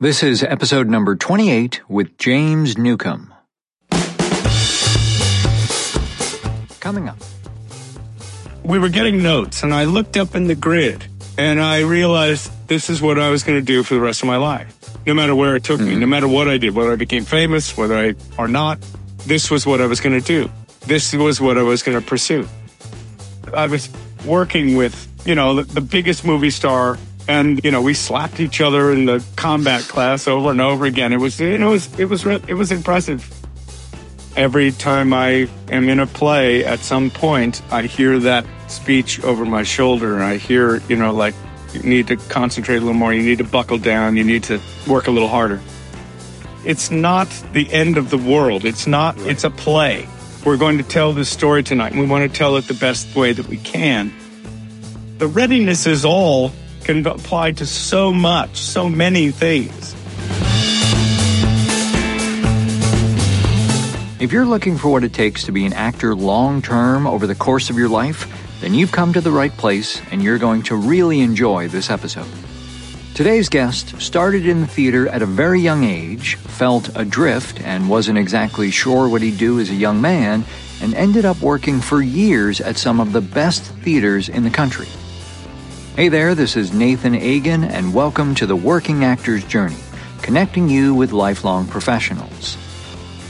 This is episode number 28 with James Newcomb. Coming up. We were getting notes, and I looked up in the grid, and I realized this is what I was going to do for the rest of my life. No matter where it took me, no mm-hmm. matter what I did, whether I became famous, whether I or not, this was what I was going to do. This was what I was going to pursue. I was working with, you know, the, the biggest movie star and you know we slapped each other in the combat class over and over again. It was it was it was it was impressive. Every time I am in a play, at some point, I hear that speech over my shoulder, and I hear you know like you need to concentrate a little more, you need to buckle down, you need to work a little harder. It's not the end of the world. It's not. It's a play. We're going to tell this story tonight, and we want to tell it the best way that we can. The readiness is all can apply to so much, so many things. If you're looking for what it takes to be an actor long term over the course of your life, then you've come to the right place and you're going to really enjoy this episode. Today's guest started in the theater at a very young age, felt adrift, and wasn't exactly sure what he'd do as a young man, and ended up working for years at some of the best theaters in the country. Hey there, this is Nathan Agan, and welcome to the Working Actor's Journey, connecting you with lifelong professionals.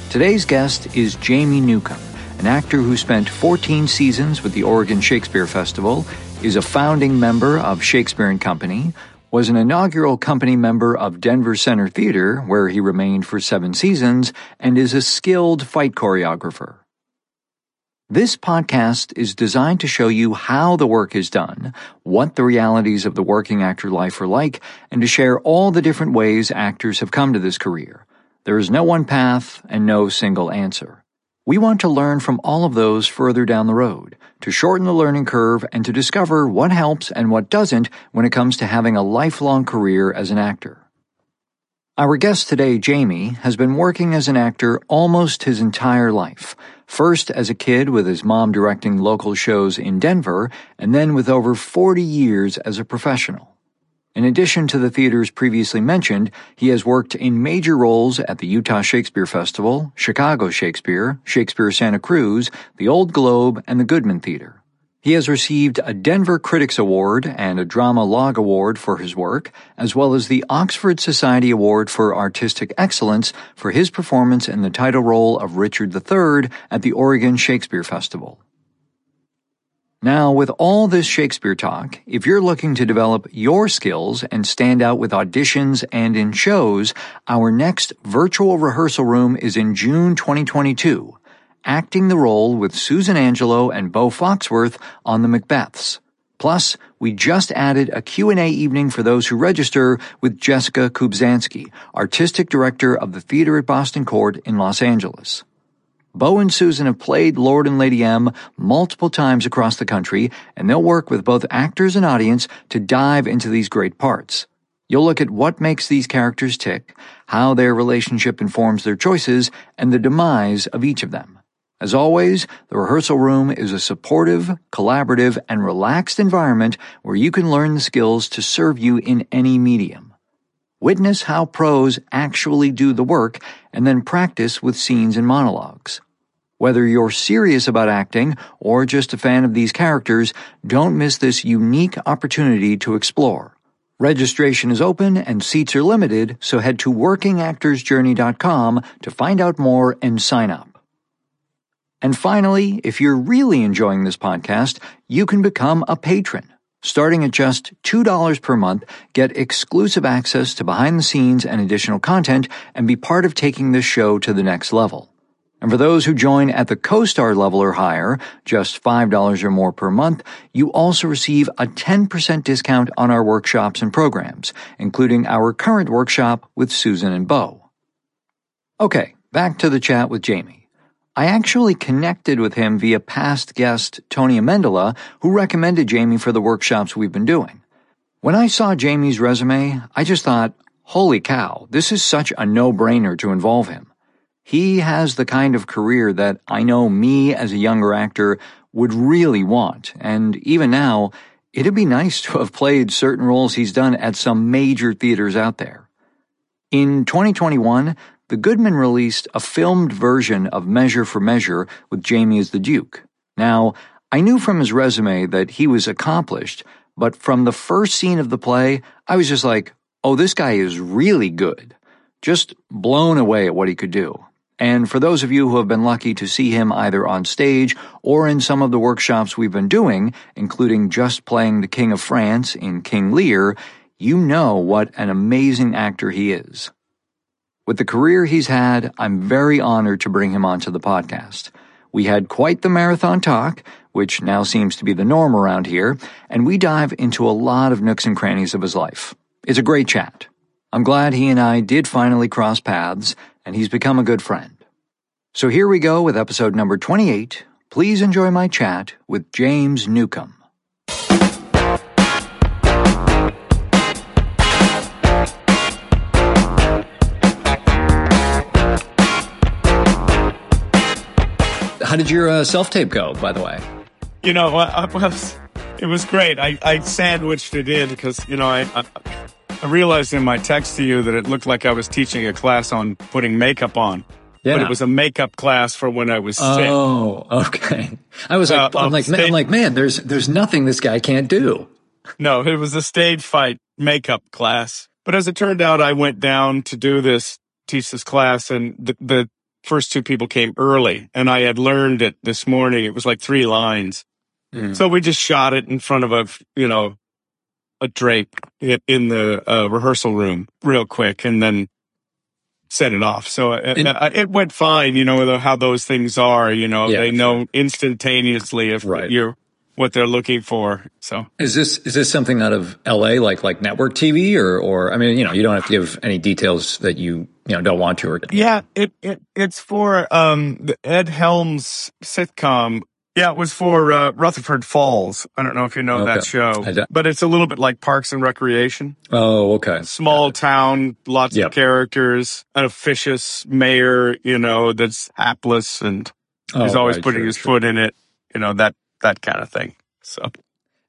Today's guest is Jamie Newcomb, an actor who spent 14 seasons with the Oregon Shakespeare Festival, is a founding member of Shakespeare and Company, was an inaugural company member of Denver Center Theater, where he remained for seven seasons, and is a skilled fight choreographer. This podcast is designed to show you how the work is done, what the realities of the working actor life are like, and to share all the different ways actors have come to this career. There is no one path and no single answer. We want to learn from all of those further down the road, to shorten the learning curve and to discover what helps and what doesn't when it comes to having a lifelong career as an actor. Our guest today, Jamie, has been working as an actor almost his entire life. First as a kid with his mom directing local shows in Denver, and then with over 40 years as a professional. In addition to the theaters previously mentioned, he has worked in major roles at the Utah Shakespeare Festival, Chicago Shakespeare, Shakespeare Santa Cruz, the Old Globe, and the Goodman Theater. He has received a Denver Critics Award and a Drama Log Award for his work, as well as the Oxford Society Award for Artistic Excellence for his performance in the title role of Richard III at the Oregon Shakespeare Festival. Now, with all this Shakespeare talk, if you're looking to develop your skills and stand out with auditions and in shows, our next virtual rehearsal room is in June 2022 acting the role with Susan Angelo and Beau Foxworth on the Macbeths. Plus, we just added a Q&A evening for those who register with Jessica Kubzansky, artistic director of the theater at Boston Court in Los Angeles. Beau and Susan have played Lord and Lady M multiple times across the country, and they'll work with both actors and audience to dive into these great parts. You'll look at what makes these characters tick, how their relationship informs their choices, and the demise of each of them. As always, the rehearsal room is a supportive, collaborative, and relaxed environment where you can learn the skills to serve you in any medium. Witness how pros actually do the work and then practice with scenes and monologues. Whether you're serious about acting or just a fan of these characters, don't miss this unique opportunity to explore. Registration is open and seats are limited, so head to workingactorsjourney.com to find out more and sign up. And finally, if you're really enjoying this podcast, you can become a patron. Starting at just $2 per month, get exclusive access to behind the scenes and additional content and be part of taking this show to the next level. And for those who join at the co-star level or higher, just $5 or more per month, you also receive a 10% discount on our workshops and programs, including our current workshop with Susan and Beau. Okay, back to the chat with Jamie. I actually connected with him via past guest Tony Amendola, who recommended Jamie for the workshops we've been doing. When I saw Jamie's resume, I just thought, holy cow, this is such a no-brainer to involve him. He has the kind of career that I know me as a younger actor would really want, and even now, it'd be nice to have played certain roles he's done at some major theaters out there. In 2021, the Goodman released a filmed version of Measure for Measure with Jamie as the Duke. Now, I knew from his resume that he was accomplished, but from the first scene of the play, I was just like, oh, this guy is really good. Just blown away at what he could do. And for those of you who have been lucky to see him either on stage or in some of the workshops we've been doing, including just playing the King of France in King Lear, you know what an amazing actor he is. With the career he's had, I'm very honored to bring him onto the podcast. We had quite the marathon talk, which now seems to be the norm around here, and we dive into a lot of nooks and crannies of his life. It's a great chat. I'm glad he and I did finally cross paths, and he's become a good friend. So here we go with episode number 28. Please enjoy my chat with James Newcomb. How did your uh, self tape go, by the way? You know, I, was, it was great. I, I sandwiched it in because, you know, I, I, I realized in my text to you that it looked like I was teaching a class on putting makeup on. Yeah. But it was a makeup class for when I was sick. Oh, okay. I was like, uh, I'm like, I'm like, man, there's, there's nothing this guy can't do. No, it was a stage fight makeup class. But as it turned out, I went down to do this, teach this class and the, the first two people came early and I had learned it this morning. It was like three lines. Mm. So we just shot it in front of a, you know, a drape in the uh, rehearsal room real quick and then set it off. So it, it went fine, you know, how those things are, you know, yeah, they know instantaneously if right. you're what they're looking for. So is this is this something out of LA like like network TV or or I mean, you know, you don't have to give any details that you you know don't want to or Yeah, it, it it's for um the Ed Helms sitcom. Yeah, it was for uh, Rutherford Falls. I don't know if you know okay. that show, but it's a little bit like Parks and Recreation. Oh, okay. Small town, lots yep. of characters, an officious mayor, you know, that's hapless and oh, he's always right, putting sure, his sure. foot in it. You know that that kind of thing. So,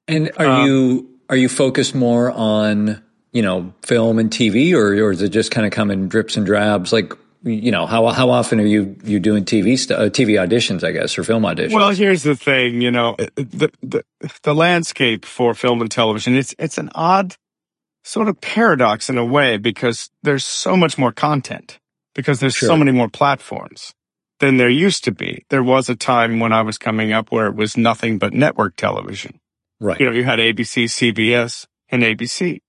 and are um, you are you focused more on you know film and TV, or or is it just kind of come in drips and drabs? Like you know how how often are you you doing TV st- uh, TV auditions, I guess, or film auditions? Well, here's the thing, you know, the, the the landscape for film and television it's it's an odd sort of paradox in a way because there's so much more content because there's sure. so many more platforms than there used to be. There was a time when I was coming up where it was nothing but network television. Right. You know, you had ABC, CBS, and ABC.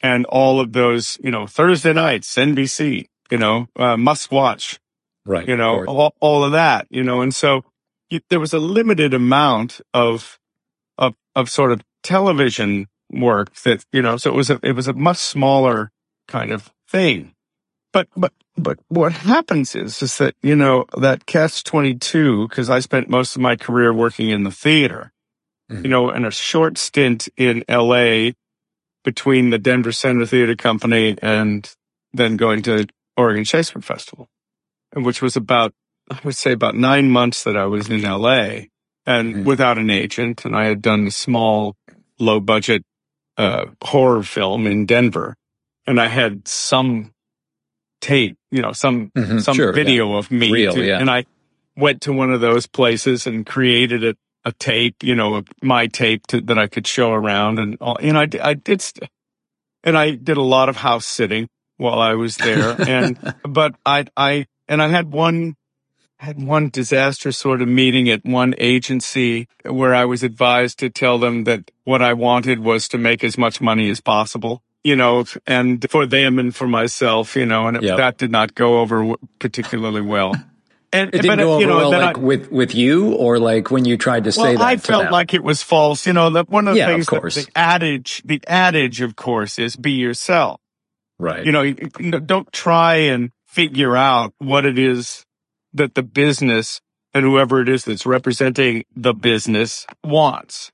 And all of those, you know, Thursday nights, NBC, you know, uh, must watch. Right. You know, all, all, of that, you know, and so you, there was a limited amount of, of, of sort of television work that, you know, so it was a, it was a much smaller kind of thing. But, but but what happens is, is that, you know, that catch 22, cause I spent most of my career working in the theater, mm-hmm. you know, and a short stint in LA between the Denver Center Theater Company and then going to Oregon Shakespeare Festival, which was about, I would say about nine months that I was in LA and mm-hmm. without an agent. And I had done a small, low budget, uh, horror film in Denver. And I had some tape, you know, some mm-hmm, some sure, video yeah. of me. Real, to, yeah. And I went to one of those places and created a, a tape, you know, a, my tape to, that I could show around, and all, and I I did, st- and I did a lot of house sitting while I was there, and but I I and I had one had one disastrous sort of meeting at one agency where I was advised to tell them that what I wanted was to make as much money as possible you know, and for them and for myself, you know, and it, yep. that did not go over particularly well. And it didn't but, go uh, over you know, well, like I, with with you, or like when you tried to say well, that. I felt them. like it was false. You know, that one of the yeah, things, of course. the adage, the adage, of course, is be yourself. Right. You know, you, you know, don't try and figure out what it is that the business and whoever it is that's representing the business wants.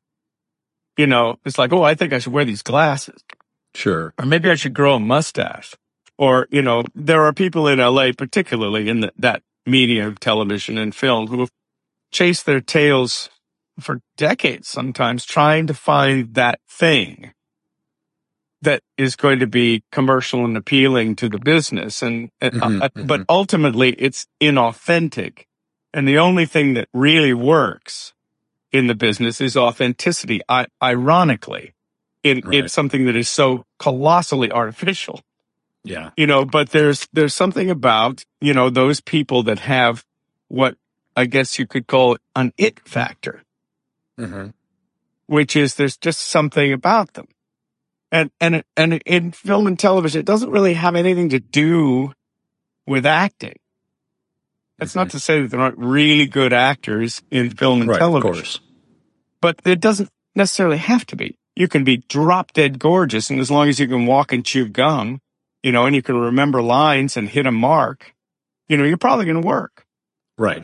You know, it's like, oh, I think I should wear these glasses. Sure. Or maybe I should grow a mustache. Or, you know, there are people in LA, particularly in the, that media, of television and film, who have chased their tails for decades sometimes trying to find that thing. that is going to be commercial and appealing to the business. And, and Mhm, uh, but ultimately it's inauthentic. And the only thing that really works in the business is authenticity. I, ironically, in, in something that is so colossally artificial, Yeah. you know, but there's, there's something about, you know, those people that have what I guess you could call an it factor hmm which is there's just something about them. And, and, and in film and television, it doesn't really have anything to do with acting. That's not to say that there aren't really good actors in film and Right. Of television, course. but it doesn't necessarily have to be. You can be drop dead gorgeous. And as long as you can walk and chew gum, you know, and you can remember lines and hit a mark, you know, you're probably going to work. Right.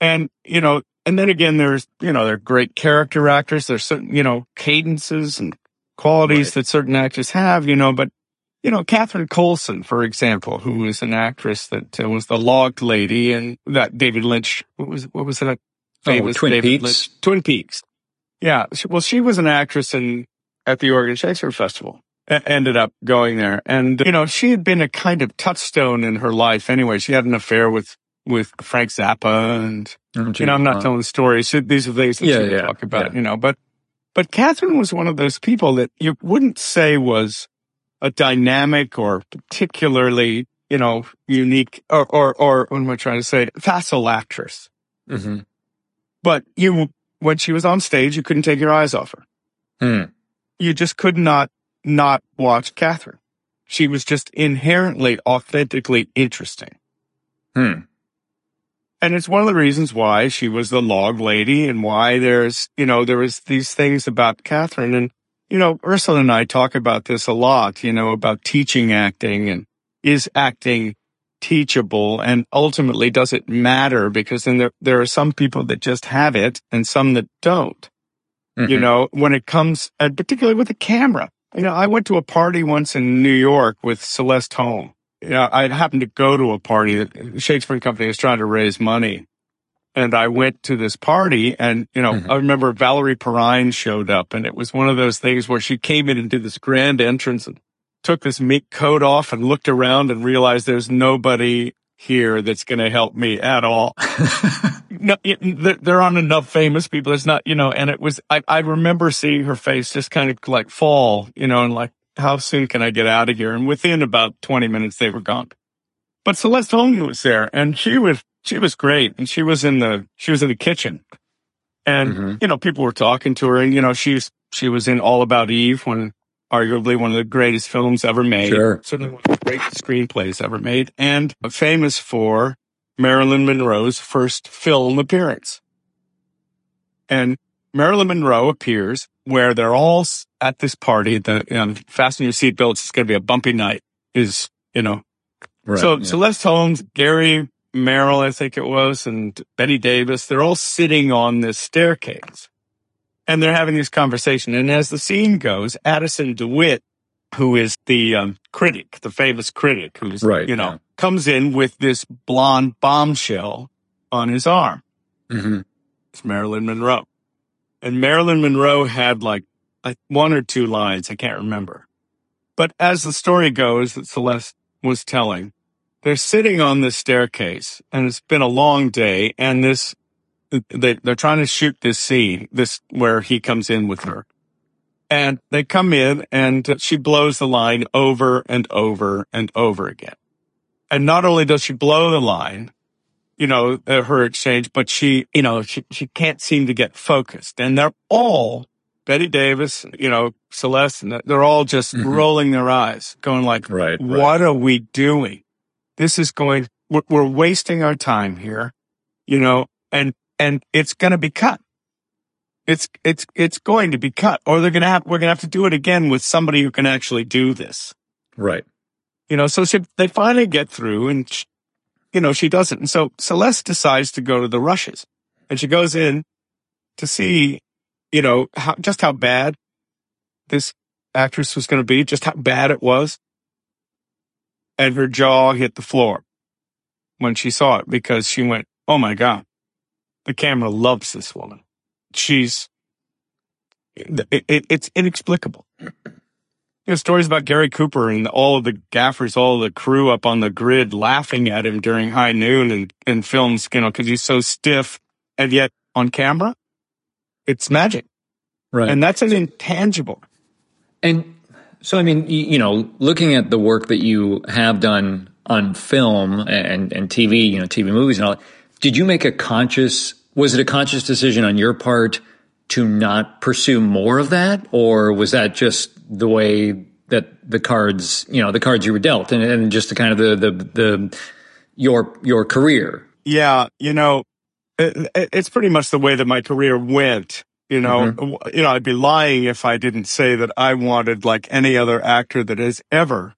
And, you know, and then again, there's, you know, they're great character actors. There's certain, you know, cadences and qualities Right. that certain actors have, you know, but, you know, Catherine Coulson, for example, who is an actress that uh, was the logged lady and that David Lynch, what was, what was that famous Oh, Twin David Peaks? Lynch? Twin Peaks. Yeah. Well, she was an actress in, at the Oregon Shakespeare Festival. Ended up going there. And, you know, she had been a kind of touchstone in her life anyway. She had an affair with, with Frank Zappa and, Oh, you know, I'm not telling stories. So These are things that Yeah, you yeah, talk about, yeah. you know, but, but Catherine was one of those people that you wouldn't say was a dynamic or particularly, you know, unique or, or, or what am I trying to say? Facile actress. mhm. But you, when she was on stage, you couldn't take your eyes off her. Hmm. You just could not, not watch Catherine. She was just inherently, authentically interesting. Hmm. And it's one of the reasons why she was the log lady and why there's, you know, there was these things about Catherine. And, you know, Ursula and I talk about this a lot, you know, about teaching acting and is acting teachable and ultimately does it matter? Because then there, there are some people that just have it and some that don't, you Mhm. know, when it comes, and particularly with the camera. You know, I went to a party once in New York with Celeste Holm you know, I happened to go to a party that Shakespeare Company was trying to raise money. And I went to this party and, you know, Mhm. I remember Valerie Perrine showed up and it was one of those things where she came in and did this grand entrance and took this mink coat off and looked around and realized there's nobody here that's going to help me at all. no, it, there, there aren't enough famous people. It's not, you know, and it was, I, I remember seeing her face just kind of like fall, you know, and like, how soon can I get out of here? And within about 20 minutes, they were gone. But Celeste Holm was there and she was, she was great. And she was in the, she was in the kitchen and, Mhm. you know, people were talking to her and, you know, she's, she was in All About Eve, one, arguably one of the greatest films ever made. Sure. Certainly one of the great screenplays ever made and famous for Marilyn Monroe's first film appearance. And Marilyn Monroe appears where they're all at this party. The um, fasten your seatbelts. It's going to be a bumpy night. Is you know. Right. so yeah. Celeste Holmes, Gary Merrill, I think it was, and Bette Davis. They're all sitting on this staircase, and they're having this conversation. And as the scene goes, Addison DeWitt, who is the um, critic, the famous critic, who's Right, you know, yeah. comes in with this blonde bombshell on his arm. Mhm. It's Marilyn Monroe. And Marilyn Monroe had like one or two lines, I can't remember. But as the story goes that Celeste was telling, they're sitting on this staircase and it's been a long day and this, they, they're trying to shoot this scene, this where he comes in with her. And they come in and she blows the line over and over and over again. And not only does she blow the line, you know, her exchange, but she, you know, she, she can't seem to get focused. And they're all, Bette Davis, you know, Celeste, and they're all just Mhm. rolling their eyes, going like, Right. right. what are we doing? This is going, we're, we're wasting our time here, you know, and, and it's going to be cut. It's, it's, it's going to be cut or they're going to have, we're going to have to do it again with somebody who can actually do this. Right. You know, so she, they finally get through and, sh you know, she doesn't. And so Celeste decides to go to the rushes and she goes in to see, you know, how, just how bad this actress was going to be, just how bad it was. And her jaw hit the floor when she saw it because she went, Oh my God, the camera loves this woman. She's, it, it, it's inexplicable. you know, stories about Gary Cooper and all of the gaffers, all the crew up on the grid laughing at him during high noon and, and films, you know, cause he's so stiff and yet on camera, it's magic. Right. And that's an intangible. And so, I mean, you, you know, looking at the work that you have done on film and, and TV, you know, TV movies and all, did you make a conscious, was it a conscious decision on your part to not pursue more of that? Or was that just the way that the cards, you know, the cards you were dealt and, and just the kind of the, the, the, your, your career? Yeah. You know, it, it's pretty much the way that my career went. You know, mm-hmm. you know, I'd be lying if I didn't say that I wanted like any other actor that has ever,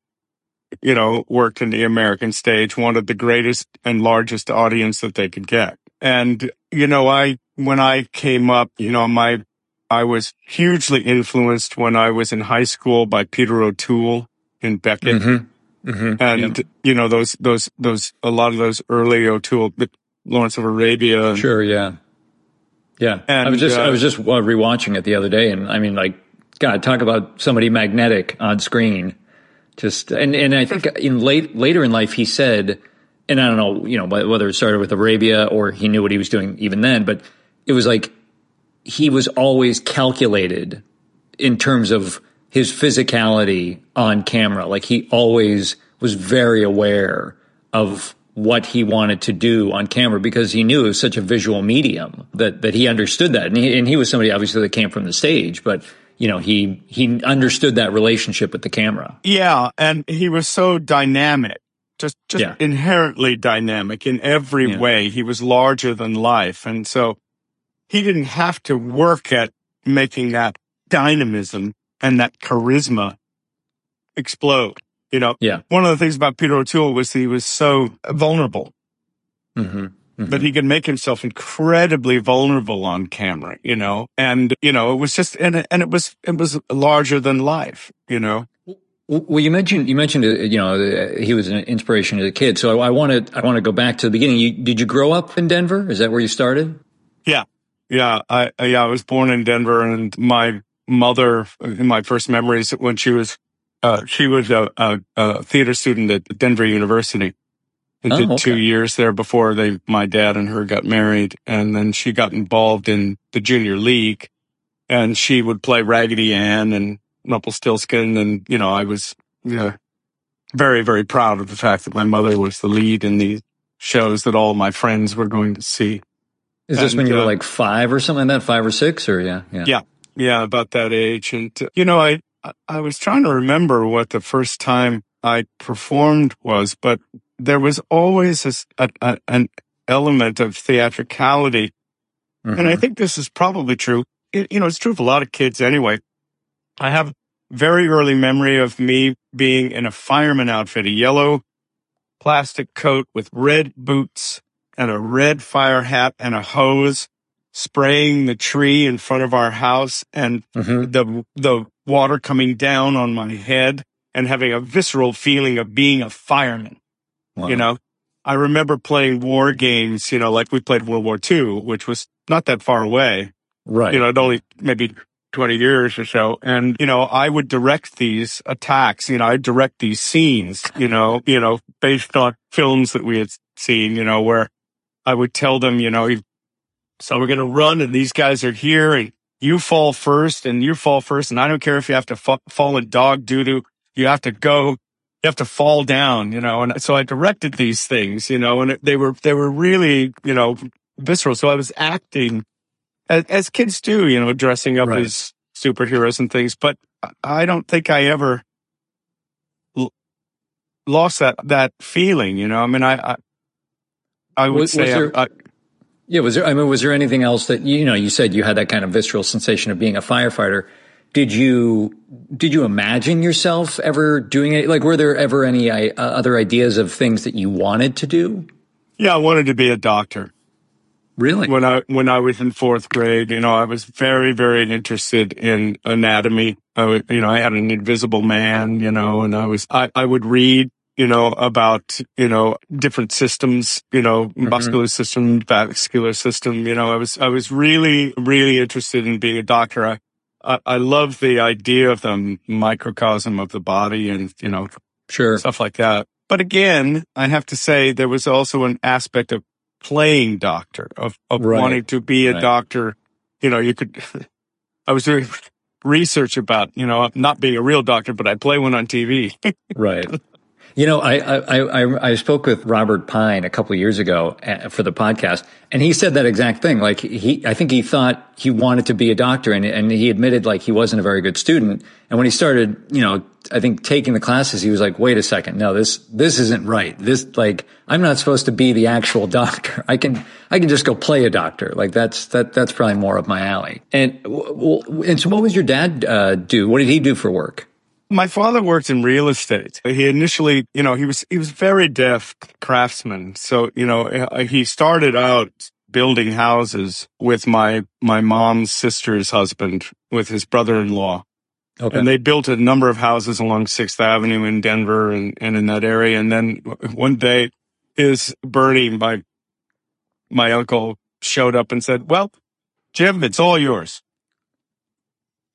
you know, worked in the American stage, wanted the greatest and largest audience that they could get. And, you know, I, when I came up, you know, my, I was hugely influenced when I was in high school by Peter O'Toole in Beckett. Mm-hmm. Mm-hmm. And, yep. you know, those, those, those, a lot of those early O'Toole, Lawrence of Arabia. Sure. Yeah. Yeah, and, I was just uh, I was just uh, rewatching it the other day, and I mean, like, God, talk about somebody magnetic on screen. Just and and I think in late later in life he said, and I don't know, you know, whether it started with Arabia or he knew what he was doing even then, but it was like he was always calculated in terms of his physicality on camera. Like he always was very aware of what he wanted to do on camera because he knew it was such a visual medium that, that he understood that. And he, and he was somebody obviously that came from the stage, but you know, he, he understood that relationship with the camera. Yeah. And he was so dynamic, just, just yeah. inherently dynamic in every yeah. way. He was larger than life. And so he didn't have to work at making that dynamism and that charisma explode. You know, yeah. One of the things about Peter O'Toole was he was so vulnerable, mm-hmm. Mm-hmm. but he could make himself incredibly vulnerable on camera. You know, and you know it was just and and it was it was larger than life. You know. Well, you mentioned you mentioned uh, you know uh, he was an inspiration as a kid. So I, I want to I want to go back to the beginning. You, did you grow up in Denver? Is that where you started? Yeah, yeah. I yeah I was born in Denver, and my mother in my first memories when she was uh, she was a, a, a, theater student at Denver University and oh, did okay. two years there before they, my dad and her got married. And then she got involved in the junior league and she would play Raggedy Ann and Rumpelstiltskin. And, you know, I was you know, very, very proud of the fact that my mother was the lead in these shows that all my friends were going to see. Is this and, when you were uh, like five or something like that? Five or six or yeah? Yeah. Yeah. Yeah. About that age. And, uh, you know, I, I was trying to remember what the first time I performed was, but there was always a, a, an element of theatricality. Mm-hmm. And I mm-hmm. think this is probably true. It, you know, it's true of a lot of kids anyway. I have very early memory of me being in a fireman outfit, a yellow plastic coat with red boots and a red fire hat and a hose spraying the tree in front of our house and mm-hmm. the, the water coming down on my head and having a visceral feeling of being a fireman. Wow. You know, I remember playing war games, you know, like we played World War II, which was not that far away. Right. You know, it only maybe 20 years or so. And, you know, I would direct these attacks, you know, I direct these scenes, you know, you know, based on films that we had seen, you know, where I would tell them, you know, so we're going to run and these guys are here and you fall first and you fall first. And I don't care if you have to fa- fall in dog doo doo. You have to go. You have to fall down, you know. And so I directed these things, you know, and they were, they were really, you know, visceral. So I was acting as, as kids do, you know, dressing up right. as superheroes and things. But I don't think I ever l- lost that, that feeling, you know. I mean, I, I, I would was, say was there, I, I, yeah, was there? I mean, was there anything else that you know? You said you had that kind of visceral sensation of being a firefighter. Did you did you imagine yourself ever doing it? Like, were there ever any uh, other ideas of things that you wanted to do? Yeah, I wanted to be a doctor. Really? When I when I was in fourth grade, you know, I was very very interested in anatomy. I, you know, I had an invisible man, you know, and I was I, I would read you know, about, you know, different systems, you know, mm-hmm. muscular system, vascular system. You know, I was, I was really, really interested in being a doctor. I, I, I love the idea of the microcosm of the body and, you know, sure. stuff like that. But again, I have to say there was also an aspect of playing doctor, of, of right. wanting to be a right. doctor. You know, you could, I was doing research about, you know, not being a real doctor, but I play one on TV. right. You know, I, I, I, I, spoke with Robert Pine a couple years ago uh, for the podcast, and he said that exact thing. Like he, I think he thought he wanted to be a doctor, and, and he admitted like he wasn't a very good student. And when he started, you know, I think taking the classes, he was like, "Wait a second, no, this this isn't right. This like I'm not supposed to be the actual doctor. I can I can just go play a doctor. Like that's that that's probably more of my alley." And well, and so, what was your dad uh, do? What did he do for work? My father worked in real estate. He initially, you know, he was, he was very deft craftsman. So, you know, uh, he started out building houses with my, my mom's sister's husband, with his brother-in-law. Okay. And they built a number of houses along 6th Avenue in Denver and, and in that area. And then one day his Bernie, my, my uncle showed up and said, well, Jim, it's all yours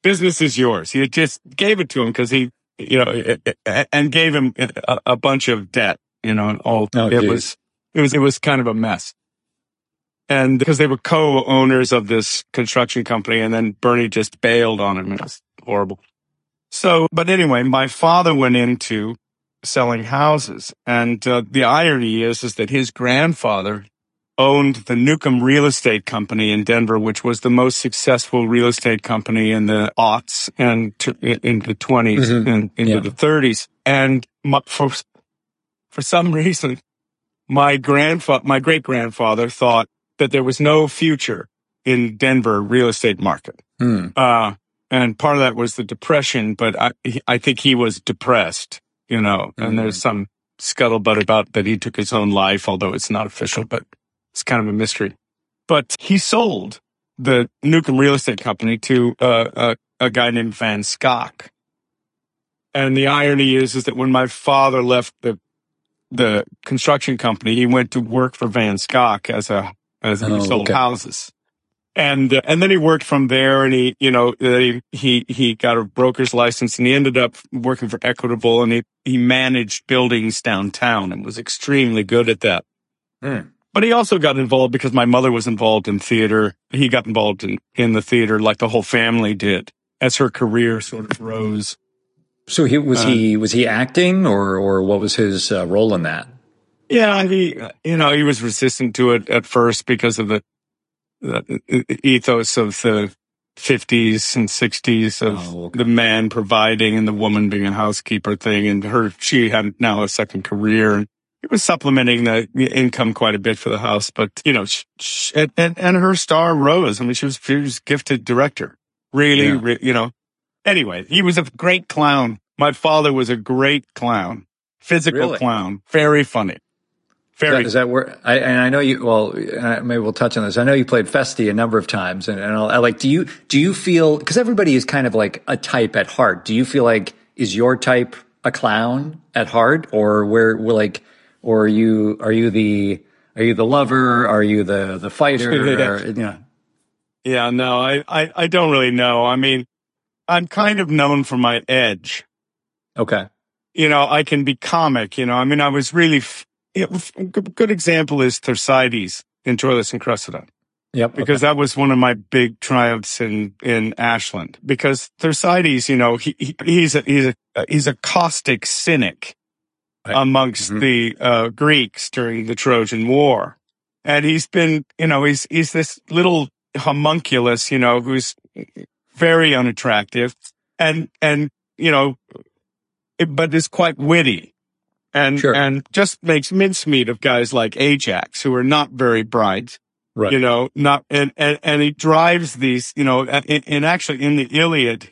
business is yours. He just gave it to him because he, you know, and gave him a, a bunch of debt, you know, and all. Oh, it geez. was, it was, it was kind of a mess. And because they were co-owners of this construction company and then Bernie just bailed on him. It was horrible. So, but anyway, my father went into selling houses. And uh, the irony is, is that his grandfather owned the Newcomb Real Estate Company in Denver, which was the most successful real estate company in the aughts and to, in the 20s mm-hmm. and into yeah. the 30s. And my, for, for some reason, my grandfather, my great grandfather thought that there was no future in Denver real estate market. Mm. Uh, and part of that was the depression, but I, I think he was depressed, you know, mm-hmm. and there's some scuttlebutt about that he took his own life, although it's not official, but it's kind of a mystery. But he sold the Newcomb Real Estate Company to uh, a, a guy named Van Schaack. And the irony is, is that when my father left the the construction company, he went to work for Van Schaack as a as oh, he sold okay. houses. And uh, and then he worked from there, and he you know he he he got a broker's license, and he ended up working for Equitable, and he he managed buildings downtown, and was extremely good at that. Mm. But he also got involved because my mother was involved in theater. He got involved in, in the theater like the whole family did as her career sort of rose. So he was uh, he was he acting or or what was his uh, role in that? Yeah, he you know he was resistant to it at first because of the, the ethos of the 50s and 60s of oh, okay. the man providing and the woman being a housekeeper thing and her she had now a second career it was supplementing the income quite a bit for the house, but you know, and, and, and her star rose. I mean, she was, she was gifted director. Really, yeah. re, you know, anyway, he was a great clown. My father was a great clown, physical really? clown, very funny. Very. Is that, is that where I, and I know you, well, uh, maybe we'll touch on this. I know you played Feste a number of times and, and I like, do you, do you feel, cause everybody is kind of like a type at heart. Do you feel like, is your type a clown at heart or where we're like, or are you are you the are you the lover? Are you the the fighter? or, yeah. Yeah, no, I, I I don't really know. I mean, I'm kind of known for my edge. Okay. You know, I can be comic. You know, I mean, I was really f- a good example is Thersites in Troilus and Cressida. Yep. Because okay. that was one of my big triumphs in, in Ashland. Because Thersites, you know, he, he he's a, he's a, he's a caustic cynic amongst mm-hmm. the uh, Greeks during the Trojan War. And he's been, you know, he's, he's this little homunculus, you know, who's very unattractive and, and, you know, it, but is quite witty and, sure. and just makes mincemeat of guys like Ajax who are not very bright. Right. You know, not, and, and, and he drives these, you know, and actually in the Iliad,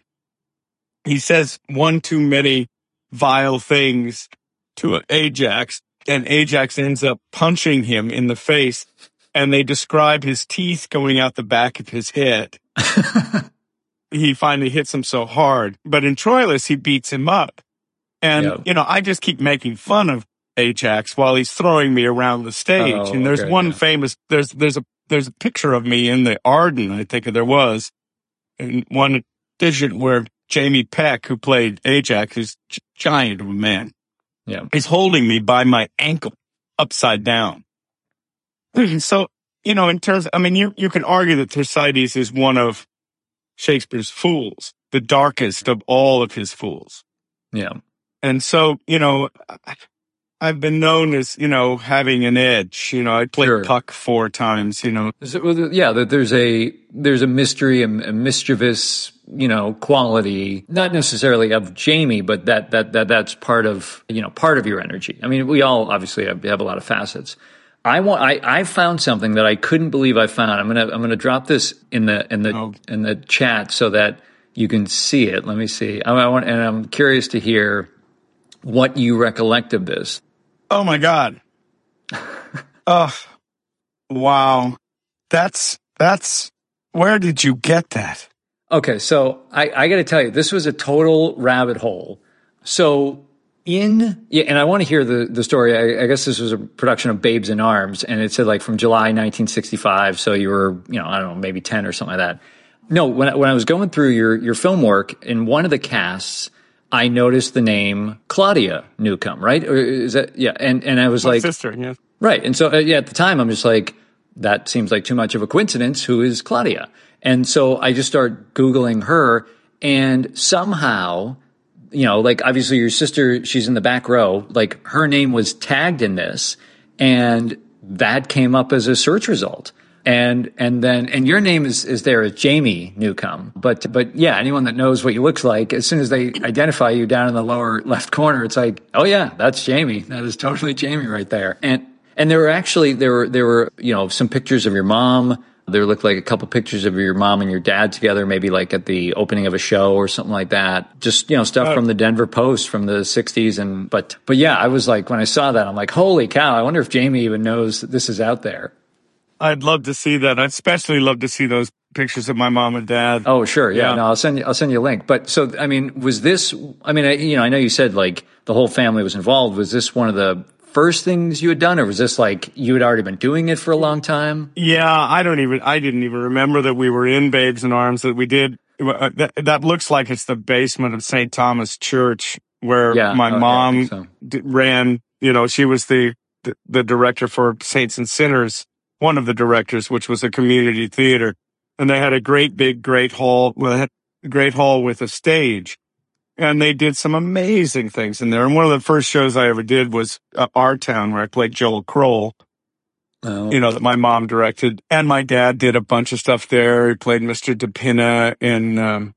he says one too many vile things to Ajax and Ajax ends up punching him in the face and they describe his teeth going out the back of his head. he finally hits him so hard, but in Troilus, he beats him up. And, yep. you know, I just keep making fun of Ajax while he's throwing me around the stage. Oh, and there's okay, one yeah. famous, there's, there's a, there's a picture of me in the Arden, I think there was, and one vision where Jamie Peck, who played Ajax, who's giant of a man, yeah, is holding me by my ankle upside down. so, you know, in terms, I mean, you, you can argue that Thersites is one of Shakespeare's fools, the darkest of all of his fools. Yeah. And so, you know, I've been known as, you know, having an edge. You know, I played sure. puck four times, you know. yeah, that there's a, there's a mystery, and a mischievous, you know, quality, not necessarily of Jamie, but that, that, that, that's part of, you know, part of your energy. I mean, we all obviously have, have a lot of facets. I want. I, I found something that I couldn't believe I found. I'm gonna I'm gonna drop this in the in the oh. in the chat so that you can see it. Let me see. I, I want and I'm curious to hear what you recollect of this. Oh my god. oh, wow. That's that's. Where did you get that? Okay, so I, I got to tell you, this was a total rabbit hole. So in yeah, and I want to hear the the story. I, I, guess this was a production of Babes in Arms, and it said like from July 1965. So you were, you know, I don't know, maybe 10 or something like that. No, when I, when I was going through your your film work in one of the casts, I noticed the name Claudia Newcomb. Right? Or is that yeah? And and I was My like, sister, yeah, right. And so uh, yeah, at the time, I'm just like, that seems like too much of a coincidence. Who is Claudia? And so I just start googling her, and somehow you know, like obviously your sister, she's in the back row, like her name was tagged in this and that came up as a search result. And, and then, and your name is, is there as Jamie Newcomb. But, but yeah, anyone that knows what you look like, as soon as they identify you down in the lower left corner, it's like, oh yeah, that's Jamie. That is totally Jamie right there. And, and there were actually, there were, there were, you know, some pictures of your mom, there looked like a couple pictures of your mom and your dad together, maybe like at the opening of a show or something like that. Just, you know, stuff from the Denver Post from the 60s. And, but, but yeah, I was like, when I saw that, I'm like, holy cow, I wonder if Jamie even knows that this is out there. I'd love to see that. I'd especially love to see those pictures of my mom and dad. Oh, sure. Yeah. yeah. No, I'll send you, I'll send you a link. But so, I mean, was this, I mean, I, you know, I know you said like the whole family was involved. Was this one of the first things you had done, or was this like you had already been doing it for a long time? Yeah, I don't even, I didn't even remember that we were in Babes in Arms, that we did. Uh, that, that looks like it's the basement of St. Thomas Church where yeah, my oh, mom so. d- ran, you know, she was the, the, the director for Saints and Sinners, one of the directors, which was a community theater. And they had a great big, great hall, well, great hall with a stage and they did some amazing things in there. And one of the first shows I ever did was uh, Our Town, where I played Joe Crowell. Oh. You know, that my mom directed. And my dad did a bunch of stuff there. He played Mr. De Pinna in, um,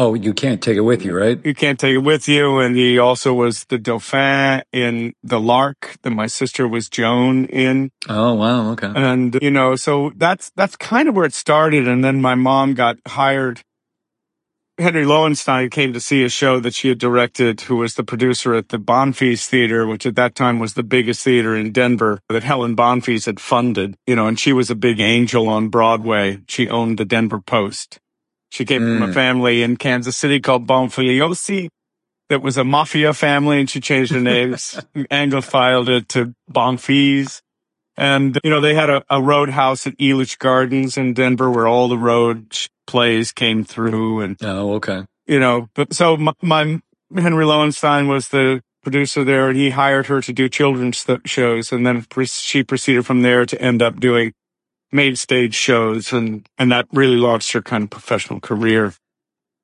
Oh, you can't take it with you, right? You can't take it with you. And he also was the Dauphin in The Lark that my sister was Joan in. Oh, wow. Okay. And, you know, so that's, that's kind of where it started. And then my mom got hired Henry Lowenstein came to see a show that she had directed, who was the producer at the Bonfils Theater, which at that time was the biggest theater in Denver that Helen Bonfils had funded, you know, and she was a big angel on Broadway. She owned the Denver Post. She came mm. from a hmm. family in Kansas City called Bonfigliosi that was a mafia family and she changed her names, anglifiled it to Bonfils. And, you know, they had a, a roadhouse at Elitch Gardens in Denver where all the road plays came through and oh okay you know but so my, my henry lowenstein was the producer there and he hired her to do children's th- shows and then pre- she proceeded from there to end up doing main stage shows and and that really launched her kind of professional career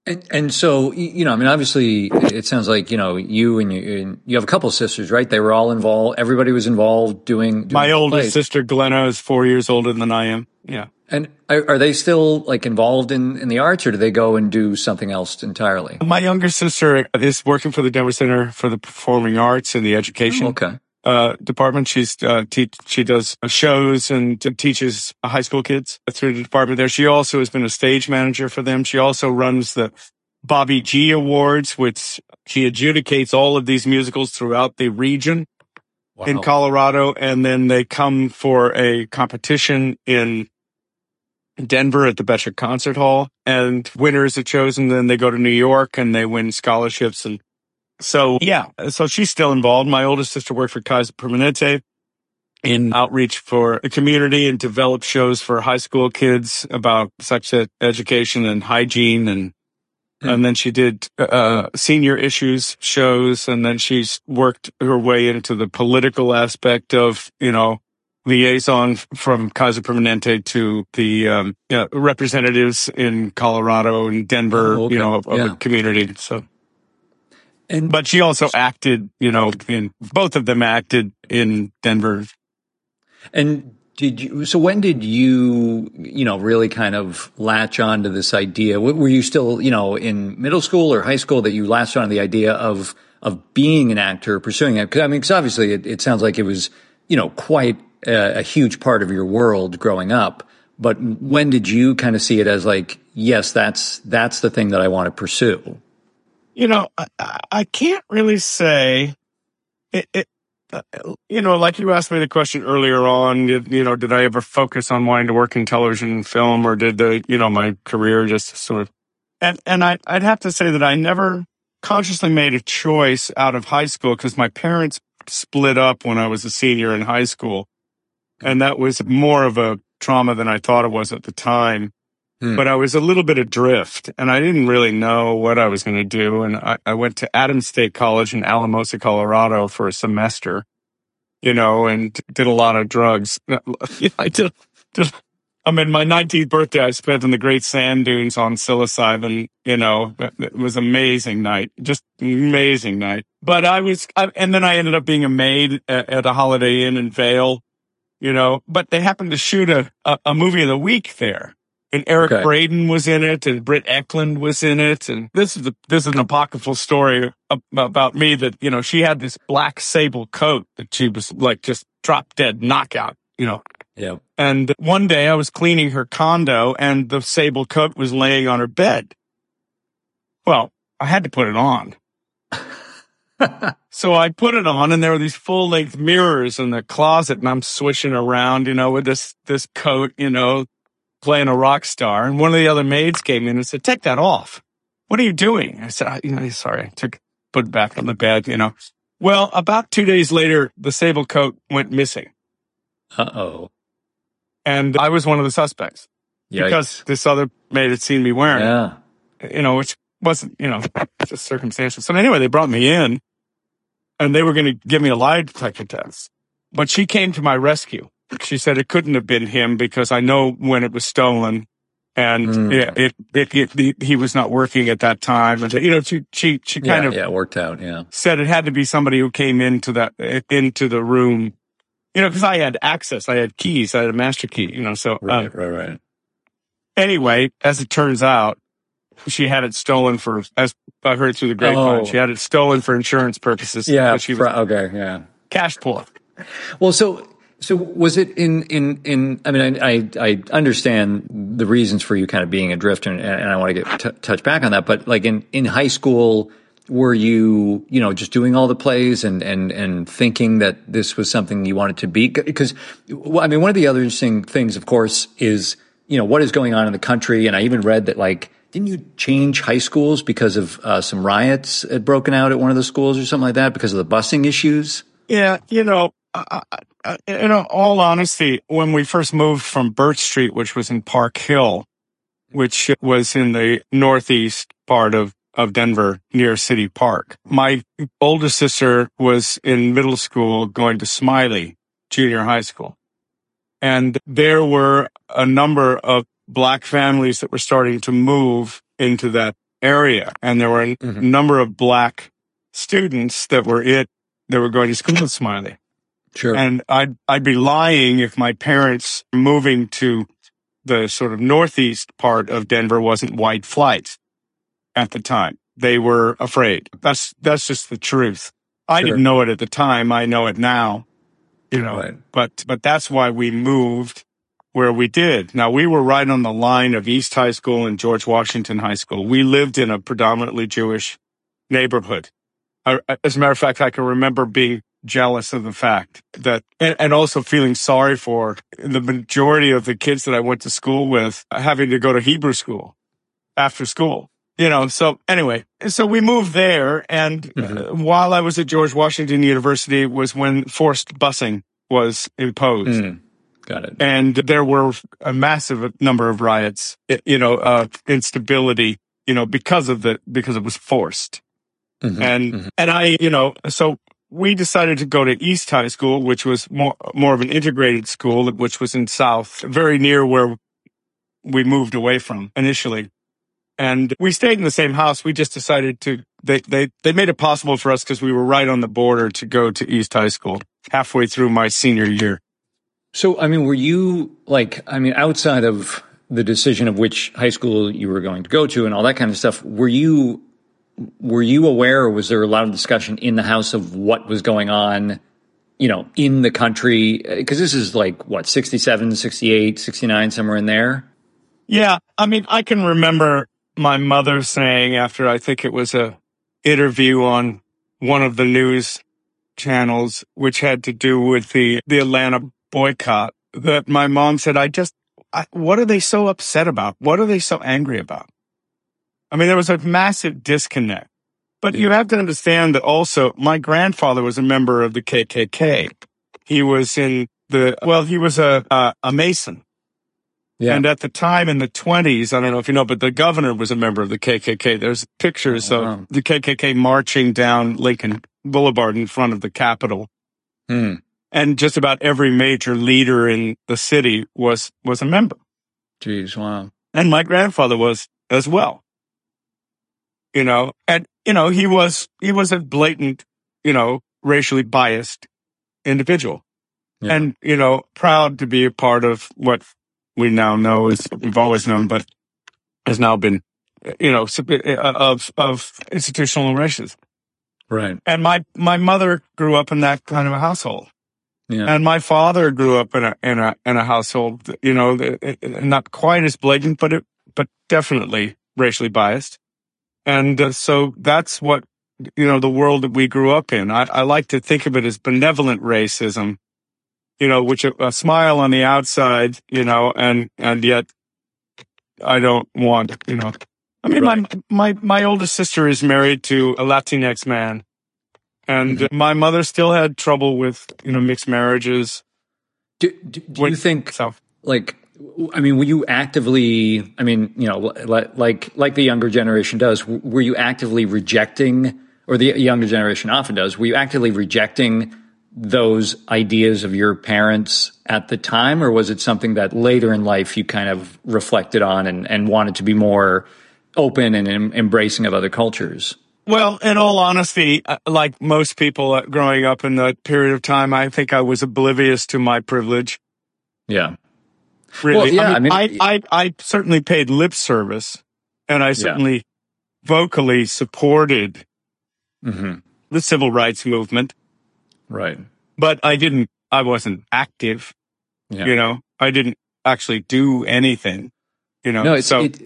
and, and so you know i mean obviously it sounds like you know you and you, and you have a couple of sisters right they were all involved everybody was involved doing, doing my oldest plays. sister glenna is four years older than i am yeah and are, are, they still like involved in, in the arts or do they go and do something else entirely? My younger sister is working for the Denver Center for the Performing Arts and the Education. Oh, okay. Uh, department. She's, uh, te- she does shows and teaches high school kids through the department there. She also has been a stage manager for them. She also runs the Bobby G Awards, which she adjudicates all of these musicals throughout the region wow. in Colorado. And then they come for a competition in Denver at the Boettcher Concert Hall and winners are chosen. Then they go to New York and they win scholarships. And so, yeah, so she's still involved. My oldest sister worked for Kaiser Permanente in outreach for the community and developed shows for high school kids about sex education and hygiene and and then she did uh, senior issues shows, and then she's worked her way into the political aspect of you know liaison from Kaiser Permanente to the um, representatives in Colorado and Denver, oh, okay. you know, of, of yeah. the community. So, and but she also acted, you know, in both of them acted in Denver. And did you? So when did you, you know, really kind of latch on to this idea? Were you still, you know, in middle school or high school that you latched on to the idea of of being an actor, pursuing it? Because I mean, because obviously it, it, sounds like it was, you know, quite a, a huge part of your world growing up. But when did you kind of see it as like, yes, that's that's the thing that I want to pursue? You know, I, I can't really say. It, it, uh, you know, like you asked me the question earlier on, you know, did I ever focus on wanting to work in television and film or did the, you know, my career just sort of, and, and I, I'd have to say that I never consciously made a choice out of high school because my parents split up when I was a senior in high school. And that was more of a trauma than I thought it was at the time. Hmm. But I was a little bit adrift and I didn't really know what I was going to do. And I, I, went to Adams State College in Alamosa, Colorado for a semester, you know, and did a lot of drugs. I did, did I mean, my 19th birthday, I spent in the great sand dunes on psilocybin. You know, it was amazing night, just amazing night. But I was, I, and then I ended up being a maid at, at, a Holiday Inn in Vail, you know, but they happened to shoot a, a, a movie of the week there and Eric okay. Braeden was in it, and Britt Ekland was in it, and this is a, this is an apocryphal story about me that you know she had this black sable coat that she was like just drop dead knockout, you know. Yeah. And one day I was cleaning her condo, and the sable coat was laying on her bed. Well, I had to put it on. so I put it on and there were these full length mirrors in the closet and I'm swishing around, you know, with this, this coat, you know, playing a rock star, and one of the other maids came in and said, "Take that off. What are you doing?" I said, "You know, sorry." I took put it back on the bed. You know. Well, about two days later, the sable coat went missing. Uh oh. And I was one of the suspects Yikes. because this other maid had seen me wearing yeah. it. You know, which wasn't, you know, just circumstantial. So anyway, they brought me in and they were going to give me a lie detector test. But she came to my rescue she said it couldn't have been him because I know when it was stolen and mm. yeah, it, it, it, it, he was not working at that time. And, you know, she, she, she kind yeah, of yeah, worked out. Yeah. Said it had to be somebody who came into that, into the room, you know, cause I had access. I had keys. I had a master key, you know, so. Right, um, right, right. Anyway, as it turns out, she had it stolen for, as I heard through the grapevine, oh. she had it stolen for insurance purposes. Yeah. She was, okay. Yeah. Cash poor. Well, so so was it in in in? I mean, I I, I understand the reasons for you kind of being adrift, and, and I want to get t- touch back on that. But like in in high school, were you you know just doing all the plays and and and thinking that this was something you wanted to be? Because I mean, one of the other interesting things, of course, is you know what is going on in the country, and I even read that like didn't you change high schools because of uh, some riots had broken out at one of the schools or something like that because of the busing issues? Yeah, you know, uh, in all honesty, when we first moved from Birch Street, which was in Park Hill, which was in the northeast part of, of Denver near City Park, my oldest sister was in middle school going to Smiley Junior High School. And there were a number of black families that were starting to move into that area. And there were a mm-hmm. number of black students that were it, that were going to school in Smiley. Sure. And I'd, I'd be lying if my parents moving to the sort of northeast part of Denver wasn't white flight at the time. They were afraid. That's, that's just the truth. I sure. didn't know it at the time. I know it now, you know, right. but, but that's why we moved where we did. Now we were right on the line of East High School and George Washington High School. We lived in a predominantly Jewish neighborhood. I, as a matter of fact, I can remember being jealous of the fact that, and, and, also feeling sorry for the majority of the kids that I went to school with having to go to Hebrew school after school. You know, so anyway, so we moved there. And mm-hmm. uh, while I was at George Washington University was when forced busing was imposed. Mm. Got it. And there were a massive number of riots, you know, uh, instability you know, because of the, because it was forced. Mm-hmm, and, mm-hmm. and I, you know, so we decided to go to East High School, which was more, more of an integrated school, which was in South, very near where we moved away from initially. And we stayed in the same house. We just decided to, they, they, they made it possible for us because we were right on the border to go to East High School halfway through my senior year. So, I mean, were you like, I mean, outside of the decision of which high school you were going to go to and all that kind of stuff, were you were you aware or was there a lot of discussion in the house of what was going on you know in the country? Because this is like what 67 68 69 somewhere in there? Yeah. I mean i can remember my mother saying after i think it was a interview on one of the news channels which had to do with the the atlanta boycott that my mom said i just I, what are they so upset about? What are they so angry about I mean, there was a massive disconnect. But you have to understand that also my grandfather was a member of the KKK. He was in the, well, he was a, a, a Mason. Yeah. And at the time in the 20s, I don't know if you know, but the governor was a member of the KKK. There's pictures oh, wow. of the KKK marching down Lincoln Boulevard in front of the Capitol. Hmm. And just about every major leader in the city was, was a member. Jeez, wow. And my grandfather was as well you know, and, you know, he was, he was a blatant, you know, racially biased individual yeah. and, you know, proud to be a part of what we now know is we've always known, but has now been, you know, uh, of, of institutional racism. Right. And my, my mother grew up in that kind of a household. Yeah. And my father grew up in a, in a, in a household, you know, not quite as blatant, but it, but definitely racially biased. And uh, so that's what, you know, the world that we grew up in. I, I like to think of it as benevolent racism, you know, which a, a smile on the outside, you know, and, and yet I don't want, you know, I mean, right. my, my, my oldest sister is married to a Latinx man and mm-hmm. my mother still had trouble with, you know, mixed marriages. Do, do, do when, you think so. like I mean, were you actively? I mean, you know, like like the younger generation does. Were you actively rejecting, or the younger generation often does? Were you actively rejecting those ideas of your parents at the time, or was it something that later in life you kind of reflected on and, and wanted to be more open and em- embracing of other cultures? Well, in all honesty, uh, like most people uh, growing up in that period of time, I think I was oblivious to my privilege. Yeah. Really? Well, yeah, I mean, I, mean I, I, I, certainly paid lip service and I certainly yeah. vocally supported mm-hmm. the civil rights movement. Right. But I didn't, I wasn't active. Yeah. You know, I didn't actually do anything, you know. No, it's, so, it,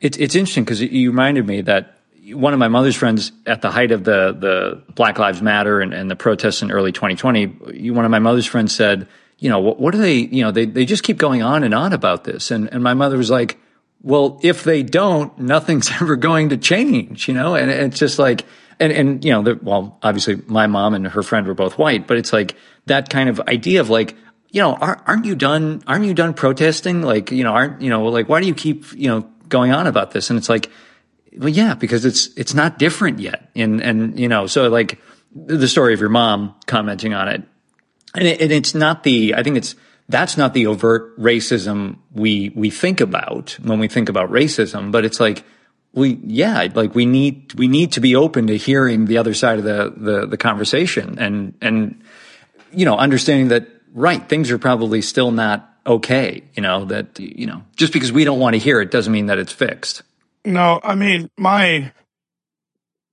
it, it's interesting because you reminded me that one of my mother's friends at the height of the, the Black Lives Matter and, and the protests in early 2020, one of my mother's friends said, you know, what, what do they, you know, they, they just keep going on and on about this. And, and my mother was like, well, if they don't, nothing's ever going to change, you know? And it's just like, and, and, you know, well, obviously my mom and her friend were both white, but it's like that kind of idea of like, you know, aren't you done, aren't you done protesting? Like, you know, aren't, you know, like, why do you keep, you know, going on about this? And it's like, well, yeah, because it's, it's not different yet. And, and, you know, so like the story of your mom commenting on it, and, it, and it's not the, I think it's, that's not the overt racism we, we think about when we think about racism, but it's like, we, yeah, like we need, we need to be open to hearing the other side of the, the, the conversation and, and, you know, understanding that, right, things are probably still not okay, you know, that, you know, just because we don't want to hear it doesn't mean that it's fixed. No, I mean, my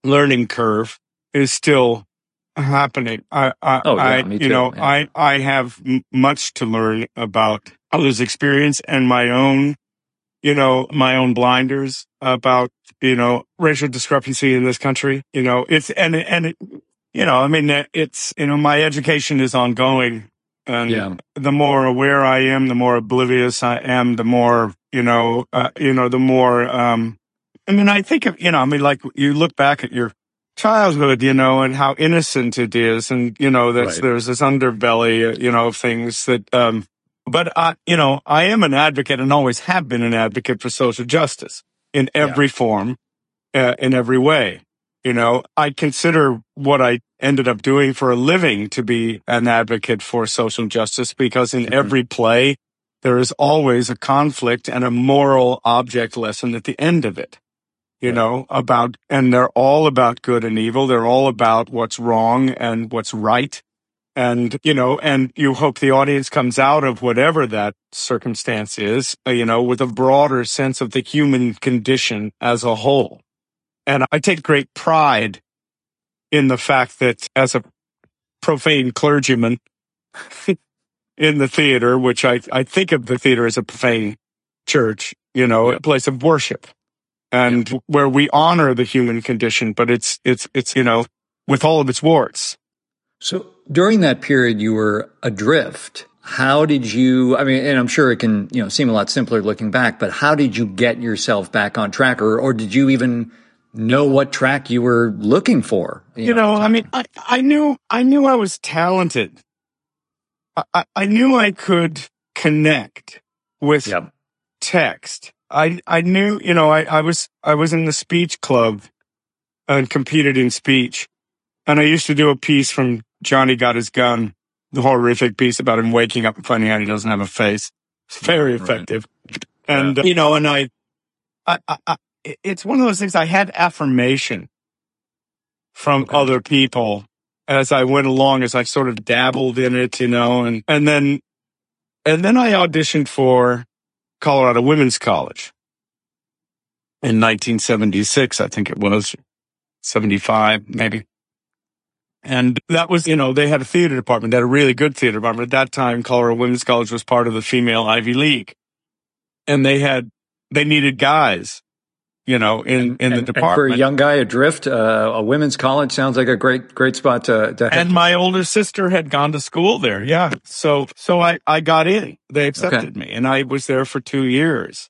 learning curve is still happening. I, I, oh, yeah, I you too. know, yeah. I, I have m- much to learn about others' experience and my own, you know, my own blinders about, you know, racial discrepancy in this country. You know, it's, and, and, it, you know, I mean, it's, you know, my education is ongoing. And yeah. the more aware I am, the more oblivious I am, the more, you know, uh, you know, the more, um, I mean, I think of, you know, I mean, like you look back at your childhood, you know, and how innocent it is. And, you know, there's, right. there's this underbelly, you know, of things that, um, but I, you know, I am an advocate and always have been an advocate for social justice. in every yeah. form, uh, in every way. You know, I consider what I ended up doing for a living to be an advocate for social justice because in mm-hmm. every play, there is always a conflict and a moral object lesson at the end of it. You know, about, and they're all about good and evil. They're all about what's wrong and what's right. And, you know, and you hope the audience comes out of whatever that circumstance is, uh, you know, with a broader sense of the human condition as a whole. And I take great pride in the fact that as a profane clergyman in the theater, which I, I think of the theater as a profane church, you know, a place of worship and where we honor the human condition, but it's, it's, it's, you know, with all of its warts. So during that period, you were adrift. How did you, I mean, and I'm sure it can, you know, seem a lot simpler looking back, but how did you get yourself back on track or, or did you even know what track you were looking for. You, you know, know I mean, I, I knew, I knew I was talented. I, I knew I could connect with yep. text. I, I knew, you know, I, I was, I was in the speech club and competed in speech. And I used to do a piece from Johnny Got His Gun, the horrific piece about him waking up and finding out he doesn't have a face. It's very effective. Right. And, yeah. Uh, you know, and I, I, I, it's one of those things I had affirmation from okay. other people as I went along, as I sort of dabbled in it, you know, and, and then, and then I auditioned for Colorado Women's College in 1976. I think it was 75, maybe. And that was, you know, they had a theater department, they had a really good theater department. At that time, Colorado Women's College was part of the female Ivy League. And they had, they needed guys you know, in, in the department. for a young guy adrift, uh, a women's college sounds like a great, great spot to, to And my older sister had gone to school there. Yeah. So, so I, I got in. They accepted okay. me and I was there for two years.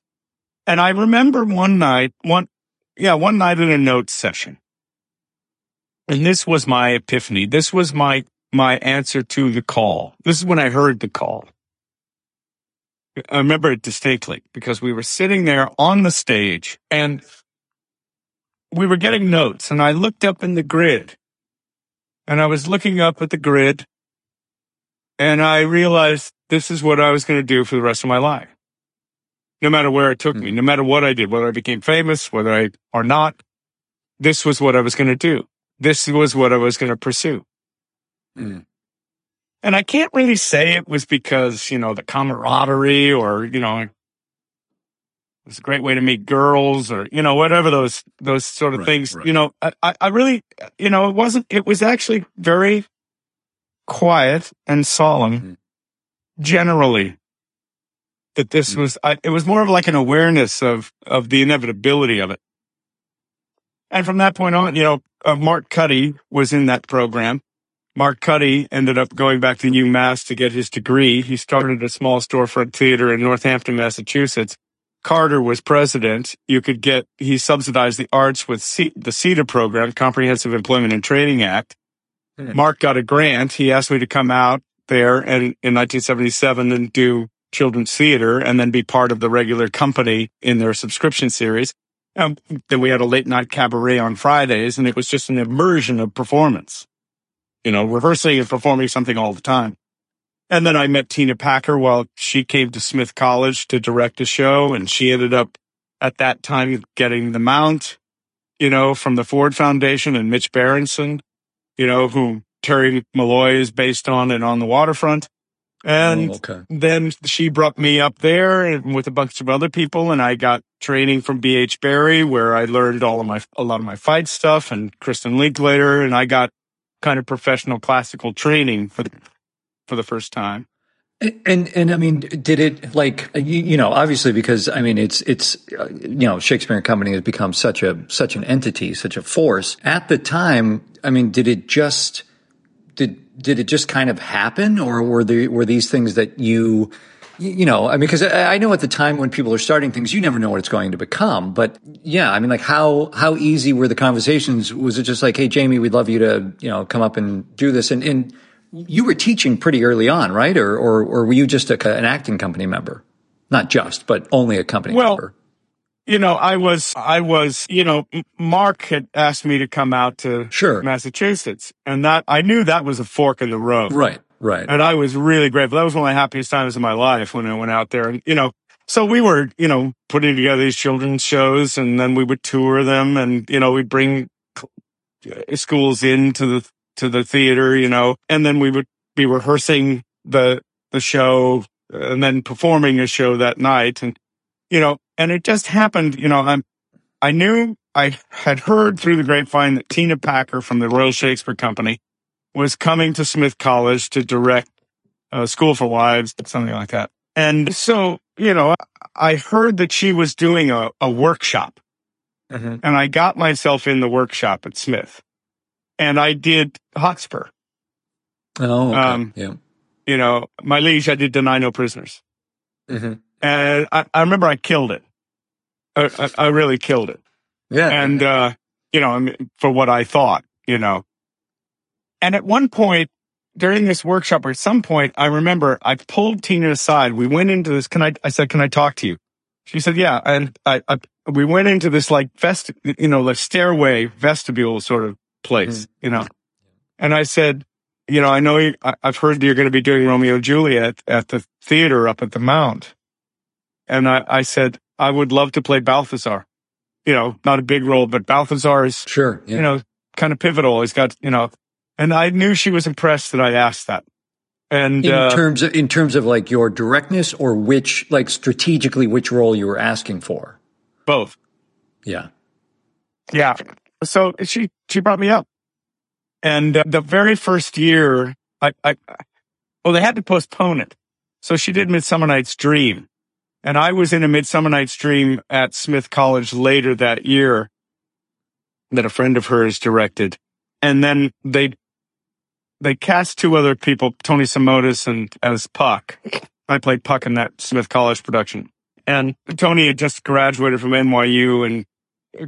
And I remember one night, one, yeah, one night in a notes session. And this was my epiphany. This was my, my answer to the call. This is when I heard the call. I remember it distinctly because we were sitting there on the stage and we were getting notes and I looked up in the grid and I was looking up at the grid and I realized this is what I was going to do for the rest of my life. No matter where it took me, hmm. no matter what I did, whether I became famous, whether I or not, this was what I was going to do. This was what I was going to pursue. Mm. And I can't really say it was because, you know, the camaraderie or, you know, it was a great way to meet girls or, you know, whatever those, those sort of right, things, right. you know, I, I really, you know, it wasn't, it was actually very quiet and solemn mm-hmm. generally that this mm-hmm. was, I, it was more of like an awareness of, of the inevitability of it. And from that point on, you know, uh, Mark Cuddy was in that program Mark Cuddy ended up going back to UMass to get his degree. He started a small storefront theater in Northampton, Massachusetts. Carter was president. You could get, he subsidized the arts with C, the CETA program, Comprehensive Employment and Training Act. Mm-hmm. Mark got a grant. He asked me to come out there and in 1977 and do children's theater and then be part of the regular company in their subscription series. And then we had a late night cabaret on Fridays and it was just an immersion of performance you know, rehearsing and performing something all the time. And then I met Tina Packer while she came to Smith College to direct a show and she ended up at that time getting the mount, you know, from the Ford Foundation and Mitch Berenson, you know, who Terry Malloy is based on and on the waterfront. And oh, okay. then she brought me up there and with a bunch of other people and I got training from BH Barry where I learned all of my, a lot of my fight stuff and Kristin Linklater and I got kind of professional classical training for the, for the first time. And and I mean, did it like you, you, know obviously because I mean it's it's uh, you know Shakespeare and Company has become such a such an entity, such a force. At the time, I mean, did it just did did it just kind of happen, or were there were these things that you you know, I mean, because I know at the time when people are starting things, you never know what it's going to become. But yeah, I mean, like how how easy were the conversations? Was it just like, hey, Jamie, we'd love you to you know come up and do this? And, and you were teaching pretty early on, right? Or or, or were you just a, an acting company member? Not just, but only a company well, member. you know, I was, I was, you know, Mark had asked me to come out to sure. Massachusetts and that I knew that was a fork in the road. Right. Right. And I was really grateful. That was one of my happiest times of my life when I went out there and, you know, so we were, you know, putting together these children's shows and then we would tour them and, you know, we'd bring uh, schools into the, to the theater, you know, and then we would be rehearsing the, the show and then performing a show that night. And, you know, and it just happened, you know, I'm, I knew I had heard through the grapevine that Tina Packer from the Royal Shakespeare Company was coming to Smith College to direct uh, School for Wives, something like that. And so, you know, I heard that she was doing a, a workshop mm-hmm. and I got myself in the workshop at Smith and I did Hotspur. Oh, okay. um, yeah. You know, my liege, I did Deny No Prisoners. Mm-hmm. And I, I remember I killed it. I, I, really killed it. Yeah. And, uh, you know, I mean, for what I thought, you know. And at one point during this workshop, or at some point, I remember I pulled Tina aside. We went into this. Can I, I said, can I talk to you? She said, yeah. And I, I we went into this like vest, you know, the stairway vestibule sort of place, mm-hmm. you know. And I said, you know, I know you, I, have heard you're going to be doing Romeo and Juliet at the theater up at the Mount. And I, I said, I would love to play Balthazar. You know, not a big role, but Balthazar is, sure, yeah. you know, kind of pivotal. He's got, you know, and I knew she was impressed that I asked that. And in uh, terms of, in terms of like your directness or which, like strategically, which role you were asking for? Both. Yeah. Yeah. So she, she brought me up and uh, the very first year I, I, well, they had to postpone it. So she did Midsummer Night's Dream and I was in a Midsummer Night's Dream at Smith College later that year that a friend of hers directed. And then they, they cast two other people, Tony Simotes and as Puck. I played Puck in that Smith College production. And Tony had just graduated from NYU and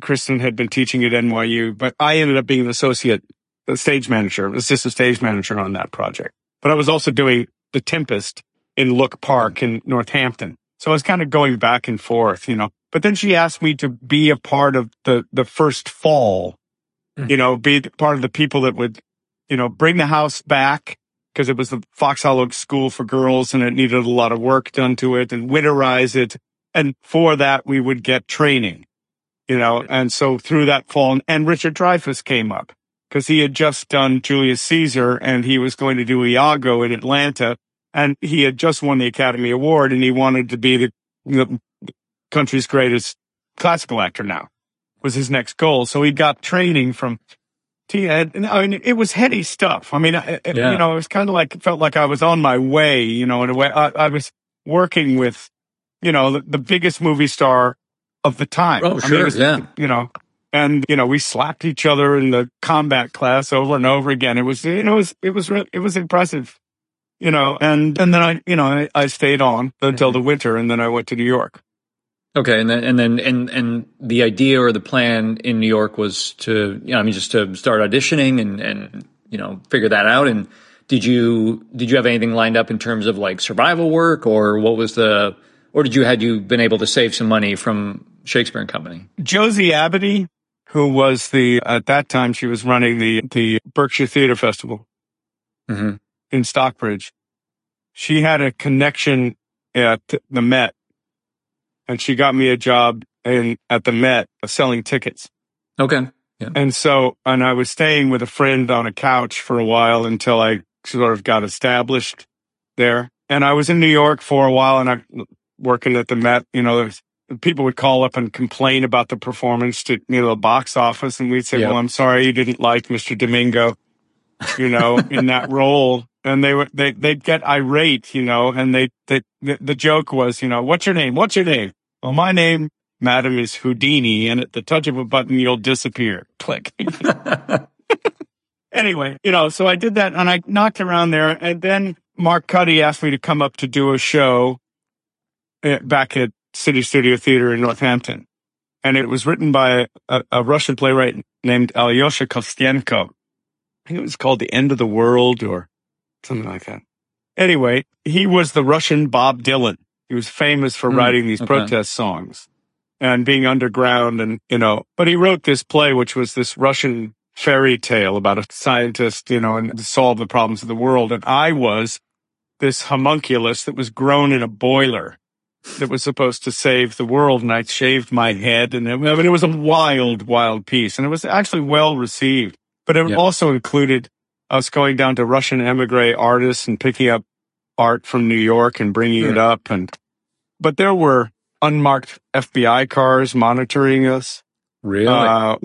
Kristin had been teaching at NYU, but I ended up being an associate stage manager, assistant stage manager on that project. But I was also doing The Tempest in Look Park in Northampton. So I was kind of going back and forth, you know. But then she asked me to be a part of the the first fall, mm. you know, be part of the people that would, you know, bring the house back because it was the Fox Hollow School for Girls and it needed a lot of work done to it and winterize it. And for that, we would get training, you know. And so through that fall, and Richard Dreyfuss came up because he had just done Julius Caesar and he was going to do Iago in Atlanta and he had just won the Academy Award and he wanted to be the, the country's greatest classical actor now was his next goal. So he got training from T. And I mean, it was heady stuff. I mean, yeah. you know, it was kind of like, felt like I was on my way, you know, in a way I, I was working with, you know, the, the, biggest movie star of the time. Oh, sure. I mean, was, yeah. You know, and, you know, we slapped each other in the combat class over and over again. It was, you know, it was, it was, it was impressive you know, and, and then I, you know, I, I stayed on until mm-hmm. the winter and then I went to New York. Okay. And then, and then, and, and the idea or the plan in New York was to, you know, I mean, just to start auditioning and, and, you know, figure that out. And did you, did you have anything lined up in terms of like survival work or what was the, or did you, had you been able to save some money from Shakespeare and Company? Josie Abady, who was the, at that time, she was running the, the Berkshire Theater Festival. Mm-hmm in Stockbridge. She had a connection at the Met and she got me a job in at the Met uh, selling tickets. Okay. Yeah. And so, and I was staying with a friend on a couch for a while until I sort of got established there. And I was in New York for a while and I working at the Met, you know, people would call up and complain about the performance to, you know, the box office. And we'd say, yep. well, I'm sorry you didn't like Mr. Domingo, you know, in that role and they would they they'd get irate, you know, and they, they the, the joke was, you know, what's your name? What's your name? Well, my name, madam, is Houdini, and at the touch of a button, you'll disappear. Click. anyway, you know, so I did that, and I knocked around there, and then Mark Cuddy asked me to come up to do a show eh, back at City Studio Theater in Northampton, and it was written by a, a Russian playwright named Alyosha Kostenko. I think it was called The End of the World or something like that. Anyway, he was the Russian Bob Dylan. He was famous for mm, writing these okay. protest songs. and being underground and, you know, but he wrote this play, which was this Russian fairy tale about a scientist, you know, and to solve the problems of the world. And I was this homunculus that was grown in a boiler that was supposed to save the world. And I shaved my head and it, I mean, it was a wild, wild piece and it was actually well received, but it also included us going down to Russian emigre artists and picking up art from New York and bringing it up. And, but there were unmarked FBI cars monitoring us. Really? Uh,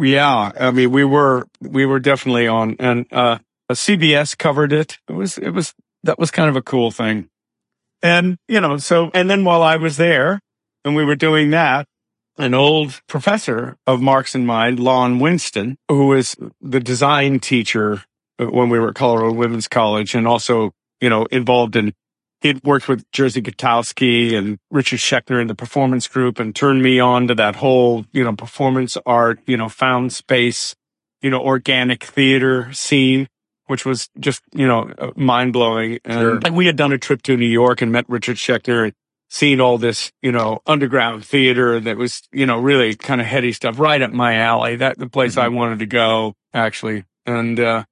yeah. I mean, we were, we were definitely on and, uh, CBS covered it. It was, it was, that was kind of a cool thing. And, you know, so, and then while I was there and we were doing that, an old professor of Marx and Mind, Lon Winston, who was the design teacher when we were at Colorado Women's College and also, you know, involved in he'd worked with Jerzy Grotowski and Richard Schechner in the performance group and turned me on to that whole, you know, performance art, you know, found space, you know, organic theater scene, which was just, you know, uh, mind blowing. And, sure. and we had done a trip to New York and met Richard Schechner and seen all this, you know, underground theater that was, you know, really kind of heady stuff right up my alley. That the place mm-hmm. I wanted to go actually. And, uh,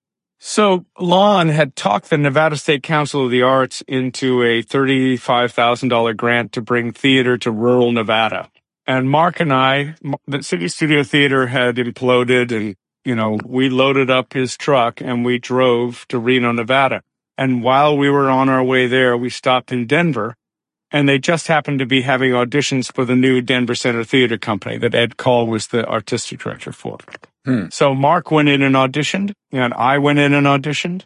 so Lon had talked the Nevada State Council of the Arts into a $35,000 grant to bring theater to rural Nevada. And Mark and I, the City Studio Theater had imploded and, you know, we loaded up his truck and we drove to Reno, Nevada. And while we were on our way there, we stopped in Denver and they just happened to be having auditions for the new Denver Center Theater Company that Ed Call was the artistic director for. Hmm. So Mark went in and auditioned, and I went in and auditioned,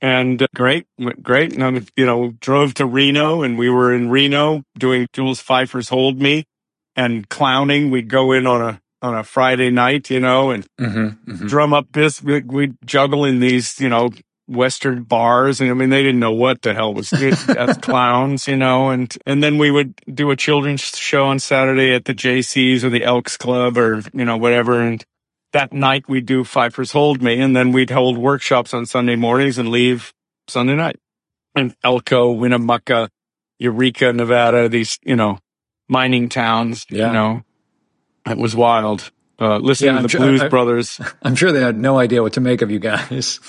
and uh, great, great. And I, you know, drove to Reno, and we were in Reno doing Jules Feiffer's "Hold Me" and clowning. We'd go in on a on a Friday night, you know, and mm-hmm, mm-hmm. drum up this. We, we'd juggle in these, you know, Western bars. And I mean, they didn't know what the hell was as clowns, you know, and, and then we would do a children's show on Saturday at the JC's or the Elks Club or, you know, whatever. And that night we'd do Feiffer's Hold Me, and then we'd hold workshops on Sunday mornings and leave Sunday night. And Elko, Winnemucca, Eureka, Nevada, these, you know, mining towns, yeah. you know, it was wild. Uh, listening yeah, to the sure, Blues I, Brothers. I'm sure they had no idea what to make of you guys.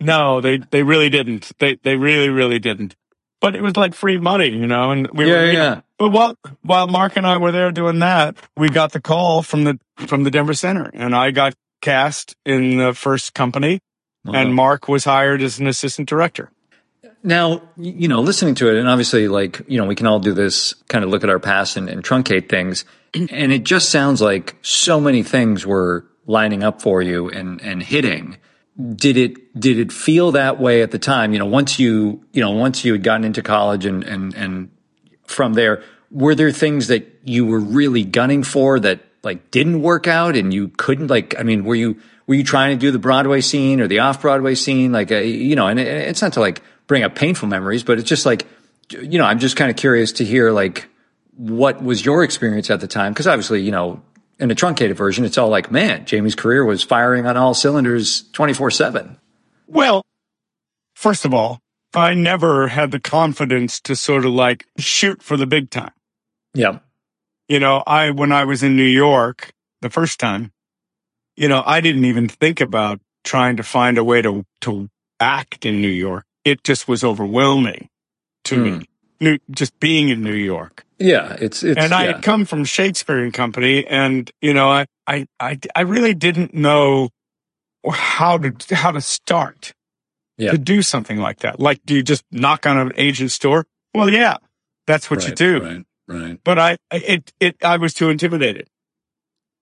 no, they, they really didn't. They, they really, really didn't but it was like free money, you know, and we yeah, were, yeah. But while, while Mark and I were there doing that, we got the call from the, from the Denver Center and I got cast in the first company and Mark was hired as an assistant director. Now, you know, listening to it, and obviously, like, you know, we can all do this kind of look at our past and, and truncate things. And it just sounds like so many things were lining up for you and, and hitting did it did it feel that way at the time? You know, once you you know once you had gotten into college and and and from there, were there things that you were really gunning for that like didn't work out and you couldn't like? I mean, were you were you trying to do the Broadway scene or the off Broadway scene? Like, uh, you know, and it, it's not to like bring up painful memories, but it's just like, you know, I'm just kind of curious to hear like what was your experience at the time? Because obviously, you know, in a truncated version, it's all like, man, Jamie's career was firing on all cylinders 24 7. Well, first of all, I never had the confidence to sort of like shoot for the big time. Yeah. You know, I, when I was in New York the first time, you know, I didn't even think about trying to find a way to, to act in New York. It just was overwhelming to mm. me. Hmm. New, just being in New York. Yeah, it's, it's and I yeah. had come from Shakespeare and Company, and you know, I, I, I, I really didn't know how to how to start yeah. to do something like that. Like, do you just knock on an agent's door? Well, yeah, that's what right, you do. Right, right. But I, it, it, I was too intimidated.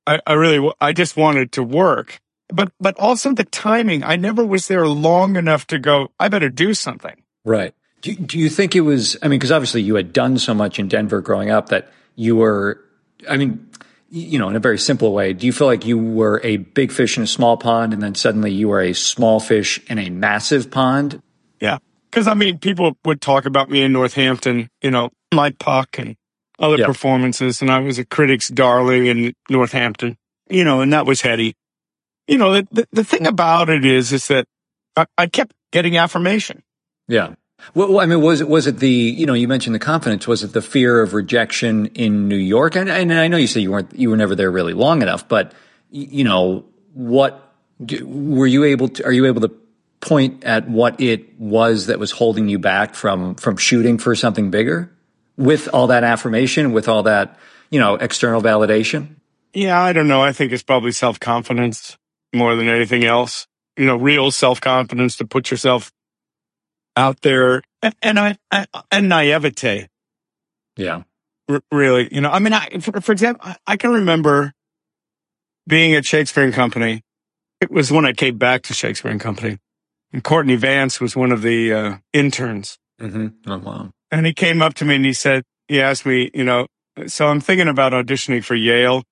I, I really, I just wanted to work, but, but also the timing. I never was there long enough to go. I better do something. Right. Do, do you think it was, I mean, because obviously you had done so much in Denver growing up that you were, I mean, you know, in a very simple way, do you feel like you were a big fish in a small pond and then suddenly you were a small fish in a massive pond? Yeah. Cause I mean, people would talk about me in Northampton, you know, my puck and other yep. performances. And I was a critic's darling in Northampton, you know, and that was heady. You know, the, the, the thing about it is, is that I, I kept getting affirmation. Yeah. Well, I mean, was it was it the you know you mentioned the confidence? Was it the fear of rejection in New York? And, and I know you said you weren't you were never there really long enough, but you know what were you able to? Are you able to point at what it was that was holding you back from from shooting for something bigger with all that affirmation, with all that you know external validation? Yeah, I don't know. I think it's probably self confidence more than anything else. You know, real self confidence to put yourself out there and, and I, I, and naivete. Yeah. R- really. You know, I mean, I, for, for example, I, I can remember being at Shakespeare and Company. It was when I came back to Shakespeare and Company. And Courtney Vance was one of the uh, interns. Mm-hmm. Oh, wow. And he came up to me and he said, he asked me, you know, so I'm thinking about auditioning for Yale,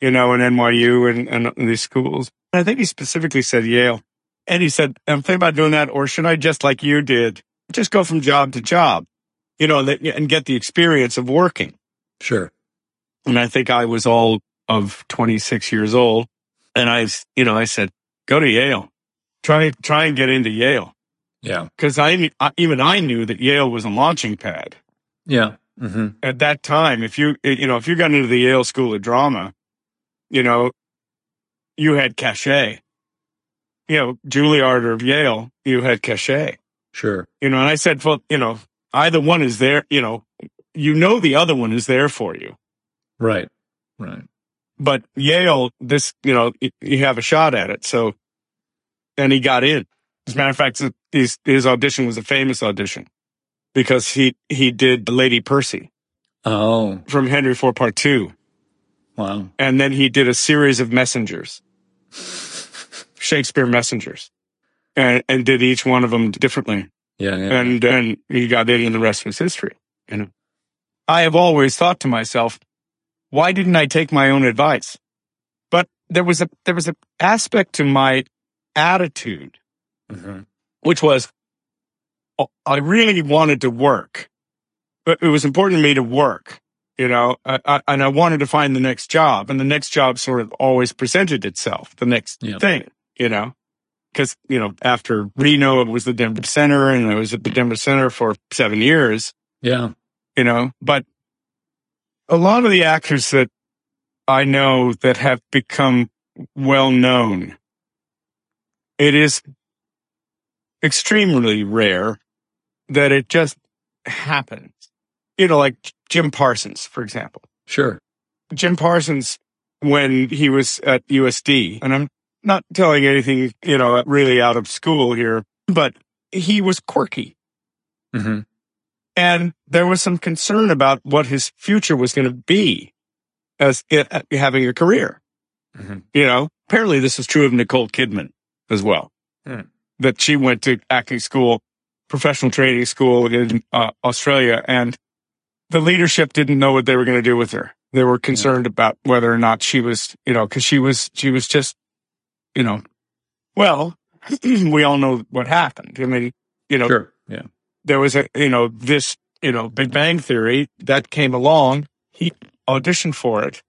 you know, and NYU and, and these schools. And I think he specifically said Yale. And he said, I'm thinking about doing that, or should I just like you did, just go from job to job, you know, and get the experience of working? Sure. And I think I was all of 26 years old. And I, you know, I said, go to Yale, try, try and get into Yale. Yeah. Cause I, even I knew that Yale was a launching pad. Yeah. Mm-hmm. At that time, if you, you know, if you got into the Yale School of Drama, you know, you had cachet you know, Juilliard of Yale, you had cachet. Sure. You know, and I said, well, you know, either one is there, you know, you know, the other one is there for you. Right. Right. But Yale, this, you know, you have a shot at it. So, and he got in. As a matter of fact, his, his audition was a famous audition because he, he did Lady Percy. Oh. From Henry IV Part Two. Wow. And then he did a series of messengers. Shakespeare messengers and, and did each one of them differently. Yeah, yeah. And then he got in and the rest was history. You know, I have always thought to myself, why didn't I take my own advice? But there was a, there was an aspect to my attitude, mm-hmm. which was, oh, I really wanted to work, but it was important to me to work, you know, I, I, and I wanted to find the next job and the next job sort of always presented itself, the next thing you know, because, you know, after Reno, it was the Denver Center and I was at the Denver Center for seven years. Yeah. You know, but a lot of the actors that I know that have become well known, it is extremely rare that it just happens. You know, like Jim Parsons, for example. Sure. Jim Parsons, when he was at USD, and I'm not telling anything, you know, really out of school here, but he was quirky. Mm-hmm. And there was some concern about what his future was going to be as it, having a career. Mm-hmm. You know, apparently this is true of Nicole Kidman as well, mm. that she went to acting school, professional training school in uh, Australia, and the leadership didn't know what they were going to do with her. They were concerned yeah. about whether or not she was, you know, because she was she was just you know, well, we all know what happened. I mean, you know, sure. yeah, there was a, you know, this, you know, Big Bang Theory that came along. He auditioned for it.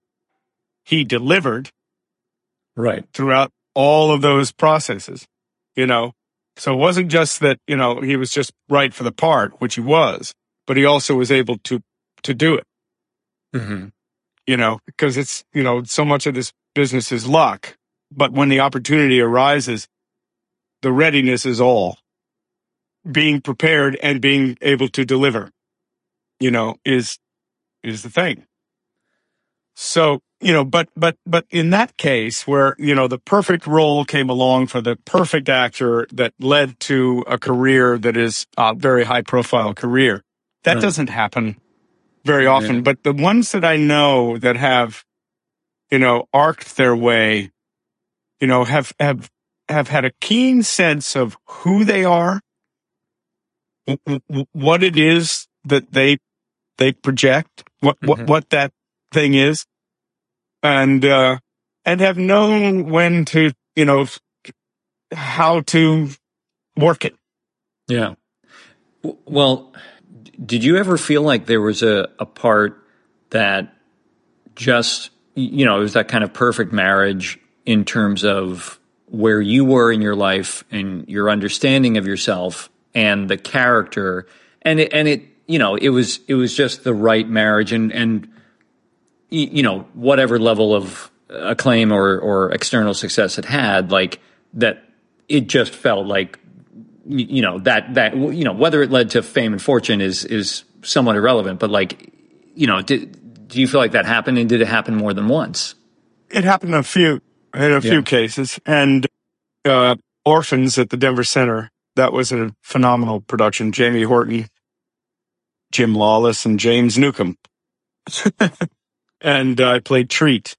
He delivered. Right. Throughout all of those processes, you know, so it wasn't just that, you know, he was just right for the part, which he was, but he also was able to, to do it. Mm-hmm. You know, because it's, you know, so much of this business is luck but when the opportunity arises, the readiness is all. Being prepared and being able to deliver, you know, is, is the thing. So, you know, but, but, but in that case where, you know, the perfect role came along for the perfect actor that led to a career that is a very high profile career, that right. doesn't happen very often. Yeah. But the ones that I know that have, you know, arced their way you know, have, have, have had a keen sense of who they are, what it is that they, they project, what, mm-hmm. what, what that thing is, and, uh, and have known when to, you know, how to work it. Yeah. Well, did you ever feel like there was a, a part that just, you know, it was that kind of perfect marriage in terms of where you were in your life and your understanding of yourself and the character, and it, and it, you know, it was it was just the right marriage, and and you know whatever level of acclaim or or external success it had, like that, it just felt like you know that that you know whether it led to fame and fortune is is somewhat irrelevant, but like you know, did, do you feel like that happened, and did it happen more than once? It happened a few in a few yeah. cases, and uh, Orphans at the Denver Center. That was a phenomenal production. Jamie Horton, Jim Lawless, and James Newcomb. and I played Treat.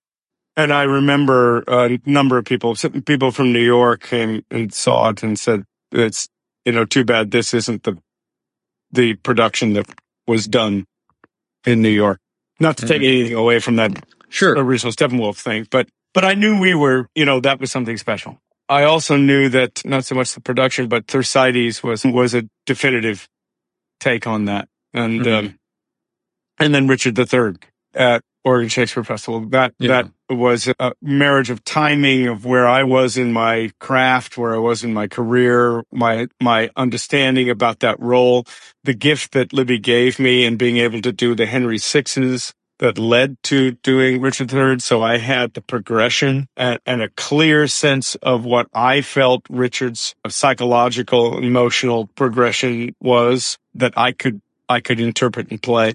And I remember a number of people, people from New York came and saw it and said, it's, you know, too bad this isn't the, the production that was done in New York. Not to take mm-hmm. anything away from that sure. original Steppenwolf thing, but, but I knew we were, you know, that was something special. I also knew that not so much the production, but Thersites was, was a definitive take on that. And, mm-hmm. um, and then Richard III at Oregon Shakespeare Festival. That, yeah. that was a marriage of timing of where I was in my craft, where I was in my career, my, my understanding about that role, the gift that Libby gave me and being able to do the Henry Sixes that led to doing Richard III. So I had the progression and, and, a clear sense of what I felt Richard's psychological, emotional progression was that I could, I could interpret and play.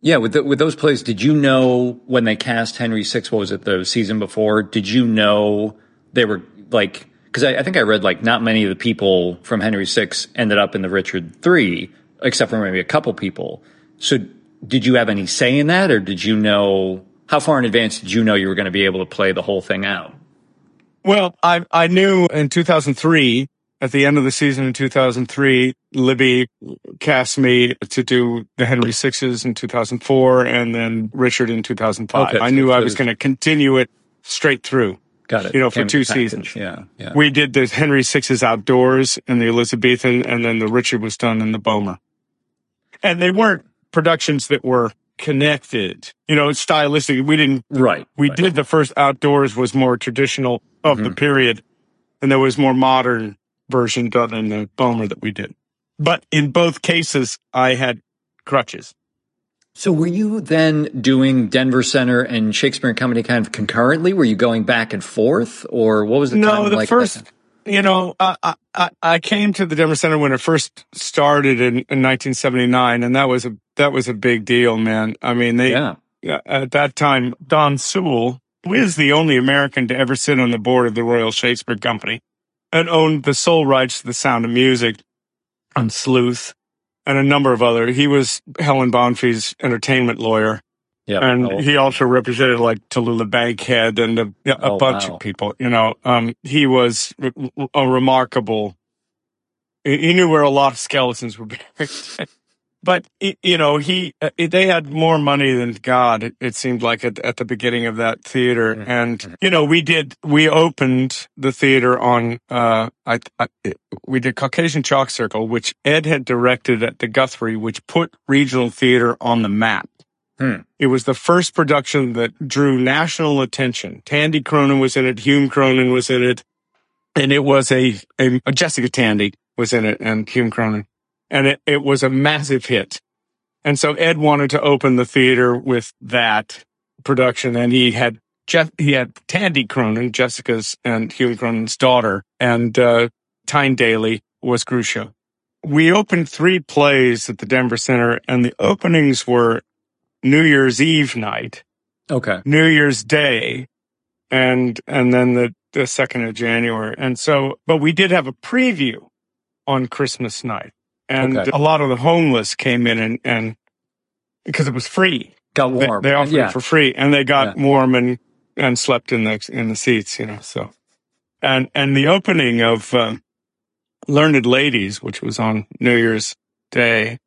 Yeah, with the, with those plays, did you know when they cast Henry VI? What was it the season before? Did you know they were like? Because I, I think I read like not many of the people from Henry VI ended up in the Richard III, except for maybe a couple people. So did you have any say in that, or did you know how far in advance did you know you were going to be able to play the whole thing out? Well, I I knew in 2003 at the end of the season in 2003, Libby cast me to do the Henry Sixes in 2004 and then Richard in 2005. Okay, I knew so I was going to continue it straight through. Got it. You know, for two seasons. Yeah, yeah. We did the Henry Sixes outdoors and the Elizabethan, and then the Richard was done in the Bowmer. And they weren't productions that were connected. You know, stylistically, We didn't. Right. We right. did the first outdoors was more traditional of mm-hmm. the period, and there was more modern version done in the Bowmer that we did. But in both cases, I had crutches. So were you then doing Denver Center and Shakespeare and Company kind of concurrently? Were you going back and forth, or what was the no? the like first you know, I, I, I came to the Denver Center when it first started in, in 1979, and that was a that was a big deal, man. I mean, they yeah. at that time Don Seawell was the only American to ever sit on the board of the Royal Shakespeare Company and owned the sole rights to the Sound of Music on Sleuth and a number of other. He was Helen Bonfils' entertainment lawyer. Yeah, and oh. he also represented like Tallulah Bankhead and a, a oh, bunch wow. of people. You know, um, he was a remarkable. He knew where a lot of skeletons were buried. but you know, he uh, they had more money than God. It, seemed like at, at, the beginning of that theater, mm-hmm. and mm-hmm. you know, we did we opened the theater on uh, I, I we did Caucasian Chalk Circle, which Ed had directed at the Guthrie, which put regional theater on the map. Hmm. It was the first production that drew national attention. Tandy Cronyn was in it. Hume Cronyn was in it. And it was a, a, a Jessica Tandy was in it and Hume Cronyn. And it, it was a massive hit. And so Ed wanted to open the theater with that production and he had Jeff, he had Tandy Cronyn, Jessica's and Hume Cronyn's daughter, and uh, Tyne Daly was Grusha. We opened three plays at the Denver Center, and the openings were New Year's Eve night. Okay. New Year's Day and and then the the second of January. And so but we did have a preview on Christmas night. And okay. a lot of the homeless came in and, and because it was free. Got warm. They, they offered yeah. it for free and they got yeah. warm and and slept in the in the seats, you know. So and and the opening of um, Learned Ladies, which was on New Year's Day,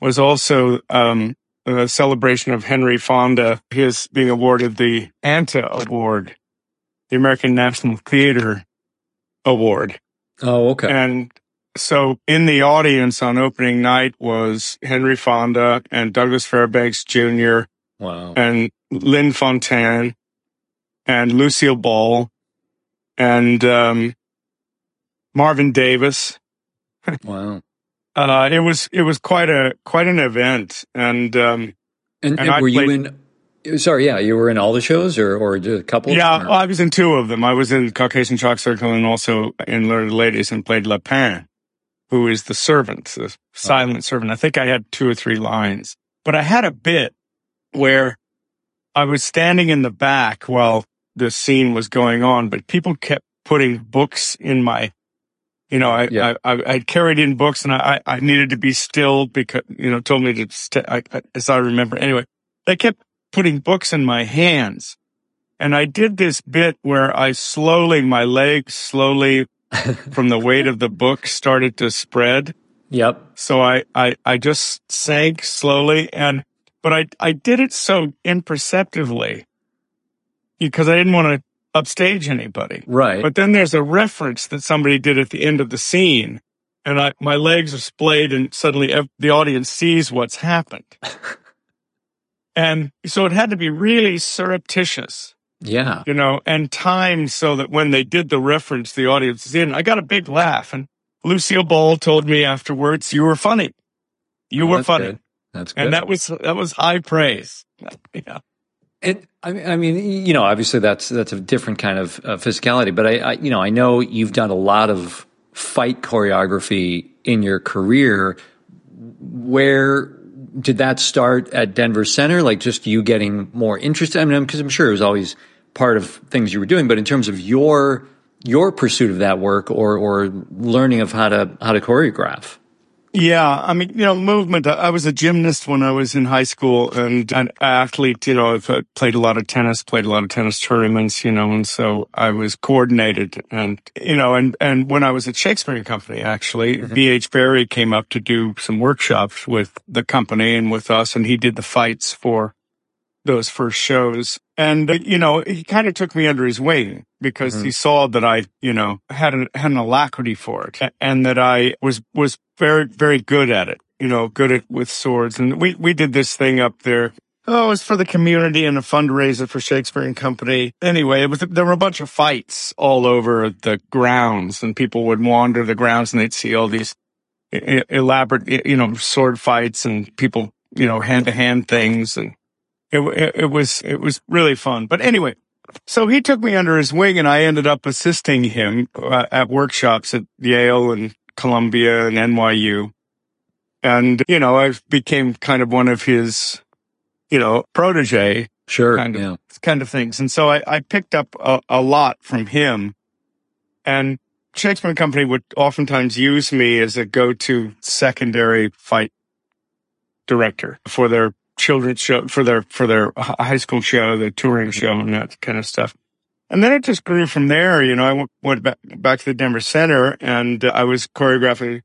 was also um, a celebration of Henry Fonda. his being awarded the ANTA Award, the American National Theater Award. Oh, okay. And so in the audience on opening night was Henry Fonda and Douglas Fairbanks Jr. Wow. And Lynn Fontanne and Lucille Ball and um, Marvin Davis. wow. Uh, it was it was quite a quite an event, and um, and, and, and were played, you in? Sorry, yeah, you were in all the shows, or or a couple. Yeah, well, I was in two of them. I was in Caucasian Chalk Circle, and also in Learned Ladies, and played Lapin, who is the servant, the silent oh. servant. I think I had two or three lines, but I had a bit where I was standing in the back while the scene was going on, but people kept putting books in my you know, I, yeah. I, I, I, carried in books and I, I needed to be still because, you know, told me to stay, I, as I remember. Anyway, they kept putting books in my hands. And I did this bit where I slowly, my legs slowly from the weight of the book started to spread. Yep. So I, I, I just sank slowly and, but I, I did it so imperceptibly because I didn't want to upstage anybody. Right. But then there's a reference that somebody did at the end of the scene, and I, my legs are splayed, and suddenly the audience sees what's happened. and so it had to be really surreptitious. Yeah. You know, and timed so that when they did the reference, the audience is in. I got a big laugh, and Lucille Ball told me afterwards, "You were funny. You oh, were funny." Good. That's good. And that was that was high praise. Yeah. I mean, you know, obviously that's that's a different kind of uh, physicality, but I, I, you know, I know you've done a lot of fight choreography in your career. Where did that start at Denver Center? Like just you getting more interested? I mean, because I'm sure it was always part of things you were doing, but in terms of your your pursuit of that work or or learning of how to how to choreograph. Yeah, I mean, you know, movement. I was a gymnast when I was in high school and an athlete. You know, I've uh, played a lot of tennis, played a lot of tennis tournaments. You know, and so I was coordinated. And you know, and and when I was at Shakespeare Company, actually, mm-hmm. B.H. Barry came up to do some workshops with the company and with us, and he did the fights for those first shows. And, uh, you know, he kind of took me under his wing because mm-hmm. he saw that I, you know, had an, had an alacrity for it and that I was, was very, very good at it, you know, good at with swords. And we, we did this thing up there. Oh, it was for the community and a fundraiser for Shakespeare and Company. Anyway, it was, there were a bunch of fights all over the grounds and people would wander the grounds and they'd see all these elaborate, you know, sword fights and people, you know, hand to hand things. And it, it, it was, it was really fun. But anyway, so he took me under his wing and I ended up assisting him uh, at workshops at Yale and Columbia and NYU. And, you know, I became kind of one of his, you know, protege. Sure. Kind of, yeah. kind of things. And so I, I picked up a, a lot from him. And Shakespeare and Company would oftentimes use me as a go-to secondary fight director for their children's show, for their, for their high school show, the touring show and that kind of stuff. And then it just grew from there. You know, I went, went back, back to the Denver Center and uh, I was choreographing,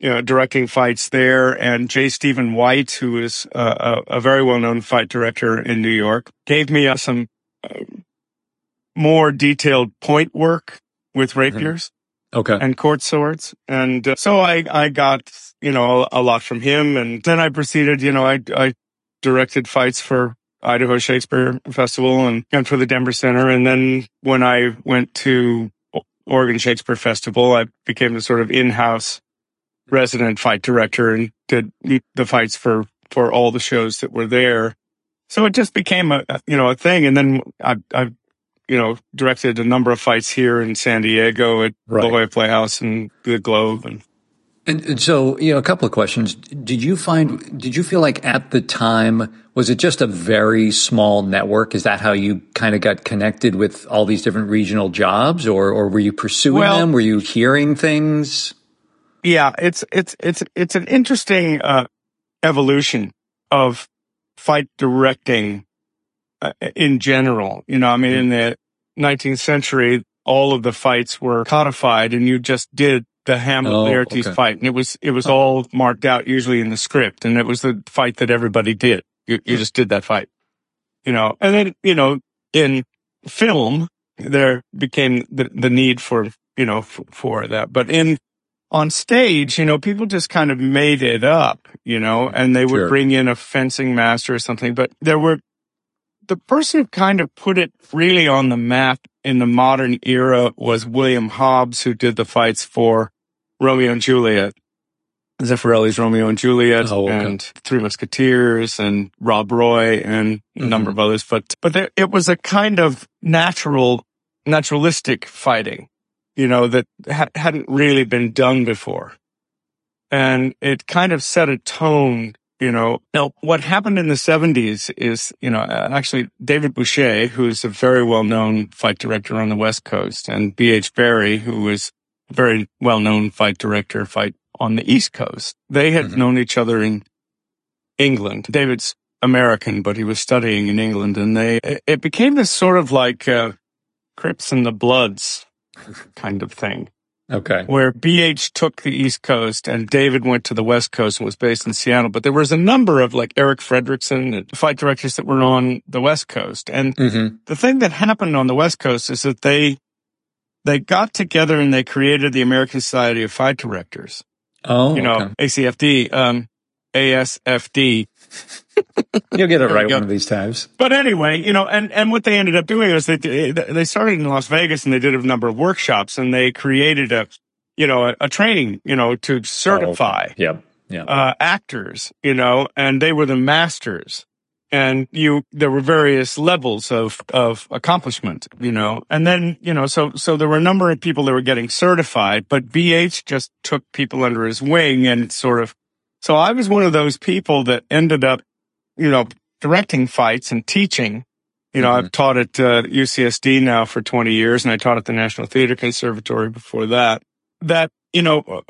you know, directing fights there. And J. Steven White, who is uh, a, a, very well-known fight director in New York, gave me uh, some uh, more detailed point work with mm-hmm. rapiers. Okay. And court swords. And uh, so I, I got, you know, a, lot from him. And then I proceeded, you know, I, I directed fights for Idaho Shakespeare Festival and, and for the Denver Center. And then when I went to Oregon Shakespeare Festival, I became the sort of in-house resident fight director and did the fights for, for all the shows that were there. So it just became a, you know, a thing. And then I, I, you know, directed a number of fights here in San Diego at right. La Playhouse and the Globe and and, so, you know, a couple of questions. Did you find, did you feel like at the time, was it just a very small network? Is that how you kind of got connected with all these different regional jobs or, or were you pursuing well, them? Were you hearing things? Yeah, it's, it's, it's, it's an interesting, uh, evolution of fight directing Uh, in general. You know, I mean, in the 19th century, all of the fights were codified and you just did the Hamlet oh, Laertes okay. fight, and it was it was all marked out usually in the script, and it was the fight that everybody did. You, you just did that fight, you know. And then you know in film there became the the need for you know for, for that, but in on stage, you know, people just kind of made it up, you know, and they would sure. bring in a fencing master or something, but there were the person who kind of put it really on the map in the modern era was William Hobbs, who did the fights for Romeo and Juliet. Zeffirelli's Romeo and Juliet oh, okay. and Three Musketeers and Rob Roy and mm-hmm. a number of others. But, but there, it was a kind of natural, naturalistic fighting, you know, that ha- hadn't really been done before. And it kind of set a tone, you know. Now, what happened in the 70s is, you know, actually David Boushey, who's a very well known fight director on the West Coast, and B.H. Barry, who was a very well known fight director, fight on the East Coast. They had mm-hmm. known each other in England. David's American, but he was studying in England and they, it became this sort of like, uh, Crips and the Bloods kind of thing. Okay. Where BH took the East Coast and David went to the West Coast and was based in Seattle. But there was a number of like Erik Fredricksen and fight directors that were on the West Coast. And mm-hmm. the thing that happened on the West Coast is that they, they got together and they created the American Society of Fight Directors. Oh, you know, okay. ACFD, um, ASFD. You'll get it right one of these times. But anyway, you know, and, and what they ended up doing is they, they started in Las Vegas and they did a number of workshops and they created a, you know, a, a training, you know, to certify, oh, yep, yep. Uh, actors, you know, and they were the masters and you there were various levels of of accomplishment you know and then you know so so there were a number of people that were getting certified but bh just took people under his wing and sort of so i was one of those people that ended up you know directing fights and teaching you know mm-hmm. i've taught at uh, ucsd now for 20 years and i taught at the national theater conservatory before that that you know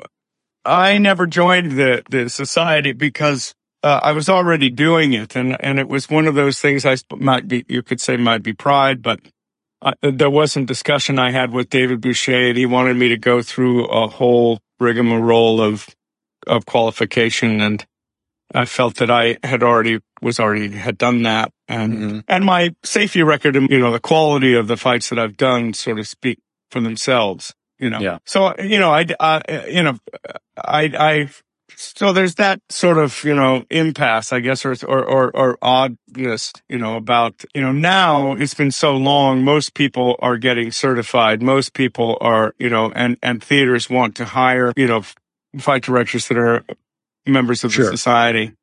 i never joined the the society because uh, I was already doing it, and and it was one of those things. I might be, you could say, might be pride, but I, there was some discussion I had with David Boushey, and he wanted me to go through a whole rigmarole of of qualification, and I felt that I had already was already had done that, and mm-hmm. and my safety record and you know the quality of the fights that I've done sort of speak for themselves. You know, yeah. So you know, I, I you know, I I so there's that sort of, you know, impasse, I guess, or, or, or, or oddness, you know, about, you know, now it's been so long. Most people are getting certified. Most people are, you know, and, and theaters want to hire, you know, fight directors that are members of sure. the society.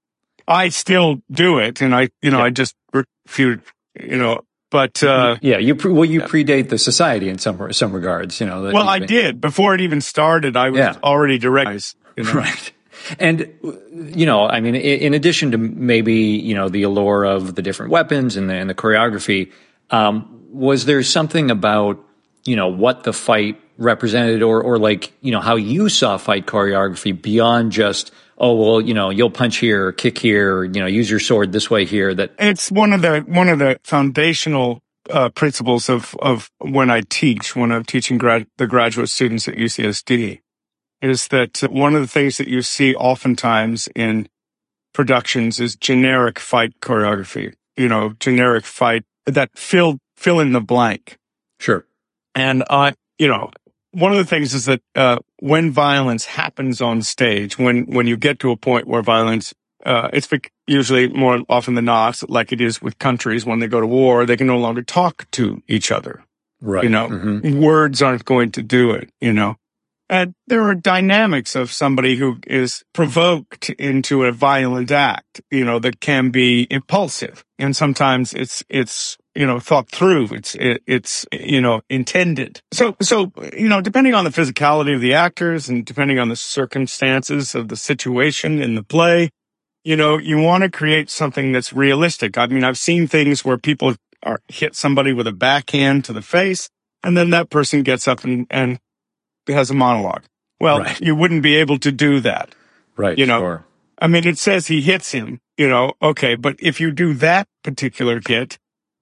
I still do it. And I, you know, yeah. I just refute, you know, but uh, yeah, you pre- well, you predate the society in some some regards, you know. well, I did before it even started. I was yeah. already direct, you know? right. And, you know, I mean, in, addition to maybe, you know, the allure of the different weapons and the, and the choreography, um, was there something about, you know, what the fight represented or, or like, you know, how you saw fight choreography beyond just, oh, well, you know, you'll punch here, kick here, you know, use your sword this way here that it's one of the, one of the foundational uh, principles of, of when I teach, when I'm teaching grad, the graduate students at UCSD is that one of the things that you see oftentimes in productions is generic fight choreography, you know, generic fight that fill, fill in the blank. Sure. And I, you know, one of the things is that, uh, when violence happens on stage, when, when you get to a point where violence, uh, it's usually more often than not, like it is with countries when they go to war, they can no longer talk to each other. Right. You know, mm-hmm. words aren't going to do it, you know. And there are dynamics of somebody who is provoked into a violent act, you know, that can be impulsive. And sometimes it's, it's, you know, thought through. It's, it, it's, you know, intended. So, so, you know, depending on the physicality of the actors and depending on the circumstances of the situation in the play, you know, you want to create something that's realistic. I mean, I've seen things where people are hit somebody with a backhand to the face and then that person gets up and, and has a monologue. Well, right. you wouldn't be able to do that. Right. You know, sure. I mean, it says he hits him, you know, okay, but if you do that particular hit,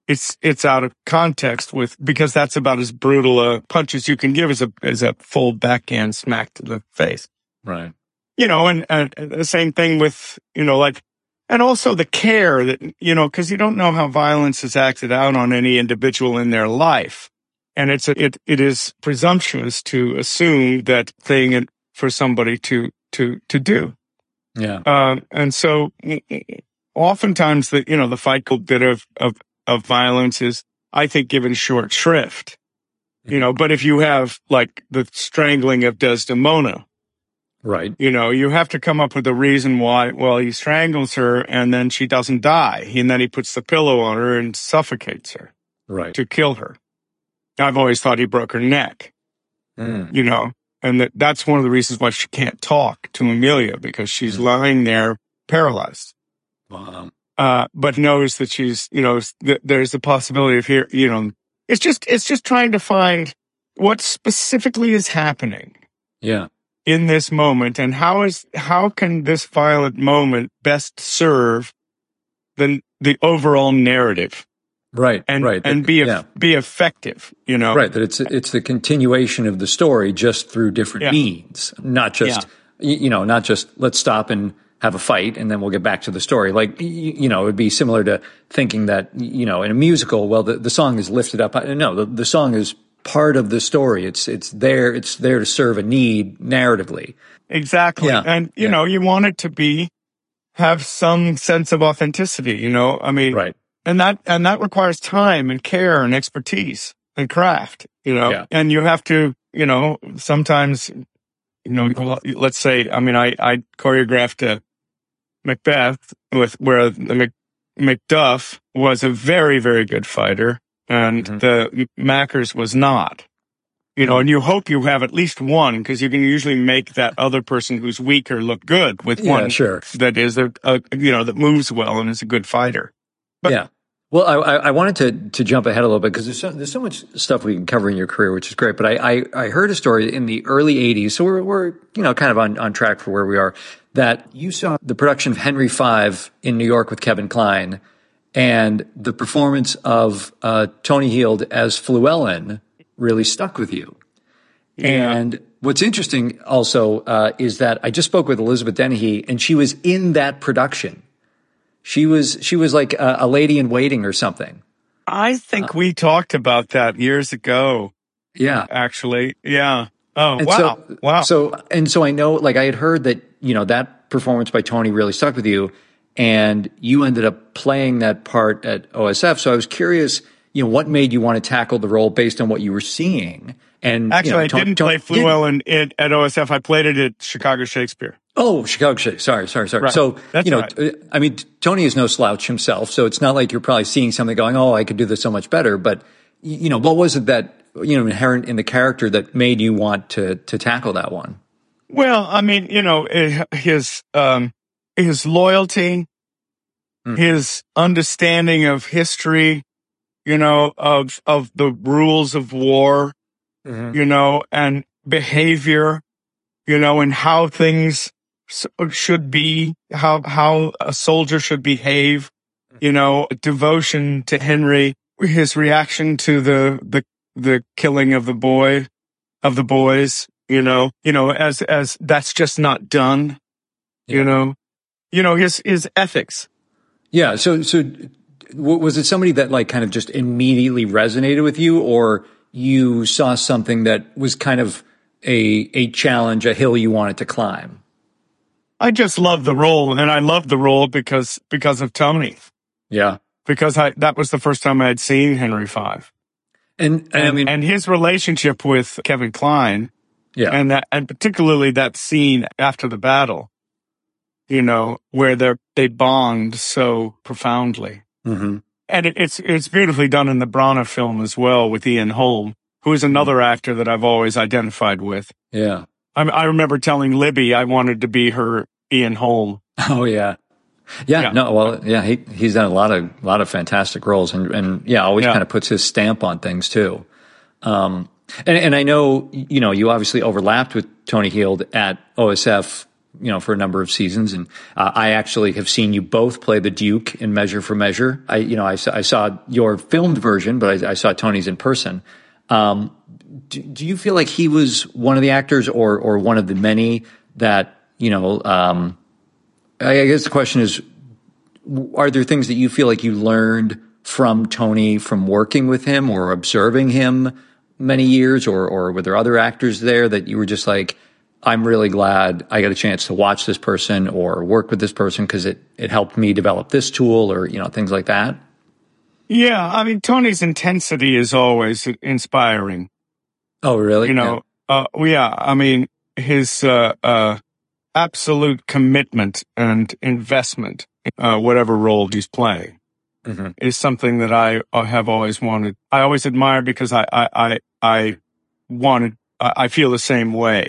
it's, it's out of context with, because that's about as brutal a punch as you can give as a, as a full backhand smack to the face. Right. You know, and, and the same thing with, you know, like, and also the care that, you know, cause you don't know how violence is acted out on any individual in their life. And it's, a, it, it is presumptuous to assume that thing for somebody to, to, to do. Yeah. Uh, and so oftentimes the, you know, the fight bit of, of, of violence is, I think, given short shrift, you know, but if you have like the strangling of Desdemona, Right. You know, you have to come up with a reason why, well, he strangles her and then she doesn't die. And then he puts the pillow on her and suffocates her. Right. To kill her. I've always thought he broke her neck. Mm. You know, and that, that's one of the reasons why she can't talk to Emilia because she's mm. lying there paralyzed. Wow. Uh, but knows that she's, you know, th- there's the possibility of here, you know, it's just, it's just trying to find what specifically is happening. Yeah. In this moment and how is, how can this violent moment best serve the, the overall narrative? Right. And, right. And be, yeah. be effective, you know? Right. That it's, it's the continuation of the story just through different yeah. means, not just, yeah. you know, not just let's stop and, have a fight and then we'll get back to the story. Like, you know, it would be similar to thinking that, you know, in a musical, well, the, the song is lifted up. No, the, the song is part of the story. It's, it's there, it's there to serve a need narratively. Exactly. Yeah. And, you yeah. know, you want it to be, have some sense of authenticity, you know, I mean, right. And that, and that requires time and care and expertise and craft, you know, yeah. and you have to, you know, sometimes, you know, let's say, I mean, I, I choreographed a, Macbeth with where the Mac, Macduff was a very, very good fighter and mm-hmm. the Mackers was not. You know, and you hope you have at least one because you can usually make that other person who's weaker look good with yeah, one sure. that is a, a, you know, that moves well and is a good fighter. But, yeah. Well, I, I wanted to to jump ahead a little bit because there's so, there's so much stuff we can cover in your career, which is great. But I, I, I heard a story in the early '80s, so we're we're you know kind of on, on track for where we are. That you saw the production of Henry V in New York with Kevin Kline, and the performance of uh, Tony Heald as Fluellen really stuck with you. Yeah. And what's interesting also uh, is that I just spoke with Elizabeth Dennehy, and she was in that production. She was she was like a, a lady in waiting or something. I think uh, we talked about that years ago. Yeah, actually, yeah. Oh and wow, so, wow. So and so I know, like I had heard that you know that performance by Tony really stuck with you, and you ended up playing that part at OSF. So I was curious, you know, what made you want to tackle the role based on what you were seeing? And actually, you know, I Tony, didn't play Fluellen at OSF. I played it at Chicago Shakespeare. Oh, Chicago Shakespeare. Sorry, sorry, sorry. Right. So, That's you know, right. Uh, I mean, Tony is no slouch himself. So it's not like you're probably seeing something going, oh, I could do this so much better. But, you know, what was it that, you know, inherent in the character that made you want to, to tackle that one? Well, I mean, you know, eh, his, um, his loyalty, mm. his understanding of history, you know, of, of the rules of war, mm-hmm. you know, and behavior, you know, and how things should be, how, how a soldier should behave, you know, devotion to Henry, his reaction to the, the, the killing of the boy, of the boys, you know, you know, as, as that's just not done, yeah. you know, you know, his, his ethics. Yeah. So, so was it somebody that like kind of just immediately resonated with you or you saw something that was kind of a, a challenge, a hill you wanted to climb? I just love the role and I love the role because, because of Tony. Yeah. Because I, that was the first time I had seen Henry V. And, and, I mean, and his relationship with Kevin Kline. Yeah. And that, and particularly that scene after the battle, you know, where they they bond so profoundly. Mm-hmm. And it, it's, it's beautifully done in the Branagh film as well with Ian Holm, who is another actor that I've always identified with. Yeah. I, I remember telling Libby I wanted to be her Ian Holm. Oh yeah. Yeah, yeah, no, well, yeah, he he's done a lot of lot of fantastic roles, and and yeah, always yeah. kind of puts his stamp on things too. Um, and and I know you know you obviously overlapped with Tony Heald at OSF, you know, for a number of seasons, and uh, I actually have seen you both play the Duke in Measure for Measure. I you know I saw, I saw your filmed version, but I, I saw Tony's in person. Um, do, do, you feel like he was one of the actors or or one of the many that you know? Um, I guess the question is, are there things that you feel like you learned from Tony from working with him or observing him many years, or or were there other actors there that you were just like? I'm really glad I got a chance to watch this person or work with this person because it, it helped me develop this tool or, you know, things like that. Yeah. I mean, Tony's intensity is always inspiring. Oh, really? You know, yeah. Uh, yeah. I mean, his, uh, uh, absolute commitment and investment, uh, whatever role he's playing, mm-hmm. is something that I have always wanted. I always admire because I, I, I, I wanted, I feel the same way,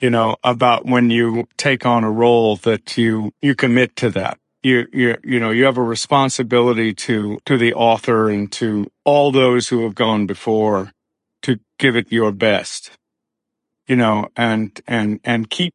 you know, about when you take on a role that you, you commit to that. You, you, you know, you have a responsibility to, to the author and to all those who have gone before to give it your best, you know, and, and, and keep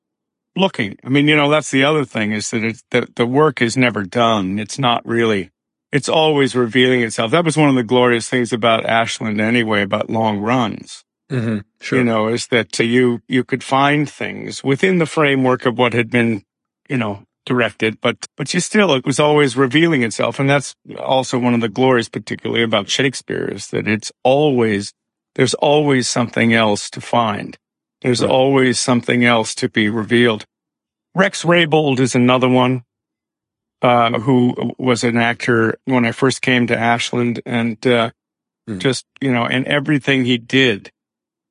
looking. I mean, you know, that's the other thing is that it's, the, the work is never done. It's not really, it's always revealing itself. That was one of the glorious things about Ashland anyway, about long runs. Mm-hmm, sure. You know, is that you, you could find things within the framework of what had been, you know, directed, but, but you still, it was always revealing itself. And that's also one of the glories, particularly about Shakespeare is that it's always, there's always something else to find. There's right. always something else to be revealed. Rex Rabold is another one, uh, who was an actor when I first came to Ashland and, uh, mm. just, you know, and everything he did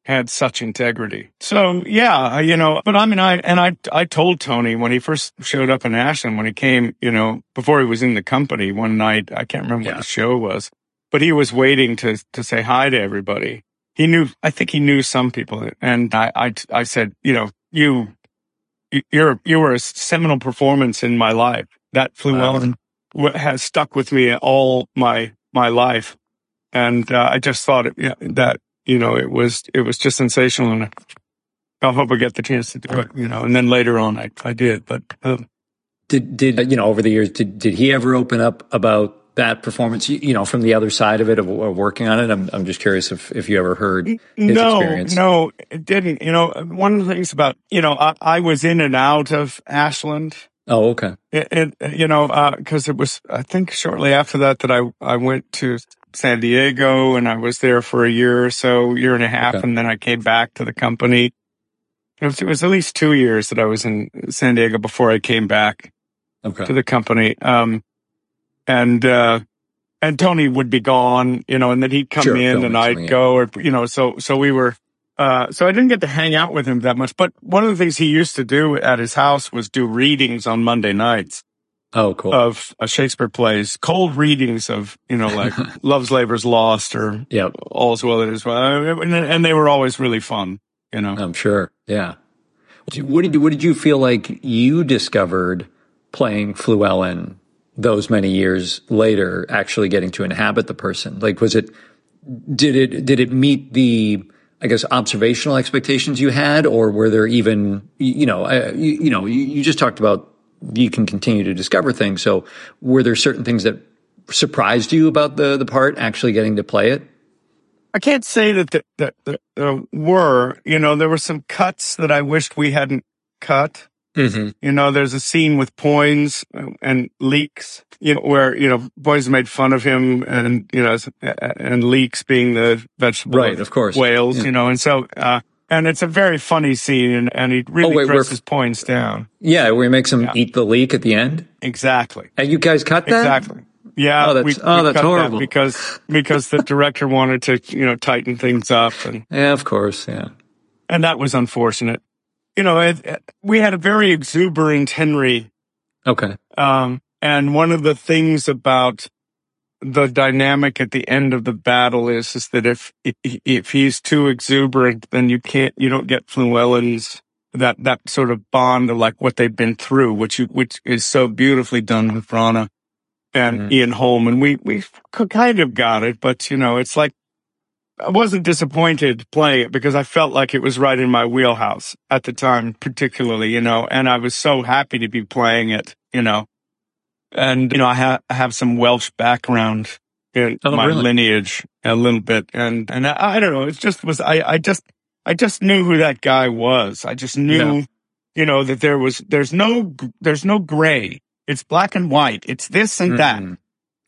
had such integrity. So yeah, you know, but I mean, I, and I, I told Tony when he first showed up in Ashland, when he came, you know, before he was in the company one night, I can't remember yeah. what the show was, but he was waiting to, to say hi to everybody he knew, I think he knew some people. And I, I, I said, you know, you, you're, you were a seminal performance in my life. That Fluellen wow. has stuck with me all my, my life. And, uh, I just thought it, yeah, that, you know, it was, it was just sensational. And I hope I get the chance to do it, you know, and then later on I, I did, but, um, did, did, you know, over the years, did, did he ever open up about that performance, you, you, know, from the other side of it of, of, working on it? I'm, I'm just curious if, if you ever heard his no, experience. No, it didn't. You know, one of the things about, you know, I, I was in and out of Ashland. Oh, okay. It, it you know, uh, cause it was, I think shortly after that, that I, I went to San Diego and I was there for a year or so, year and a half. Okay. And then I came back to the company. It was, it was, at least two years that I was in San Diego before I came back okay. to the company. Um, and uh, and Tony would be gone, you know, and then he'd come sure, in and I'd go, or you know, so so we were. Uh, so I didn't get to hang out with him that much, but one of the things he used to do at his house was do readings on Monday nights. Oh, cool. Of uh, Shakespeare plays, cold readings of, you know, like Love's Labour's Lost or yep. All's Well That Is Well. And, and they were always really fun, you know. I'm sure. Yeah. What did you, what did you feel like you discovered playing Fluellen those many years later actually getting to inhabit the person? Like, was it, did it, did it meet the, I guess, observational expectations you had, or were there even, you know, uh, you, you, know, you, just talked about you can continue to discover things. So were there certain things that surprised you about the, the part actually getting to play it? I can't say that, the, that, that there were, you know, there were some cuts that I wished we hadn't cut. Mm-hmm. You know, there's a scene with Poins and Leeks, you know, where, you know, Poins made fun of him and, you know, and Leeks being the vegetable. Right, of course. Wales, yeah. you know, and so, uh, and it's a very funny scene and, and he really oh, wait, presses Poins down. Yeah, where he makes him yeah. eat the leek at the end. Exactly. And you guys cut that? Exactly. Yeah. Oh, that's, we, oh, we that's horrible. That because, because the director wanted to, you know, tighten things up and. Yeah, of course. Yeah. And that was unfortunate you know, it, it, we had a very exuberant Henry. Okay. Um, and one of the things about the dynamic at the end of the battle is, is that if, if he's too exuberant, then you can't, you don't get Fluellen's that, that sort of bond of like what they've been through, which you, which is so beautifully done with Branagh and mm-hmm. Ian Holm. And we, we kind of got it, but you know, it's like I wasn't disappointed playing it because I felt like it was right in my wheelhouse at the time, particularly, you know, and I was so happy to be playing it, you know. And, you know, I, ha- I have some Welsh background in oh, my really? lineage a little bit. And, and I, I, don't know. It just was, I, I just, I just knew who that guy was. I just knew, yeah. you know, that there was, there's no, there's no gray. It's black and white. It's this and mm-hmm. that.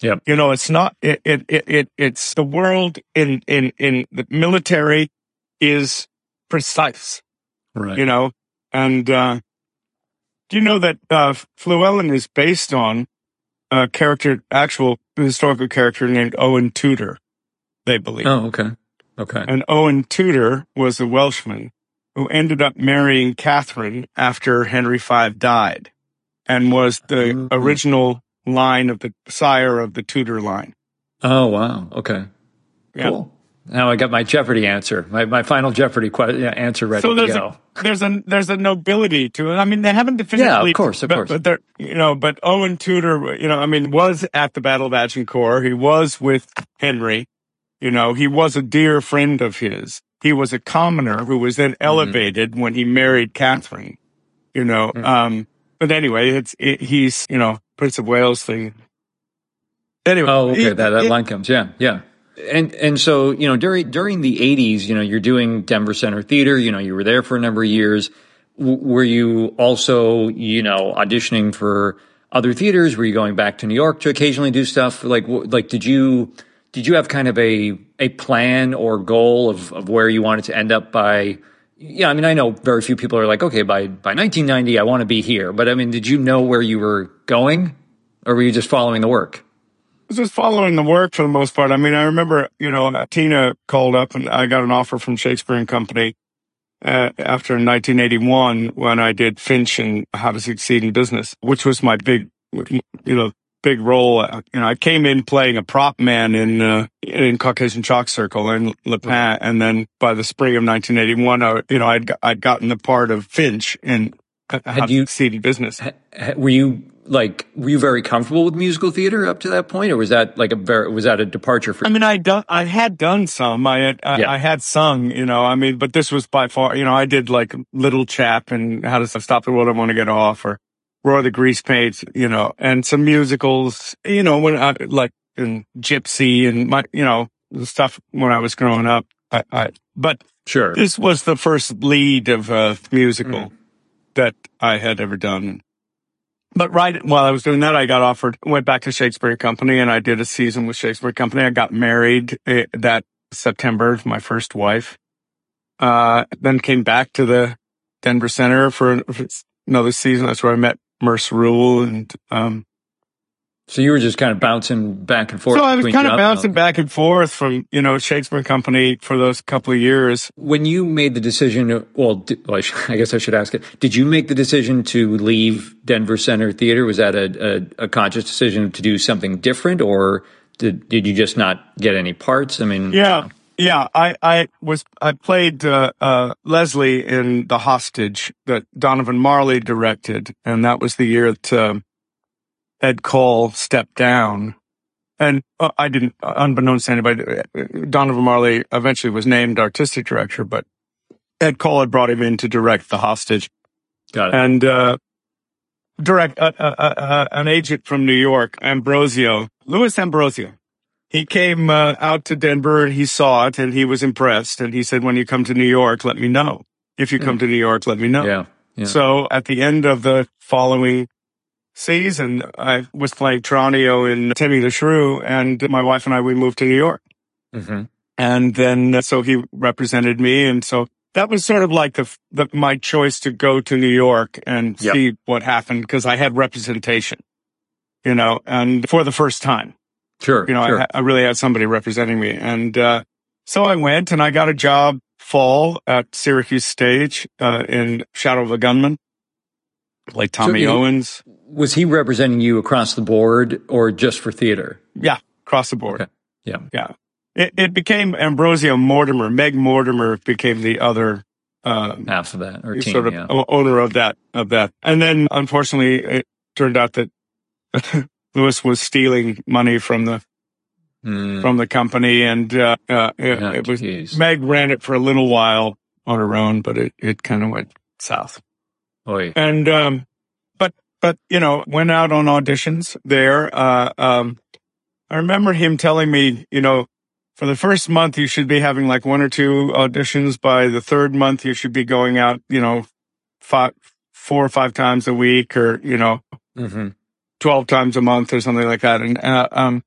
Yep. You know, it's not, it, it, it, it, it's the world in, in, in the military is precise. Right. You know, and, uh, do you know that, uh, Fluellen is based on a character, actual historical character named Owen Tudor, they believe. Oh, okay. Okay. And Owen Tudor was a Welshman who ended up marrying Catherine after Henry V died and was the mm-hmm. original line of the sire of the Tudor line. Oh, wow. Okay. Yeah. Cool. Now I got my Jeopardy answer, my, my final Jeopardy que- answer ready so there's to go. A, there's a there's a nobility to it. I mean, they haven't definitively. Yeah, of course, of but, course. But they're you know, but Owen Tudor, you know, I mean, was at the Battle of Agincourt. He was with Henry. You know, he was a dear friend of his. He was a commoner who was then mm-hmm. elevated mm-hmm. when he married Catherine. You know, mm-hmm. um, but anyway, it's it, he's you know Prince of Wales thing. Anyway, oh, okay, it, that that it, line comes, yeah, yeah. And and so you know during during the '80s, you know, you're doing Denver Center Theater. You know, you were there for a number of years. W- were you also you know auditioning for other theaters? Were you going back to New York to occasionally do stuff? Like like did you did you have kind of a a plan or goal of of where you wanted to end up by? Yeah, I mean, I know very few people are like, okay, by by 1990, I want to be here. But I mean, did you know where you were going, or were you just following the work? was just following the work for the most part. I mean, I remember, you know, Tina called up and I got an offer from Shakespeare and Company uh, after 1981 when I did Finch and How to Succeed in Business, which was my big, you know, big role. Uh, you know, I came in playing a prop man in uh, in Caucasian Chalk Circle in Le Pen, and then by the spring of 1981, I, you know, I'd I'd gotten the part of Finch in How Had you, in Business. Were you like were you very comfortable with musical theater up to that point or was that like a very was that a departure for you? I mean I done I had done some I had I, yeah. I, had sung you know I mean but this was by far you know I did like Little Chap and How to Stop the World I Want to Get Off or Roy the Greasepaints you know and some musicals you know when I like in Gypsy and my you know the stuff when I was growing up I, I but sure this was the first lead of a musical mm. that I had ever done but right while I was doing that, I got offered, went back to Shakespeare Company and I did a season with Shakespeare Company. I got married eh, that September to my first wife. Uh, then came back to the Denver Center for another season. That's where I met Merce Rule and, um, so you were just kind of bouncing back and forth. So I was kind of bouncing back and forth from, you know, Shakespeare Company for those couple of years. When you made the decision, well, I guess I should ask it. Did you make the decision to leave Denver Center Theater? Was that a, a, a conscious decision to do something different or did, did you just not get any parts? I mean, yeah. Yeah, I, I was, I played, uh, uh, Leslie in The Hostage that Donovan Marley directed. And that was the year that, um, Ed Call stepped down. And uh, I didn't, unbeknownst to anybody, Donovan Marley eventually was named artistic director, but Ed Call had brought him in to direct The Hostage. Got it. And, uh, direct, uh, uh, uh, uh an agent from New York, Ambrosio, Louis Ambrosio. He came out to Denver and he saw it and he was impressed. And he said, when you come to New York, let me know. If you come to New York, let me know. Yeah, yeah. So at the end of the following season, I was playing Tranio in Timmy the Shrew, and my wife and I, we moved to New York. Mm-hmm. And then, uh, so he represented me. And so that was sort of like the, the my choice to go to New York and yep. see what happened because I had representation, you know, and for the first time. Sure. You know, sure. I, I, really had somebody representing me. And, uh, so I went and I got a job fall at Syracuse Stage, uh, in Shadow of a Gunman, like Tommy so, Owens was he representing you across the board or just for theater? Yeah, across the board. Okay. Yeah. Yeah. It, it became Ambrosio Mortimer. Meg Mortimer became the other um, half of that or team, sort of yeah. owner of that of that. And then unfortunately it turned out that Louis was stealing money from the mm. from the company and uh, uh, it, oh, it was geez. Meg ran it for a little while on her own, but it, it kind of went south. Oy. And um, but but you know, went out on auditions there. Uh, um, I remember him telling me, you know, for the first month, you should be having like one or two auditions. By the third month, you should be going out, you know, five, four or five times a week or, you know, mm-hmm. 12 times a month or something like that. And, uh, um,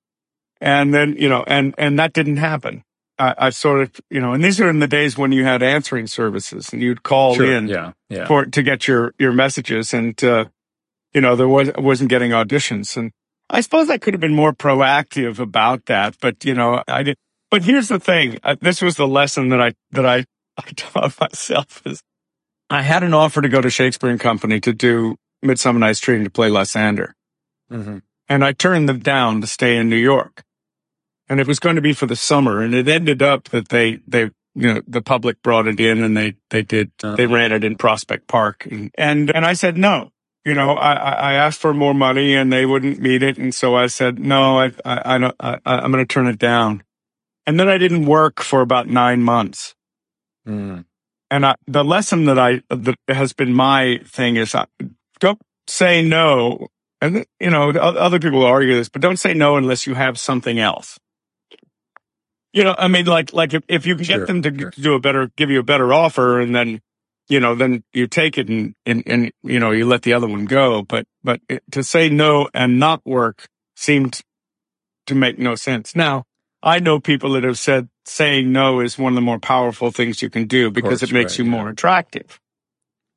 and then, you know, and, and that didn't happen. I, I, sort of, you know, and these are in the days when you had answering services and you'd call sure, in yeah, yeah. for, to get your, your messages. And, uh, you know, there was, wasn't getting auditions. And I suppose I could have been more proactive about that, but you know, I did. But here's the thing. Uh, this was the lesson that I, that I, I taught myself is I had an offer to go to Shakespeare and Company to do Midsummer Night's Dream to play Lysander. Mm-hmm. And I turned them down to stay in New York. And it was going to be for the summer. And it ended up that they, they, you know, the public brought it in and they, they did, uh-huh. they ran it in Prospect Park. And, and, and I said, no, you know, I, I asked for more money and they wouldn't meet it. And so I said, no, I, I, I don't, I, I'm going to turn it down. And then I didn't work for about nine months. Mm. And I, the lesson that I, that has been my thing is uh, don't say no. And, you know, other people argue this, but don't say no unless you have something else. You know, I mean, like, like if, if you can sure, get them to sure. do a better, give you a better offer and then you know, then you take it and, and, and, you know, you let the other one go. But, but it, to say no and not work seemed to make no sense. Now, I know people that have said saying no is one of the more powerful things you can do because course, it makes right, you yeah. more attractive.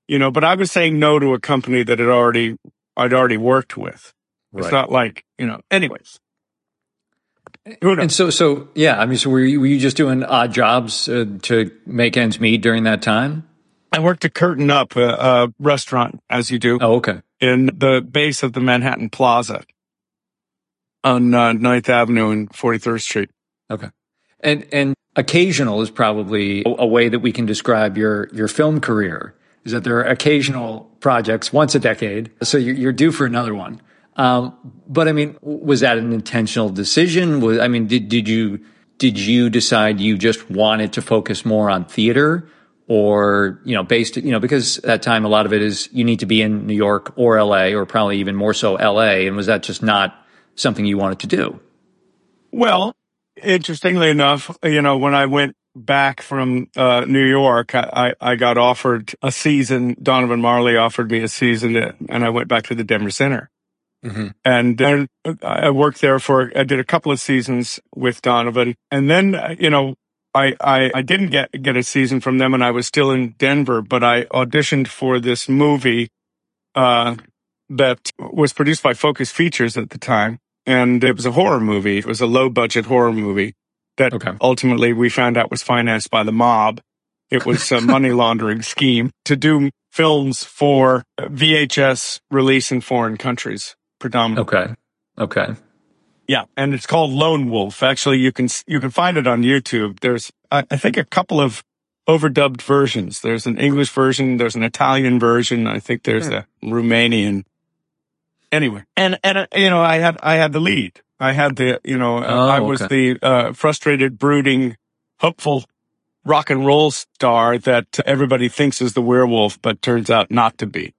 You know, but I was saying no to a company that had already, I'd already worked with. Right. It's not like, you know, anyways. And so, so yeah, I mean, so were you, were you just doing odd jobs uh, to make ends meet during that time? I worked at Curtain Up, a, a restaurant, as you do. Oh, okay. In the base of the Manhattan Plaza on uh, 9th Avenue and 43rd Street. Okay. And and occasional is probably a, a way that we can describe your your film career. Is that there are occasional projects once a decade, so you're, you're due for another one. Um, but I mean, was that an intentional decision? Was I mean, did did you did you decide you just wanted to focus more on theater? or you know based you know because at that time a lot of it is you need to be in New York or LA or probably even more so LA and was that just not something you wanted to do well interestingly enough you know when I went back from uh, New York I, I got offered a season Donovan Marley offered me a season and I went back to the Denver Center Mm-hmm. And then I worked there for, I did a couple of seasons with Donovan. And then, you know, I, I, I didn't get, get a season from them and I was still in Denver, but I auditioned for this movie, uh, that was produced by Focus Features at the time. And it was a horror movie. It was a low budget horror movie that okay. ultimately we found out was financed by the mob. It was a money laundering scheme to do films for VHS release in foreign countries predominantly. Okay. Okay. Yeah, and it's called Lone Wolf. Actually, you can you can find it on YouTube. There's I, I think a couple of overdubbed versions. There's an English version. There's an Italian version. I think there's hmm. a Romanian. Anyway, and and uh, you know, I had I had the lead. I had the you know oh, I was okay. the uh, frustrated, brooding, hopeful rock and roll star that everybody thinks is the werewolf, but turns out not to be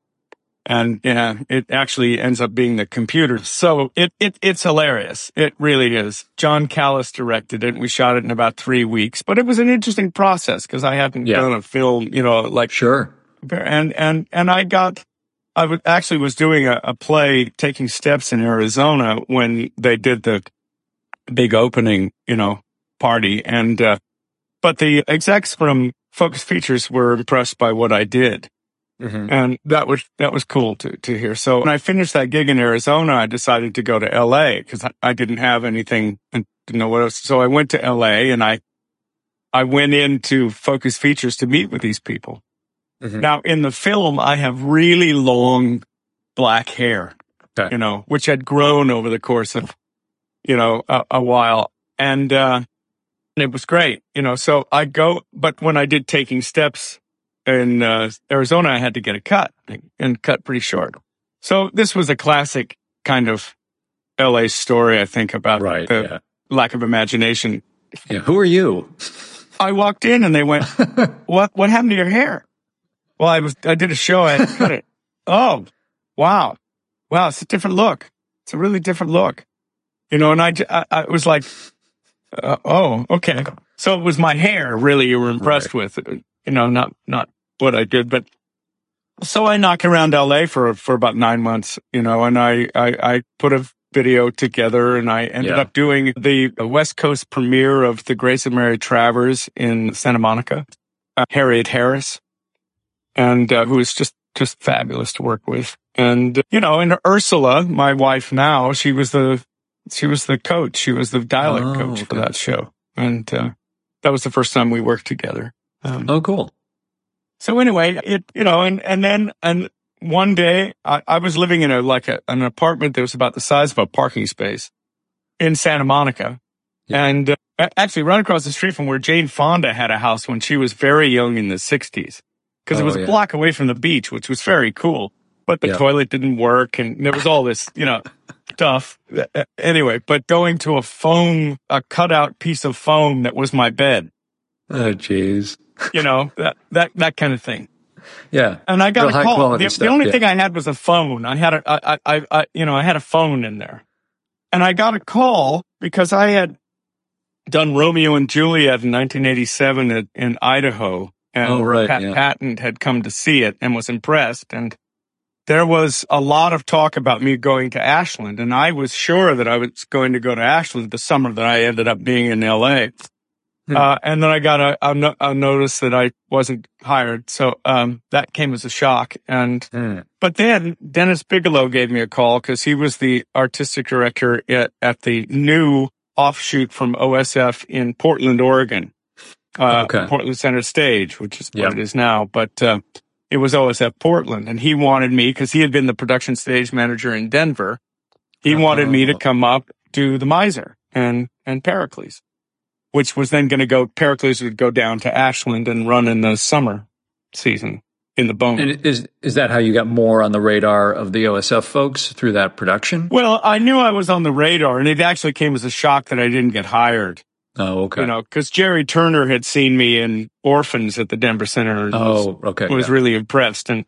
and yeah, it actually ends up being the computer. So it, it it's hilarious. It really is. John Callas directed it. We shot it in about three weeks, but it was an interesting process because I hadn't yeah. done a film, you know, like sure. And and and I got, I w- actually was doing a, a play, taking steps in Arizona when they did the big opening, you know, party, and uh, but the execs from Focus Features were impressed by what I did. Mm-hmm. And that was, that was cool to, to hear. So when I finished that gig in Arizona, I decided to go to LA because I, I, didn't have anything and didn't know what else. So I went to LA and I, I went into Focus Features to meet with these people. Mm-hmm. Now in the film, I have really long black hair, okay. you know, which had grown over the course of, you know, a, a while. And, uh, and it was great, you know, so I go, but when I did taking steps, in uh, Arizona, I had to get a cut and cut pretty short. So this was a classic kind of LA story, I think, about right, the yeah. lack of imagination. Yeah. Who are you? I walked in and they went, what, what happened to your hair? Well, I was, I did a show. It. Oh, wow. Wow. It's a different look. It's a really different look, you know, and I, I, I was like, uh, oh, okay. So it was my hair really you were impressed right. with you know, not, not what I did, but so I knock around LA for, for about nine months, you know, and I, I, I put a video together and I ended yeah. up doing the West Coast premiere of The Grace of Mary Traverse in Santa Monica, uh, Harriet Harris, and uh, who is just just fabulous to work with. And you know, and Ursula, my wife now, she was the she was the coach. She was the dialect oh, coach okay. for that show, and uh, that was the first time we worked together. Um, oh, cool. So anyway, it you know, and and then and one day I, I was living in a like a, an apartment that was about the size of a parking space in Santa Monica, yeah. and uh, actually right across the street from where Jane Fonda had a house when she was very young in the '60s because oh, it was oh, yeah. a block away from the beach, which was very cool. But the yeah. toilet didn't work, and there was all this, you know, stuff. Anyway, but going to a foam, a cutout piece of foam that was my bed. Oh, jeez. You know that that that kind of thing. Yeah. And I got Real a call. The, stuff, the only yeah. thing I had was a phone. I had a, I, I, I, you know, I had a phone in there, and I got a call because I had done Romeo and Juliet in 1987 in, in Idaho and oh, right. Pat yeah. Patton had come to see it and was impressed. And there was a lot of talk about me going to Ashland. And I was sure that I was going to go to Ashland the summer that I ended up being in LA. Hmm. Uh, and then I got a, a, no, a, notice that I wasn't hired. So, um, that came as a shock. And, hmm. but then Dennis Bigelow gave me a call because he was the artistic director at, at the new offshoot from OSF in Portland, Oregon. Uh, okay. Portland Center Stage, which is what yep. it is now. But, uh, it was OSF Portland and he wanted me because he had been the production stage manager in Denver. He uh-huh. wanted me to come up to the Miser and, and Pericles which was then going to go, Pericles would go down to Ashland and run in the summer season in the bone. And is, is that how you got more on the radar of the OSF folks through that production? Well, I knew I was on the radar and it actually came as a shock that I didn't get hired. Oh, okay. You know, cause Jerry Turner had seen me in Orphans at the Denver Center. And oh, was, okay. Was yeah. really impressed. And,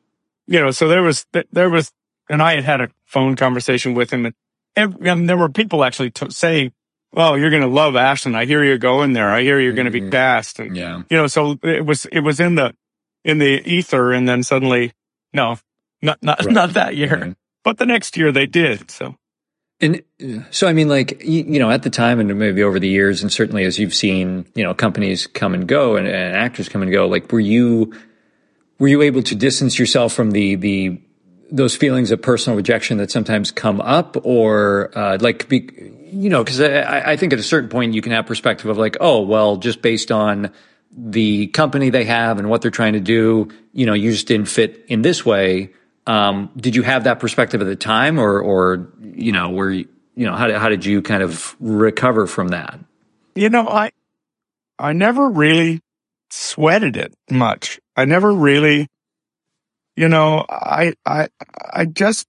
you know, so there was, there was, and I had had a phone conversation with him and, and there were people actually t- saying, oh, you're going to love Ashland. I hear you're going there. I hear you're going to be mm-hmm. cast. And, yeah. you know, so it was, it was in the, in the ether. And then suddenly, no, not, not, right. not that year, but the next year they did. So. And so, I mean, like, you, you, know, at the time and maybe over the years, and certainly as you've seen, you know, companies come and go and, and actors come and go, like, were you, were you able to distance yourself from the, the, those feelings of personal rejection that sometimes come up or, uh, like, be, you know, because I, I think at a certain point you can have perspective of like, oh, well, just based on the company they have and what they're trying to do, you know, you just didn't fit in this way. Um, did you have that perspective at the time, or, or you know, where you know, how did, how did you kind of recover from that? You know, I I never really sweated it much. I never really, you know, I I I just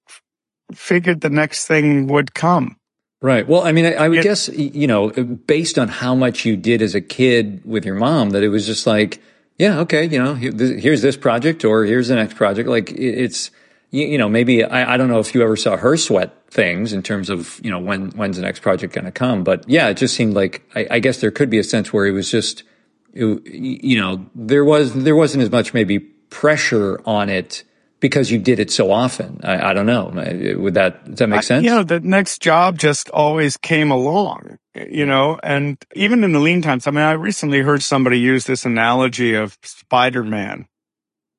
figured the next thing would come. Right. Well, I mean, I, I would it, guess, you know, based on how much you did as a kid with your mom, that it was just like, yeah, okay, you know, here's this project or here's the next project. Like it's, you know, maybe I, I don't know if you ever saw her sweat things in terms of, you know, when, when's the next project going to come? But yeah, it just seemed like, I, I guess there could be a sense where it was just, it, you know, there was, there wasn't as much maybe pressure on it because you did it so often. I, I don't know. Would that, does that make sense? I, you know, the next job just always came along, you know, and even in the lean times, I mean, I recently heard somebody use this analogy of Spider-Man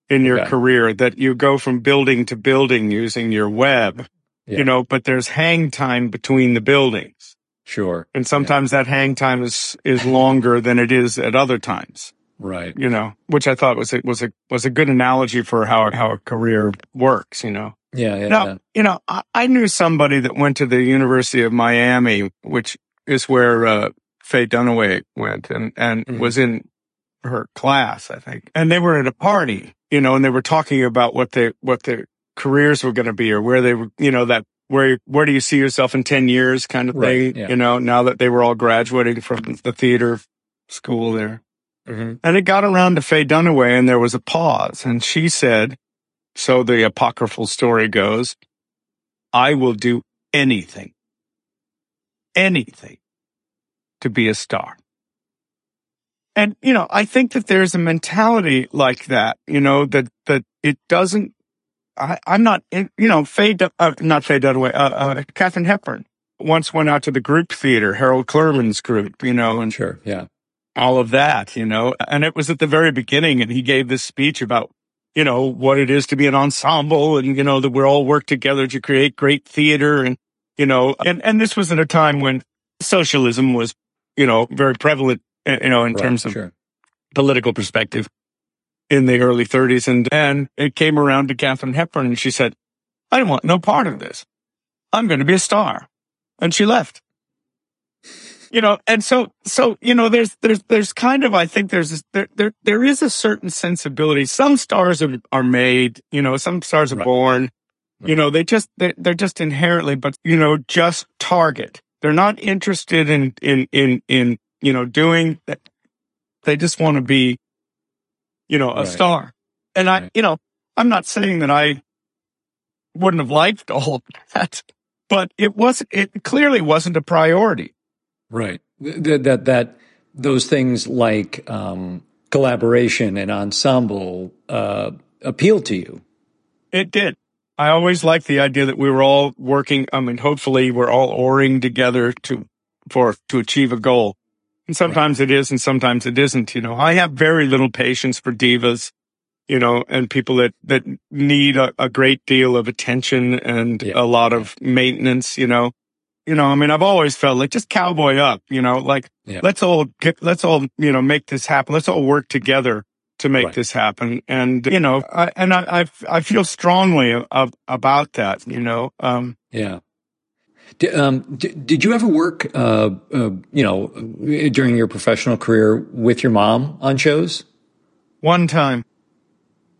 in your okay. career that you go from building to building using your web, yeah. you know, but there's hang time between the buildings. Sure. And sometimes yeah. that hang time is, is longer than it is at other times. Right. You know, which I thought was a, was a, was a good analogy for how, how a career works, you know. Yeah. yeah now, yeah. you know, I, I, knew somebody that went to the University of Miami, which is where, uh, Faye Dunaway went and, and mm-hmm. was in her class, I think. And they were at a party, you know, and they were talking about what they, what their careers were going to be or where they were, you know, that where, where do you see yourself in 10 years kind of right, thing, yeah. you know, now that they were all graduating from the theater school there. Mm-hmm. And it got around to Faye Dunaway and there was a pause and she said, so the apocryphal story goes, I will do anything, anything to be a star. And, you know, I think that there's a mentality like that, you know, that, that it doesn't, I, am not, you know, Faye, uh, not Faye Dunaway, uh, uh, Katharine Hepburn once went out to the group theater, Harold Clurman's group, you know, and sure, yeah. all of that, you know, and it was at the very beginning and he gave this speech about, you know, what it is to be an ensemble and, you know, that we're all work together to create great theater and, you know, and, and this was at a time when socialism was, you know, very prevalent, you know, in right, terms of sure. political perspective. in the early 30s. And, and it came around to Katharine Hepburn and she said, I don't want no part of this. I'm going to be a star. And she left. You know, and so, so, you know, there's, there's, there's kind of, I think there's, there, there, there is a certain sensibility. Some stars are, are made, you know, some stars are right. born, right. you know, they just, they're, they're just inherently, but, you know, just target. They're not interested in, in, in, in, you know, doing that. They just want to be, you know, a right. star. And I, you know, I'm not saying that I wouldn't have liked all of that, but it was, it clearly wasn't a priority. Right. That, that, that those things like, um, collaboration and ensemble, uh, appeal to you. It did. I always liked the idea that we were all working. I mean, hopefully we're all oaring together to, for, to achieve a goal. And sometimes right. it is and sometimes it isn't. You know, I have very little patience for divas, you know, and people that, that need a, a great deal of attention and yeah. a lot of maintenance, you know. You know, I mean, I've always felt like just cowboy up, you know, like yeah. let's all get, let's all, you know, make this happen. Let's all work together to make right. this happen. And, you know, I, and I, I, I feel strongly of, about that, you know. Um, yeah. Did, um, did, did, you ever work, uh, uh, you know, during your professional career with your mom on shows? One time.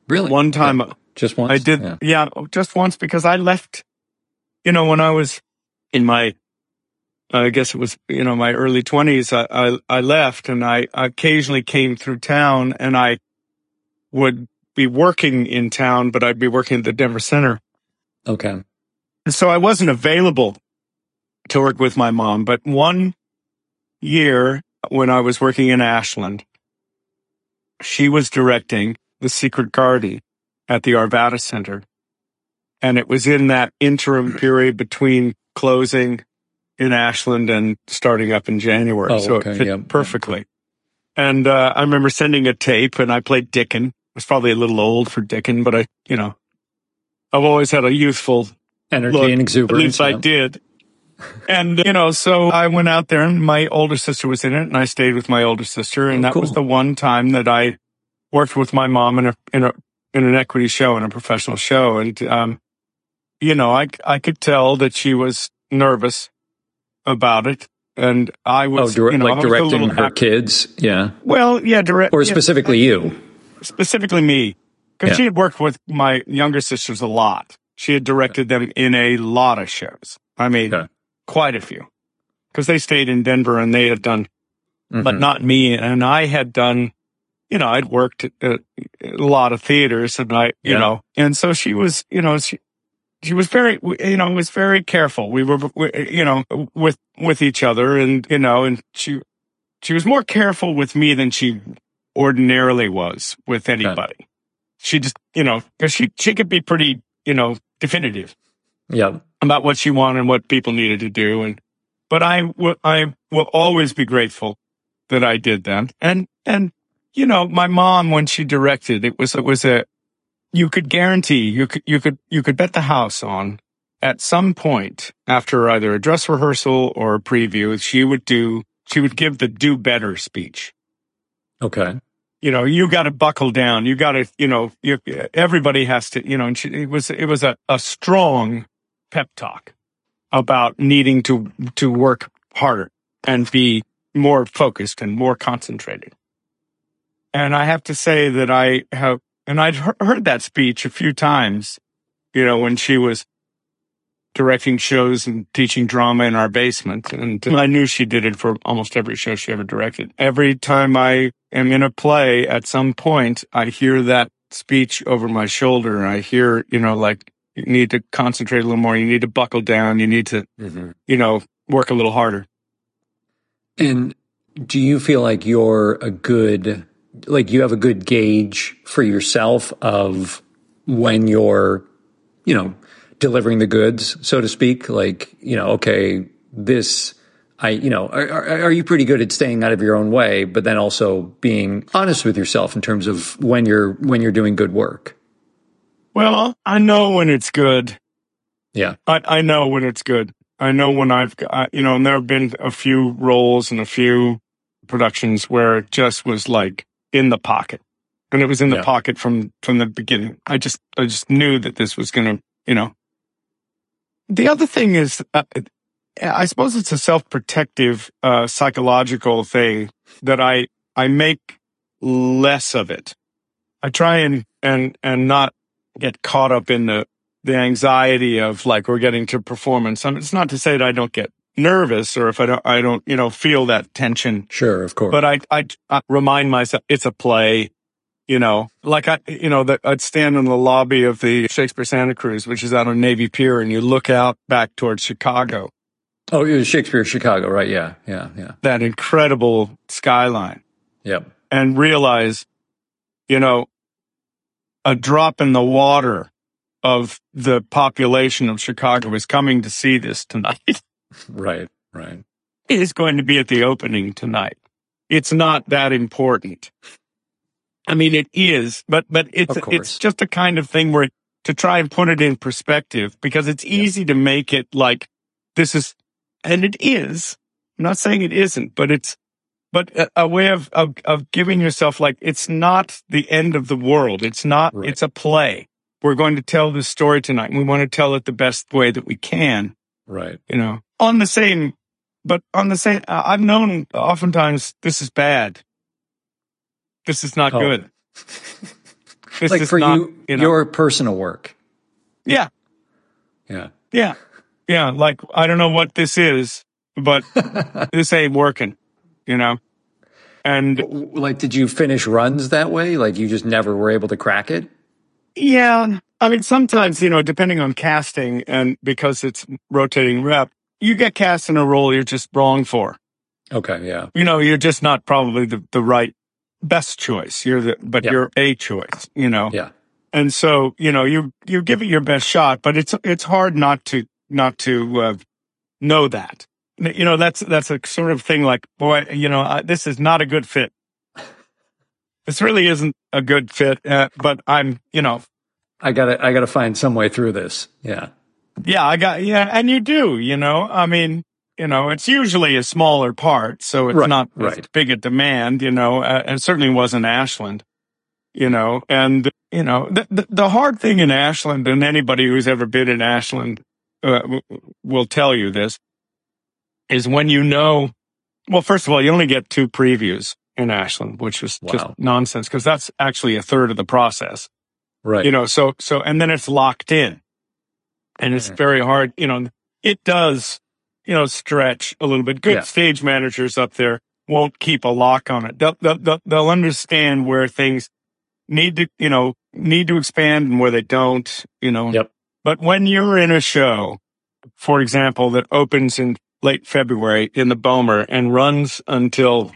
Really? One time. Yeah. Just once? I did. Yeah. yeah, just once because I left, you know, when I was in my, I guess it was, you know, my early twenties, I, I, I left and I occasionally came through town and I would be working in town, but I'd be working at the Denver Center. Okay. So I wasn't available to work with my mom. But one year when I was working in Ashland, she was directing The Secret Garden at the Arvada Center. And it was in that interim period between closing in Ashland and starting up in January. Oh, so okay. it fit yep. perfectly. And uh, I remember sending a tape and I played Dickon. It was probably a little old for Dickon, but I, you know, I've always had a youthful energy look. and exuberance. At least I did and, you know, so I went out there and my older sister was in it and I stayed with my older sister. And oh, that cool. was the one time that I worked with my mom in a, in a, in an equity show, in a professional show. And, um, you know, I, I could tell that she was nervous about it. And I was, oh, you know, like directing her happy. kids. Yeah. Well, yeah, direct. Or specifically yeah, you. Specifically me. Cause yeah. she had worked with my younger sisters a lot. She had directed them in a lot of shows. I mean, okay quite a few because they stayed in Denver and they had done, mm-hmm. but not me. And I had done, you know, I'd worked at a lot of theaters and I, you yeah. know, and so she was, you know, she, she was very, you know, was very careful. We were, you know, with, with each other and, you know, and she, she was more careful with me than she ordinarily was with anybody. She just, you know, cause she, she could be pretty, you know, definitive. Yeah about what she wanted and what people needed to do. And, but I will, I will always be grateful that I did that. And, and, you know, my mom, when she directed, it was, it was a, you could guarantee, you could, you could, you could bet the house on at some point after either a dress rehearsal or a preview, she would do, she would give the do better speech. Okay. You know, you got to buckle down. You got to, you know, you, everybody has to, you know, and she, it was, it was a, a strong pep talk about needing to to work harder and be more focused and more concentrated. And I have to say that I have, and I'd heard that speech a few times, you know, when she was directing shows and teaching drama in our basement. And I knew she did it for almost every show she ever directed. Every time I am in a play at some point, I hear that speech over my shoulder I hear, you know, like you need to concentrate a little more. You need to buckle down. You need to, mm-hmm. you know, work a little harder. And do you feel like you're a good, like you have a good gauge for yourself of when you're, you know, delivering the goods, so to speak? Like, you know, okay, this, I, you know, are, are, you pretty good at staying out of your own way, but then also being honest with yourself in terms of when you're, when you're doing good work? Well, I know when it's good. Yeah. I, I know when it's good. I know when I've got, you know, and there have been a few roles and a few productions where it just was like in the pocket. and it was in the yeah. pocket from from the beginning. I just I just knew that this was going to, you know. The other thing is, uh, I suppose it's a self protective uh, psychological thing that I I make less of it. I try and and and not get caught up in the the anxiety of like we're getting to performance. I mean, it's not to say that I don't get nervous or if I don't, I don't, you know, feel that tension. Sure, of course. But I, I, I remind myself it's a play, you know, like I, you know, that I'd stand in the lobby of the Shakespeare Santa Cruz, which is out on Navy Pier, and you look out back towards Chicago. Oh, it was Shakespeare, Chicago, right? Yeah, yeah, yeah. That incredible skyline. Yep. And realize, you know, a drop in the water of the population of Chicago is coming to see this tonight. right, right. It is going to be at the opening tonight. It's not that important. I mean, it is, but, but it's, it's just a kind of thing where to try and put it in perspective because it's easy yeah. to make it like this is, and it is. I'm not saying it isn't, but it's, but a, a way of, of, of giving yourself like, it's not the end of the world. It's not, right. it's a play we're going to tell this story tonight and we want to tell it the best way that we can. Right. You know, on the same, but on the same, uh, I've known oftentimes this is bad. This is not oh. good. this like is for not, you, you know, your personal work. Yeah. Yeah. Yeah. Yeah. Like, I don't know what this is, but this ain't working, you know? And like, did you finish runs that way? Like you just never were able to crack it? Yeah. I mean, sometimes, you know, depending on casting and because it's rotating rep, you get cast in a role you're just wrong for. Okay. Yeah. You know, you're just not probably the, the right best choice. You're the, but you're a choice, you know? Yeah. And so, you know, you, you give it your best shot, but it's, it's hard not to, not to, uh, know that. You know, that's, that's a sort of thing like, boy, you know, I, this is not a good fit this really isn't a good fit, uh, but I'm, you know, I gotta, I gotta find some way through this. Yeah. Yeah. I got, yeah. And you do, you know, I mean, you know, it's usually a smaller part, so it's right, not right. as big a demand, you know, uh, and certainly wasn't Ashland, you know, and, you know, the, the, the, hard thing in Ashland, and anybody who's ever been in Ashland uh, will tell you this, is when you know, well, first of all, you only get two previews in Ashland, which was wow. just nonsense because that's actually a third of the process. Right. You know, so, so, and then it's locked in and it's mm-hmm. very hard. You know, it does, you know, stretch a little bit. Good yeah. stage managers up there won't keep a lock on it. They'll, they'll, they'll understand where things need to, you know, need to expand and where they don't, you know. Yep. But when you're in a show, for example, that opens in late February in the Bowmer and runs until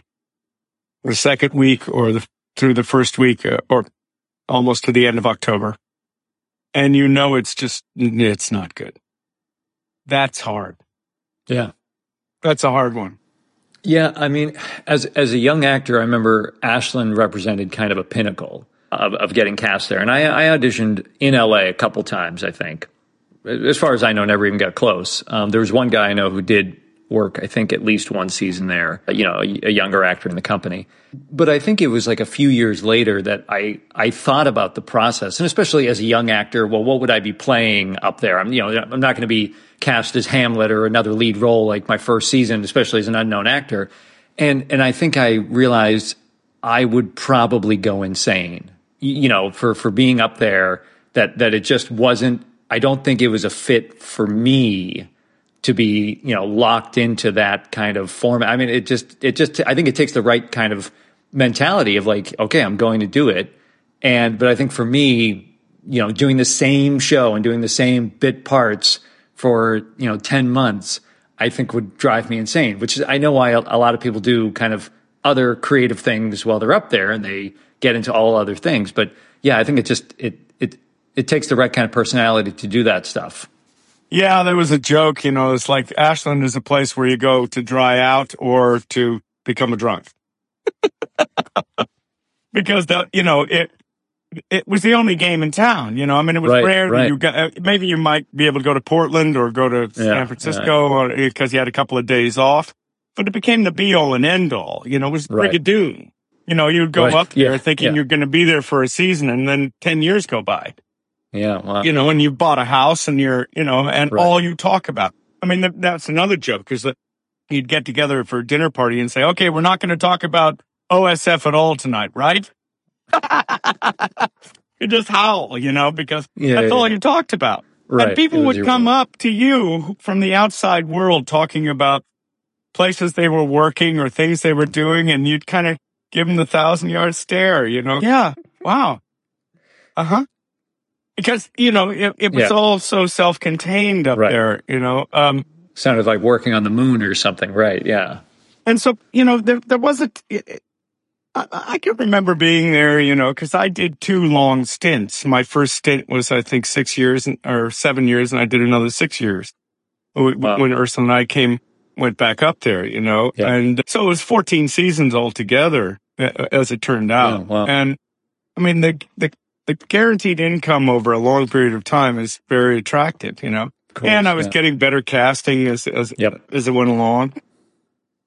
the second week or the, through the first week uh, or almost to the end of October. And you know, it's just, it's not good. That's hard. Yeah. That's a hard one. Yeah. I mean, as, as a young actor, I remember Ashland represented kind of a pinnacle of, of getting cast there. And I, I auditioned in LA a couple times, I think. As far as I know, never even got close. Um, there was one guy I know who did work, I think, at least one season there, you know, a, younger actor in the company. But I think it was like a few years later that I, I thought about the process. And especially as a young actor, well, what would I be playing up there? I'm, you know, I'm not going to be cast as Hamlet or another lead role like my first season, especially as an unknown actor. And, and I think I realized I would probably go insane, you know, for, for being up there that, that it just wasn't, I don't think it was a fit for me to be you know locked into that kind of format. I mean, it just it just I think it takes the right kind of mentality of like, okay, I'm going to do it. And but I think for me, you know, doing the same show and doing the same bit parts for you know ten months, I think would drive me insane. Which is I know why a lot of people do kind of other creative things while they're up there and they get into all other things. But yeah, I think it just it it it takes the right kind of personality to do that stuff. Yeah, there was a joke, you know, it's like Ashland is a place where you go to dry out or to become a drunk. because the, you know, it, it was the only game in town, you know. I mean, it was right, rare right. you got, uh, maybe you might be able to go to Portland or go to yeah, San Francisco yeah. because you had a couple of days off, but it became the be all and end all, you know, it was right. Brigadoon, You know, you'd go up there yeah. thinking you're going to be there for a season and then 10 years go by. Yeah. Wow. You know, and you bought a house and you're, you know, and right. all you talk about. I mean, that's another joke is that you'd get together for a dinner party and say, okay, we're not going to talk about OSF at all tonight, right? you just howl, you know, because yeah, that's yeah, all you talked about. Right. And people would come up to you from the outside world talking about places they were working or things they were doing, and you'd kind of give them the thousand yard stare, you know? Yeah. Wow. Uh huh. Because, you know, it, it was yeah. all so self contained up right. there, you know? Um, Sounded like working on the moon or something, right? Yeah. And so, you know, there, there was a, it, I, I can remember being there, you know, because I did two long stints. My first stint was, I think, six years or seven years, and I did another six years wow. when Ursula and I came went back up there, you know, yeah. and so it was 14 seasons altogether as it turned out. Yeah, wow. And I mean, the, the, the guaranteed income over a long period of time is very attractive, you know, course, and I was yeah. getting better casting as, as, yep. as it went along.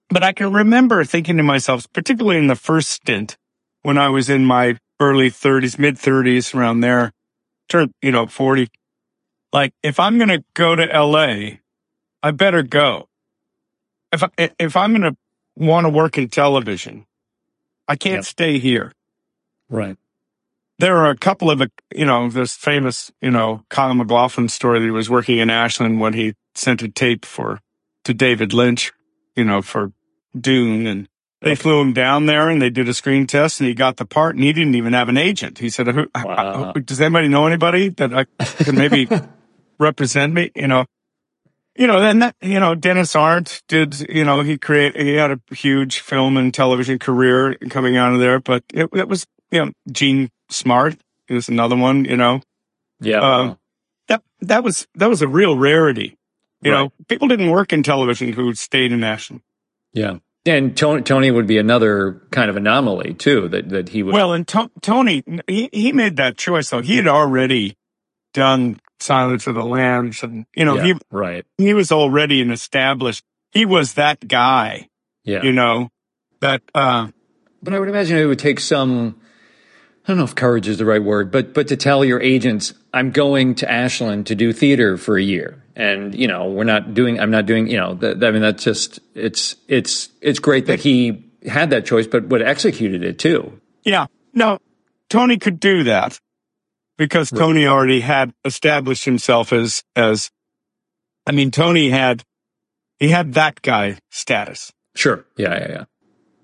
But I can remember thinking to myself, particularly in the first stint when I was in my early 30s, mid 30s, around there, turned, you know, 40, like if I'm going to go to LA, I better go if I, if I'm going to want to work in television, I can't yep. stay here. Right. There are a couple of, you know, this famous, you know, Kyle MacLachlan story that he was working in Ashland when he sent a tape for, to David Lynch, you know, for Dune and they flew him down there and they did a screen test and he got the part and he didn't even have an agent. He said, wow. does anybody know anybody that I can maybe represent me? You know, you know, then that, you know, Denis Arndt did, you know, he create, he had a huge film and television career coming out of there, but it, it was, you know, Jean Smart is another one, you know. Yeah. Uh, that, that was, that was a real rarity. You right. know, people didn't work in television who stayed in Ashland. Yeah. And Tony, Tony would be another kind of anomaly too, that, that he would. Well, and to, Tony, he, he made that choice though. He had already done Silence of the Lambs, and you know, yeah, he right. He was already an established. He was that guy. Yeah. You know that. uh But I would imagine it would take some. I don't know if courage is the right word, but but to tell your agents, I'm going to Ashland to do theater for a year, and you know, we're not doing. I'm not doing. You know, I mean, that's just. It's it's it's great that he had that choice, but but executed it too. Yeah. No, Tony could do that because right. Tony already had established himself as, as, I mean, Tony had, he had that guy status. Sure. Yeah. Yeah. Yeah.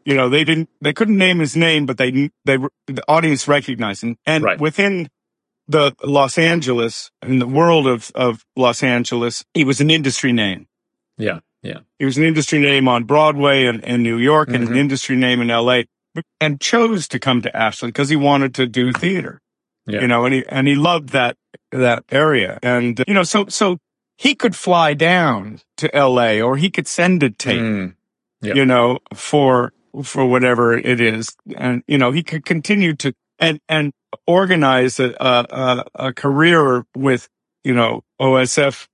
You know, they didn't, they couldn't name his name, but they, they, the audience recognized him. And right. within the Los Angeles, in the world of, of Los Angeles, he was an industry name. Yeah. Yeah. He was an industry name on Broadway and in New York mm-hmm. and an mm-hmm. industry name in LA and chose to come to Ashland because he wanted to do theater. Yeah. You know, and he, and he loved that, that area. And, you know, so, so he could fly down to LA or he could send a tape, mm. yeah. you know, for, for whatever it is. And, you know, he could continue to, and, and organize a, a, a career with, you know, OSF,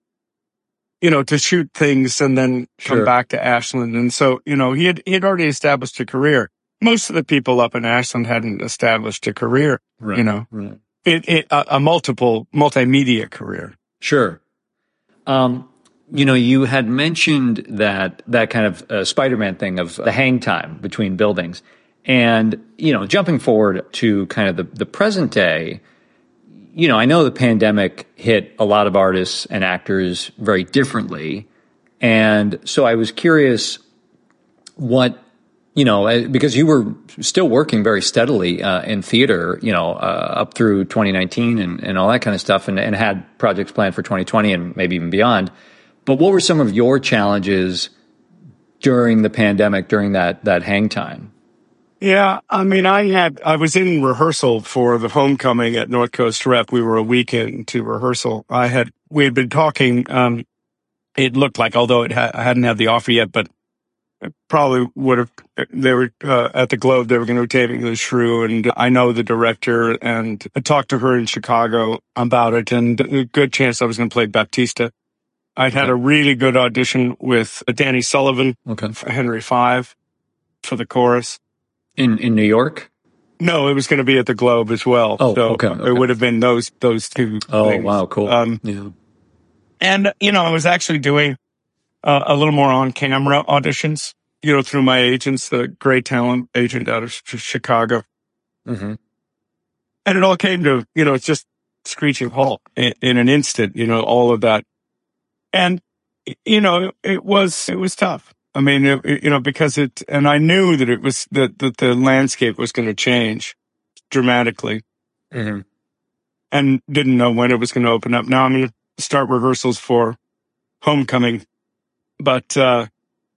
you know, to shoot things and then sure. come back to Ashland. And so, you know, he had, he had already established a career. Most of the people up in Ashland hadn't established a career, right. you know. Right it, it, a, a, multiple multimedia career. Sure. Um, you know, you had mentioned that that kind of uh, Spider-Man thing of the hang time between buildings, and you know, jumping forward to kind of the, the present day. You know, I know the pandemic hit a lot of artists and actors very differently, and so I was curious what you know, uh, because you were still working very steadily uh, in theater, you know, uh, up through 2019 and, and all that kind of stuff, and, and, had projects planned for 2020 and maybe even beyond. But what were some of your challenges during the pandemic, during that that hang time? Yeah, I mean, I had I was in rehearsal for the homecoming at North Coast Rep. We were a weekend to rehearsal. I had we had been talking. Um, it looked like, although it ha- I hadn't had the offer yet, but probably would have they were uh, at the globe they were going to be taping the shrew and i know the director and i talked to her in chicago about it and a good chance i was going to play baptista i okay. had a really good audition with danny sullivan okay. for henry five for the chorus in in New York. No, it was going to be at the Globe as well. Oh, so okay, okay. It would have been those those two. Oh, things. wow, cool. Um, yeah. And you know, I was actually doing uh, a little more on camera auditions. You know, through my agents, the great talent agent out of Chicago. Mm-hmm. And it all came to you know, it's just screeching halt in, in an instant. You know, all of that, and you know, it was it was tough. I mean, it, you know, because it, and I knew that it was that that the landscape was going to change dramatically, mm-hmm. and didn't know when it was going to open up. Now I'm going to start rehearsals for Homecoming, but uh,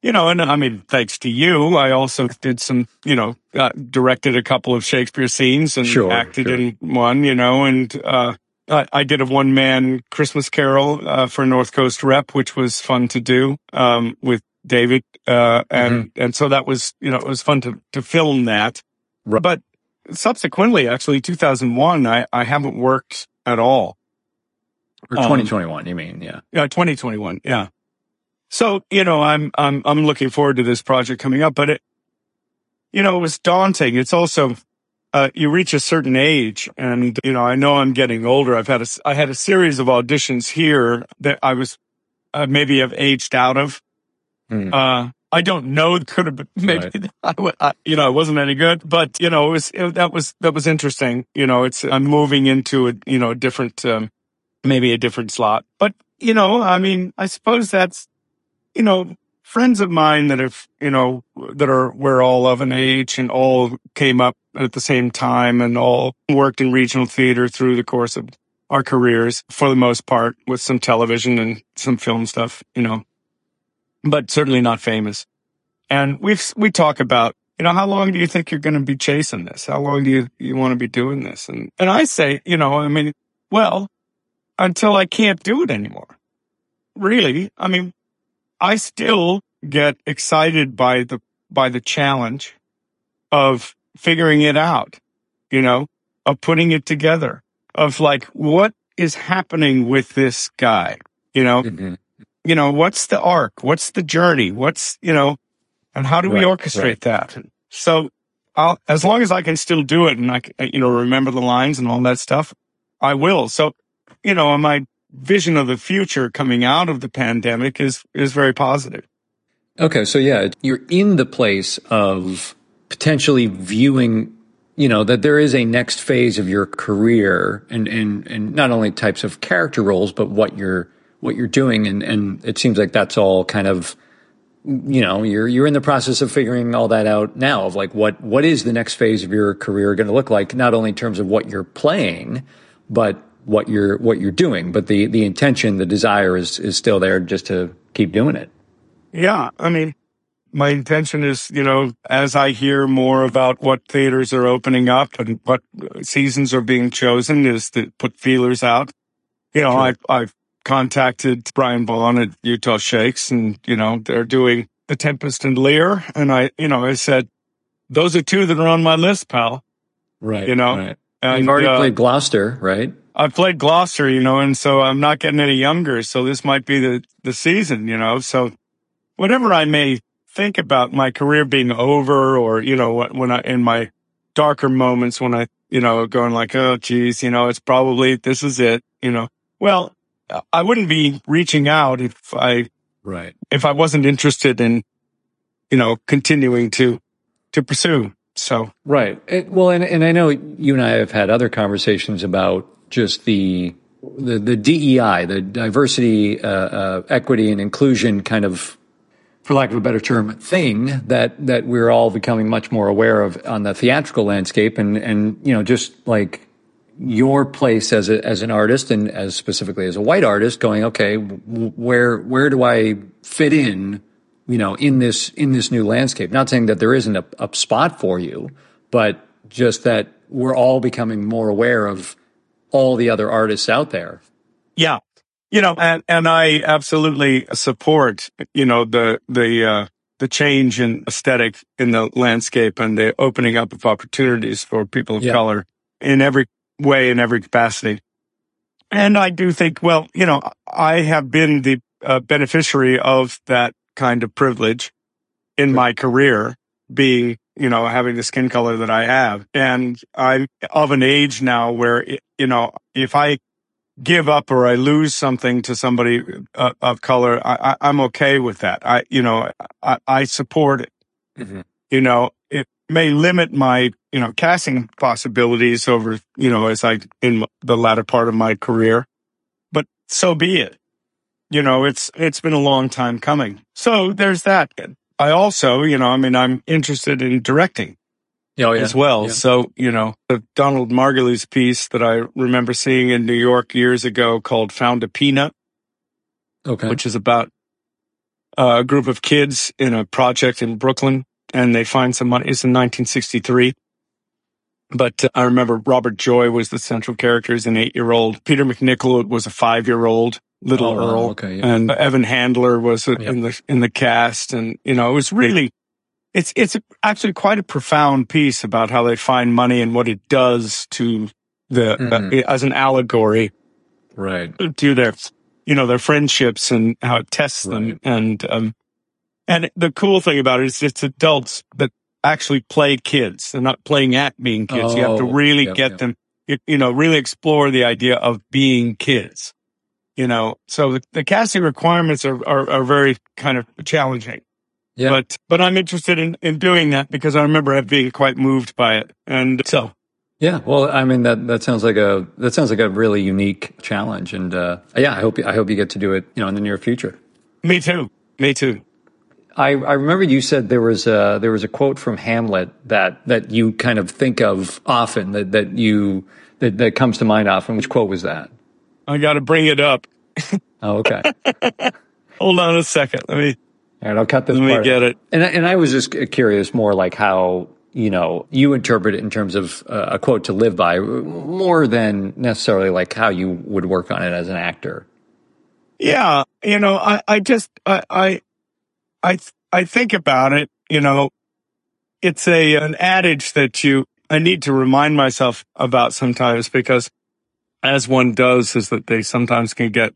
you know, and I mean, thanks to you, I also did some, you know, uh, directed a couple of Shakespeare scenes and sure, acted sure. in one, you know, and uh, I, I did a one man Christmas Carol uh, for North Coast Rep, which was fun to do um, with David. Uh, and, mm-hmm. and so that was, you know, it was fun to, to film that. Right. But subsequently, actually, 2001, I, I haven't worked at all. Or 2021, um, you mean? Yeah. Yeah. 2021. Yeah. So, you know, I'm, I'm, I'm looking forward to this project coming up, but it, you know, it was daunting. It's also, uh, you reach a certain age and, you know, I know I'm getting older. I've had a, I had a series of auditions here that I was, uh, maybe have aged out of. Mm. Uh, I don't know. Could have been maybe, right. I, you know, it wasn't any good, but you know, it was, it, that was, that was interesting. You know, it's, I'm moving into a, you know, a different, um, maybe a different slot, but you know, I mean, I suppose that's, you know, friends of mine that have, you know, that are, we're all of an age and all came up at the same time and all worked in regional theater through the course of our careers for the most part with some television and some film stuff, you know, but certainly not famous. And we've, we talk about, you know, how long do you think you're going to be chasing this? How long do you, you want to be doing this? And, and I say, you know, I mean, well, until I can't do it anymore. Really. I mean, I still get excited by the, by the challenge of figuring it out, you know, of putting it together, of like, what is happening with this guy? You know, mm-hmm you know, what's the arc? What's the journey? What's, you know, and how do we orchestrate right. that? So I'll, as long as I can still do it and I, you know, remember the lines and all that stuff, I will. So, you know, my vision of the future coming out of the pandemic is, is very positive. Okay. So yeah, you're in the place of potentially viewing you know that there is a next phase of your career and and and not only types of character roles but what you're what you're doing, and and it seems like that's all kind of you know you're you're in the process of figuring all that out now of like what what is the next phase of your career going to look like not only in terms of what you're playing but what you're what you're doing but the the intention the desire is is still there just to keep doing it yeah i mean my intention is you know as i hear more about what theaters are opening up and what seasons are being chosen is to put feelers out you know sure. i i've contacted Brian Vaughn at Utah Shakes and, you know, they're doing The Tempest and Lear. And I, you know, I said, those are two that are on my list, pal. Right. You know, right. and you've already uh, played Gloucester, right? I played Gloucester, you know, and so I'm not getting any younger. So this might be the, the season, you know, so whatever I may think about my career being over or, you know, when I, in my darker moments when I, you know, going like, oh, geez, you know, it's probably, this is it, you know, well, I wouldn't be reaching out if I, right. If I wasn't interested in, you know, continuing to, to pursue. So. Right. It, well, and, and I know you and I have had other conversations about just the, the, the DEI, the diversity, uh, uh, equity and inclusion kind of, for lack of a better term, thing that, that we're all becoming much more aware of on the theatrical landscape. And, and, you know, just like your place as a, as an artist and as specifically as a white artist going, okay, where, where do I fit in, you know, in this, in this new landscape? Not saying that there isn't a, a spot for you, but just that we're all becoming more aware of all the other artists out there. Yeah. You know, and, and I absolutely support, you know, the, the, uh, the change in aesthetic in the landscape and the opening up of opportunities for people of yeah. color in every way in every capacity. And I do think, well, you know, I have been the uh, beneficiary of that kind of privilege in my career, being you know, having the skin color that I have. And I'm of an age now where, you know, if I give up or I lose something to somebody uh, of color, I, am okay with that. I, you know, I, I support it. Mm-hmm. You know, it may limit my, you know, casting possibilities over, you know, as I, in the latter part of my career, but so be it. You know, it's, it's been a long time coming. So there's that. I also, you know, I mean, I'm interested in directing. Oh, yeah. as well. Yeah. So, you know, the Donald Margulies piece that I remember seeing in New York years ago called Found a Peanut. Okay. Which is about a group of kids in a project in Brooklyn and they find some money. It's in 1963. But uh, I remember Robert Joy was the central character as an eight year old. Peter MacNicol was a five year old little oh, Earl. Okay, yeah. And Evan Handler was in the, in the cast. And, you know, it was really, it's, it's actually quite a profound piece about how they find money and what it does to the, mm-hmm. uh, as an allegory. Right. To their, you know, their friendships and how it tests right. them. And, um, and the cool thing about it is it's adults that actually play kids. They're not playing at being kids. Oh, you have to oh, really yep, get yep. them, you, you, know, really explore the idea of being kids. You know, so the, the casting requirements are, are, are very kind of challenging. Yeah. But but I'm interested in, in doing that because I remember being quite moved by it. And so yeah, well, I mean that that sounds like a that sounds like a really unique challenge, and uh, yeah, I hope I hope you get to do it, you know, in the near future. Me too. Me too. I, I remember you said there was a there was a quote from Hamlet that that you kind of think of often that that you that, that comes to mind often. Which quote was that? I got to bring it up. oh, okay. Hold on a second. Let me. All right, I'll cut this. Let me get it. And and I was just curious, more like how you know you interpret it in terms of uh, a quote to live by, more than necessarily like how you would work on it as an actor. Yeah, you know, I I just I I I I think about it, you know, it's a an adage that you I need to remind myself about sometimes because as one does is that they sometimes can get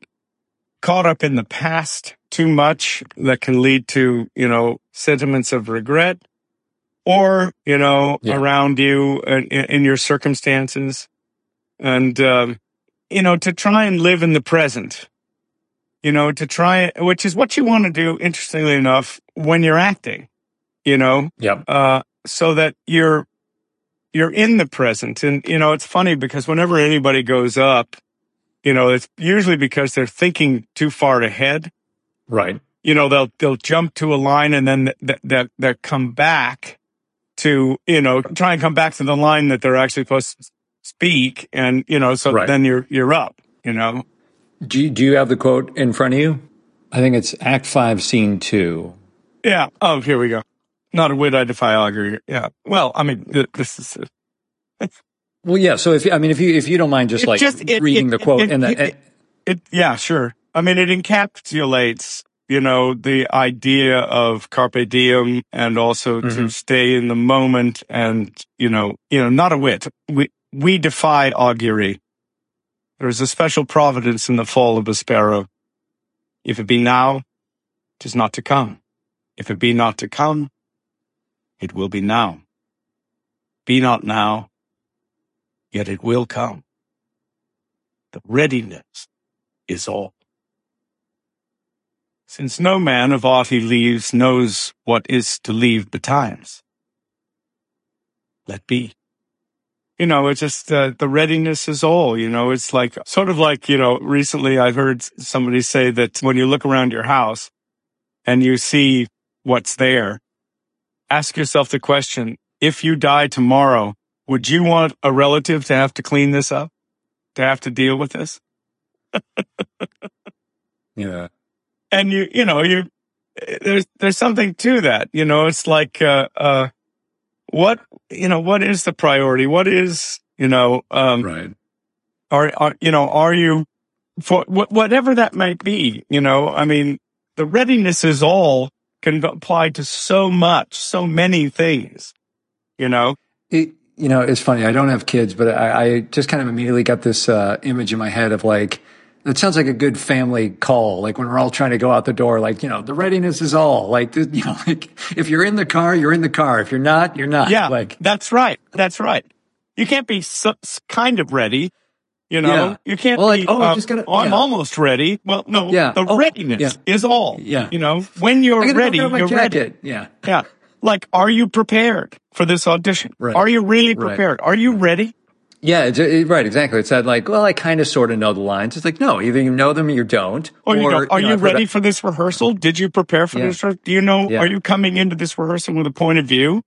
caught up in the past too much that can lead to, you know, sentiments of regret or, you know, yeah. around you in, in, your circumstances. And, um, you know, to try and live in the present you know, to try, which is what you want to do, interestingly enough, when you're acting, you know, yeah, uh, so that you're, you're in the present. And, you know, it's funny because whenever anybody goes up, you know, it's usually because they're thinking too far ahead. Right. You know, they'll, they'll jump to a line and then that, that, that come back to, you know, try and come back to the line that they're actually supposed to speak. And, you know, so right. then you're, you're up, you know, do you, do you have the quote in front of you? I think it's Act Five, Scene Two. Yeah. Oh, here we go. Not a whit I defy augury. Yeah. Well, I mean, this is. well, yeah. So if I mean, if you if you don't mind, just like just, it, reading it, the quote and that. It, yeah, sure. I mean, it encapsulates, you know, the idea of carpe diem and also mm-hmm. to stay in the moment and, you know, you know, not a whit. We, we defy augury. There is a special providence in the fall of a sparrow. If it be now, it is not to come. If it be not to come, it will be now. Be not now, yet it will come. The readiness is all. Since no man of aught he leaves knows what is to leave betimes. Let be you know, it's just uh, the readiness is all, you know, it's like sort of like, you know, recently I've heard somebody say that when you look around your house and you see what's there, ask yourself the question, if you die tomorrow, would you want a relative to have to clean this up, to have to deal with this? yeah. And you, you know, you, there's, there's something to that, you know, it's like, uh, uh, what you know what is the priority what is you know um right are, are you know are you for wh- whatever that might be you know i mean the readiness is all can apply to so much so many things you know it, you know it's funny i don't have kids but i, I just kind of immediately got this uh, image in my head of like that sounds like a good family call. Like when we're all trying to go out the door, like, you know, the readiness is all like, you know, like if you're in the car, you're in the car. If you're not, you're not. Yeah. Like, that's right. That's right. You can't be so, kind of ready. You know, yeah. you can't well, be, like, oh, uh, I'm just gonna, oh, I'm almost ready. Well, no, yeah. the oh, readiness yeah. is all. Yeah. You know, when you're ready, you're jacket. ready. Yeah. Yeah. Like, are you prepared for this audition? Right. Are you really prepared? Right. Are you ready? Yeah, it, right, exactly. It's that like, well, I kind of sort of know the lines. It's like, no, either you know them or you don't. Oh, or, or you don't. Are you, know, you ready for this rehearsal? Did you prepare for yeah. this? Do you know, yeah. are you coming into this rehearsal with a point of view?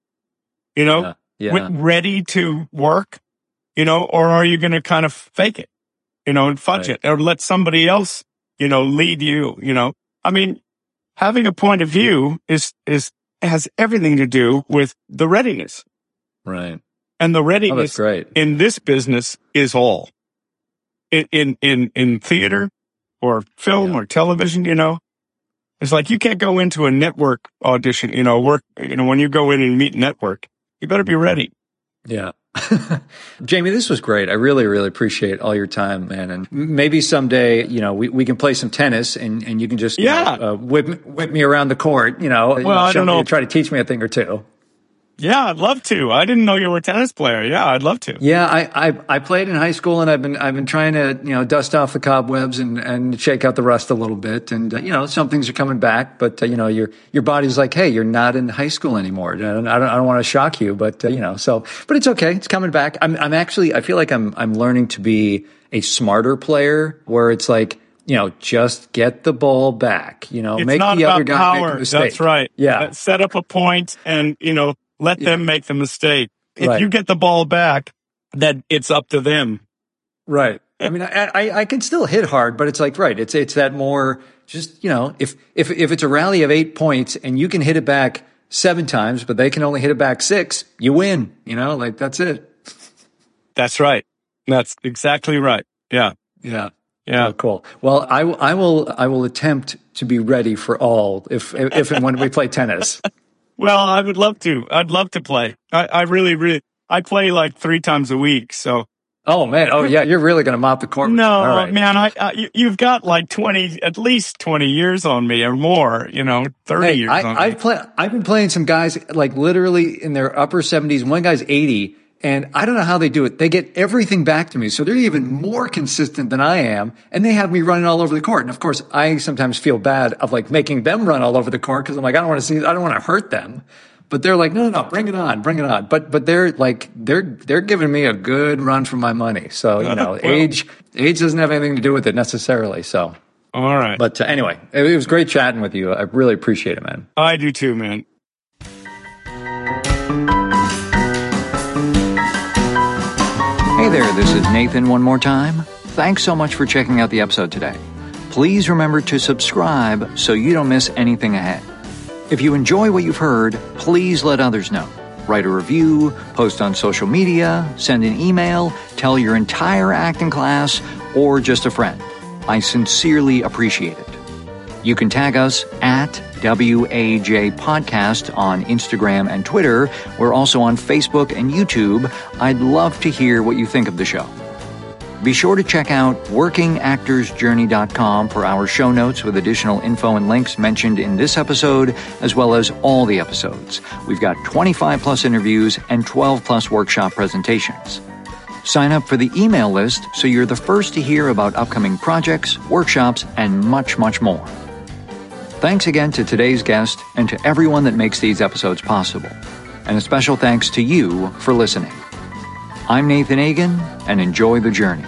You know, yeah. yeah. ready to work, you know, or are you going to kind of fake it, you know, and fudge right. it or let somebody else, you know, lead you, you know? I mean, having a point of view is, is, has everything to do with the readiness. Right. And the oh, readiness oh, in this business is all. In, in, in, in theater or film yeah. or television, you know, it's like you can't go into a network audition, you know, work, you know, when you go in and meet network, you better be ready. Yeah. Jamie, this was great. I really, really appreciate all your time, man. And maybe someday, you know, we, we can play some tennis and, and you can just, yeah. Know, uh, whip, whip me around the court, you know, well, I don't know. try to teach me a thing or two. Yeah, I'd love to. I didn't know you were a tennis player. Yeah, I'd love to. Yeah, I, I, I played in high school and I've been I've been trying to you know dust off the cobwebs and, and shake out the rust a little bit. And uh, you know some things are coming back, but uh, you know your your body's like, hey, you're not in high school anymore. I don't I don't, I don't want to shock you, but uh, you know so but it's okay. It's coming back. I'm I'm actually I feel like I'm I'm learning to be a smarter player where it's like you know, just get the ball back. You know, it's make the other guy power. make a mistake. That's right. Yeah. Set up a point and, you know, let them make the mistake. If right. you get the ball back, then it's up to them. Right. I mean, I, I, I can still hit hard, but it's like, right. It's, it's that more just, you know, if, if, if it's a rally of eight points and you can hit it back seven times, but they can only hit it back six, you win, you know, like that's it. That's right. That's exactly right. Yeah. Yeah. Yeah. Oh, cool. Well, I, I will, I will attempt to be ready for all if, if and when we play tennis. Well, I would love to. I'd love to play. I, I really, really, I play like three times a week. So. Oh man. Oh yeah. You're really going to mop the court. No, right. man. I, I, you've got like 20, at least 20 years on me or more, you know, 30 hey, years I, on I've me. Play, I've been playing some guys like literally in their upper seventies. One guy's 80 and I don't know how they do it. They get everything back to me. So they're even more consistent than I am. And they have me running all over the court. And of course, I sometimes feel bad of like making them run all over the court because I'm like, I don't want to see, I don't want to hurt them. But they're like, no, no, no, bring it on, bring it on. But, but they're like, they're, they're giving me a good run for my money. So, you know, well, age, age doesn't have anything to do with it necessarily. So. All right. But uh, anyway, it, it was great chatting with you. I really appreciate it, man. I do too, man. Hey there, this is Nathan one more time. Thanks so much for checking out the episode today. Please remember to subscribe so you don't miss anything ahead. If you enjoy what you've heard, please let others know. Write a review, post on social media, send an email, tell your entire acting class, or just a friend. I sincerely appreciate it. You can tag us at WAJ Podcast on Instagram and Twitter. We're also on Facebook and YouTube. I'd love to hear what you think of the show. Be sure to check out workingactorsjourney.com for our show notes with additional info and links mentioned in this episode, as well as all the episodes. We've got 25 plus interviews and 12 plus workshop presentations. Sign up for the email list so you're the first to hear about upcoming projects, workshops, and much, much more. Thanks again to today's guest and to everyone that makes these episodes possible. And a special thanks to you for listening. I'm Nathan Egan, and enjoy the journey.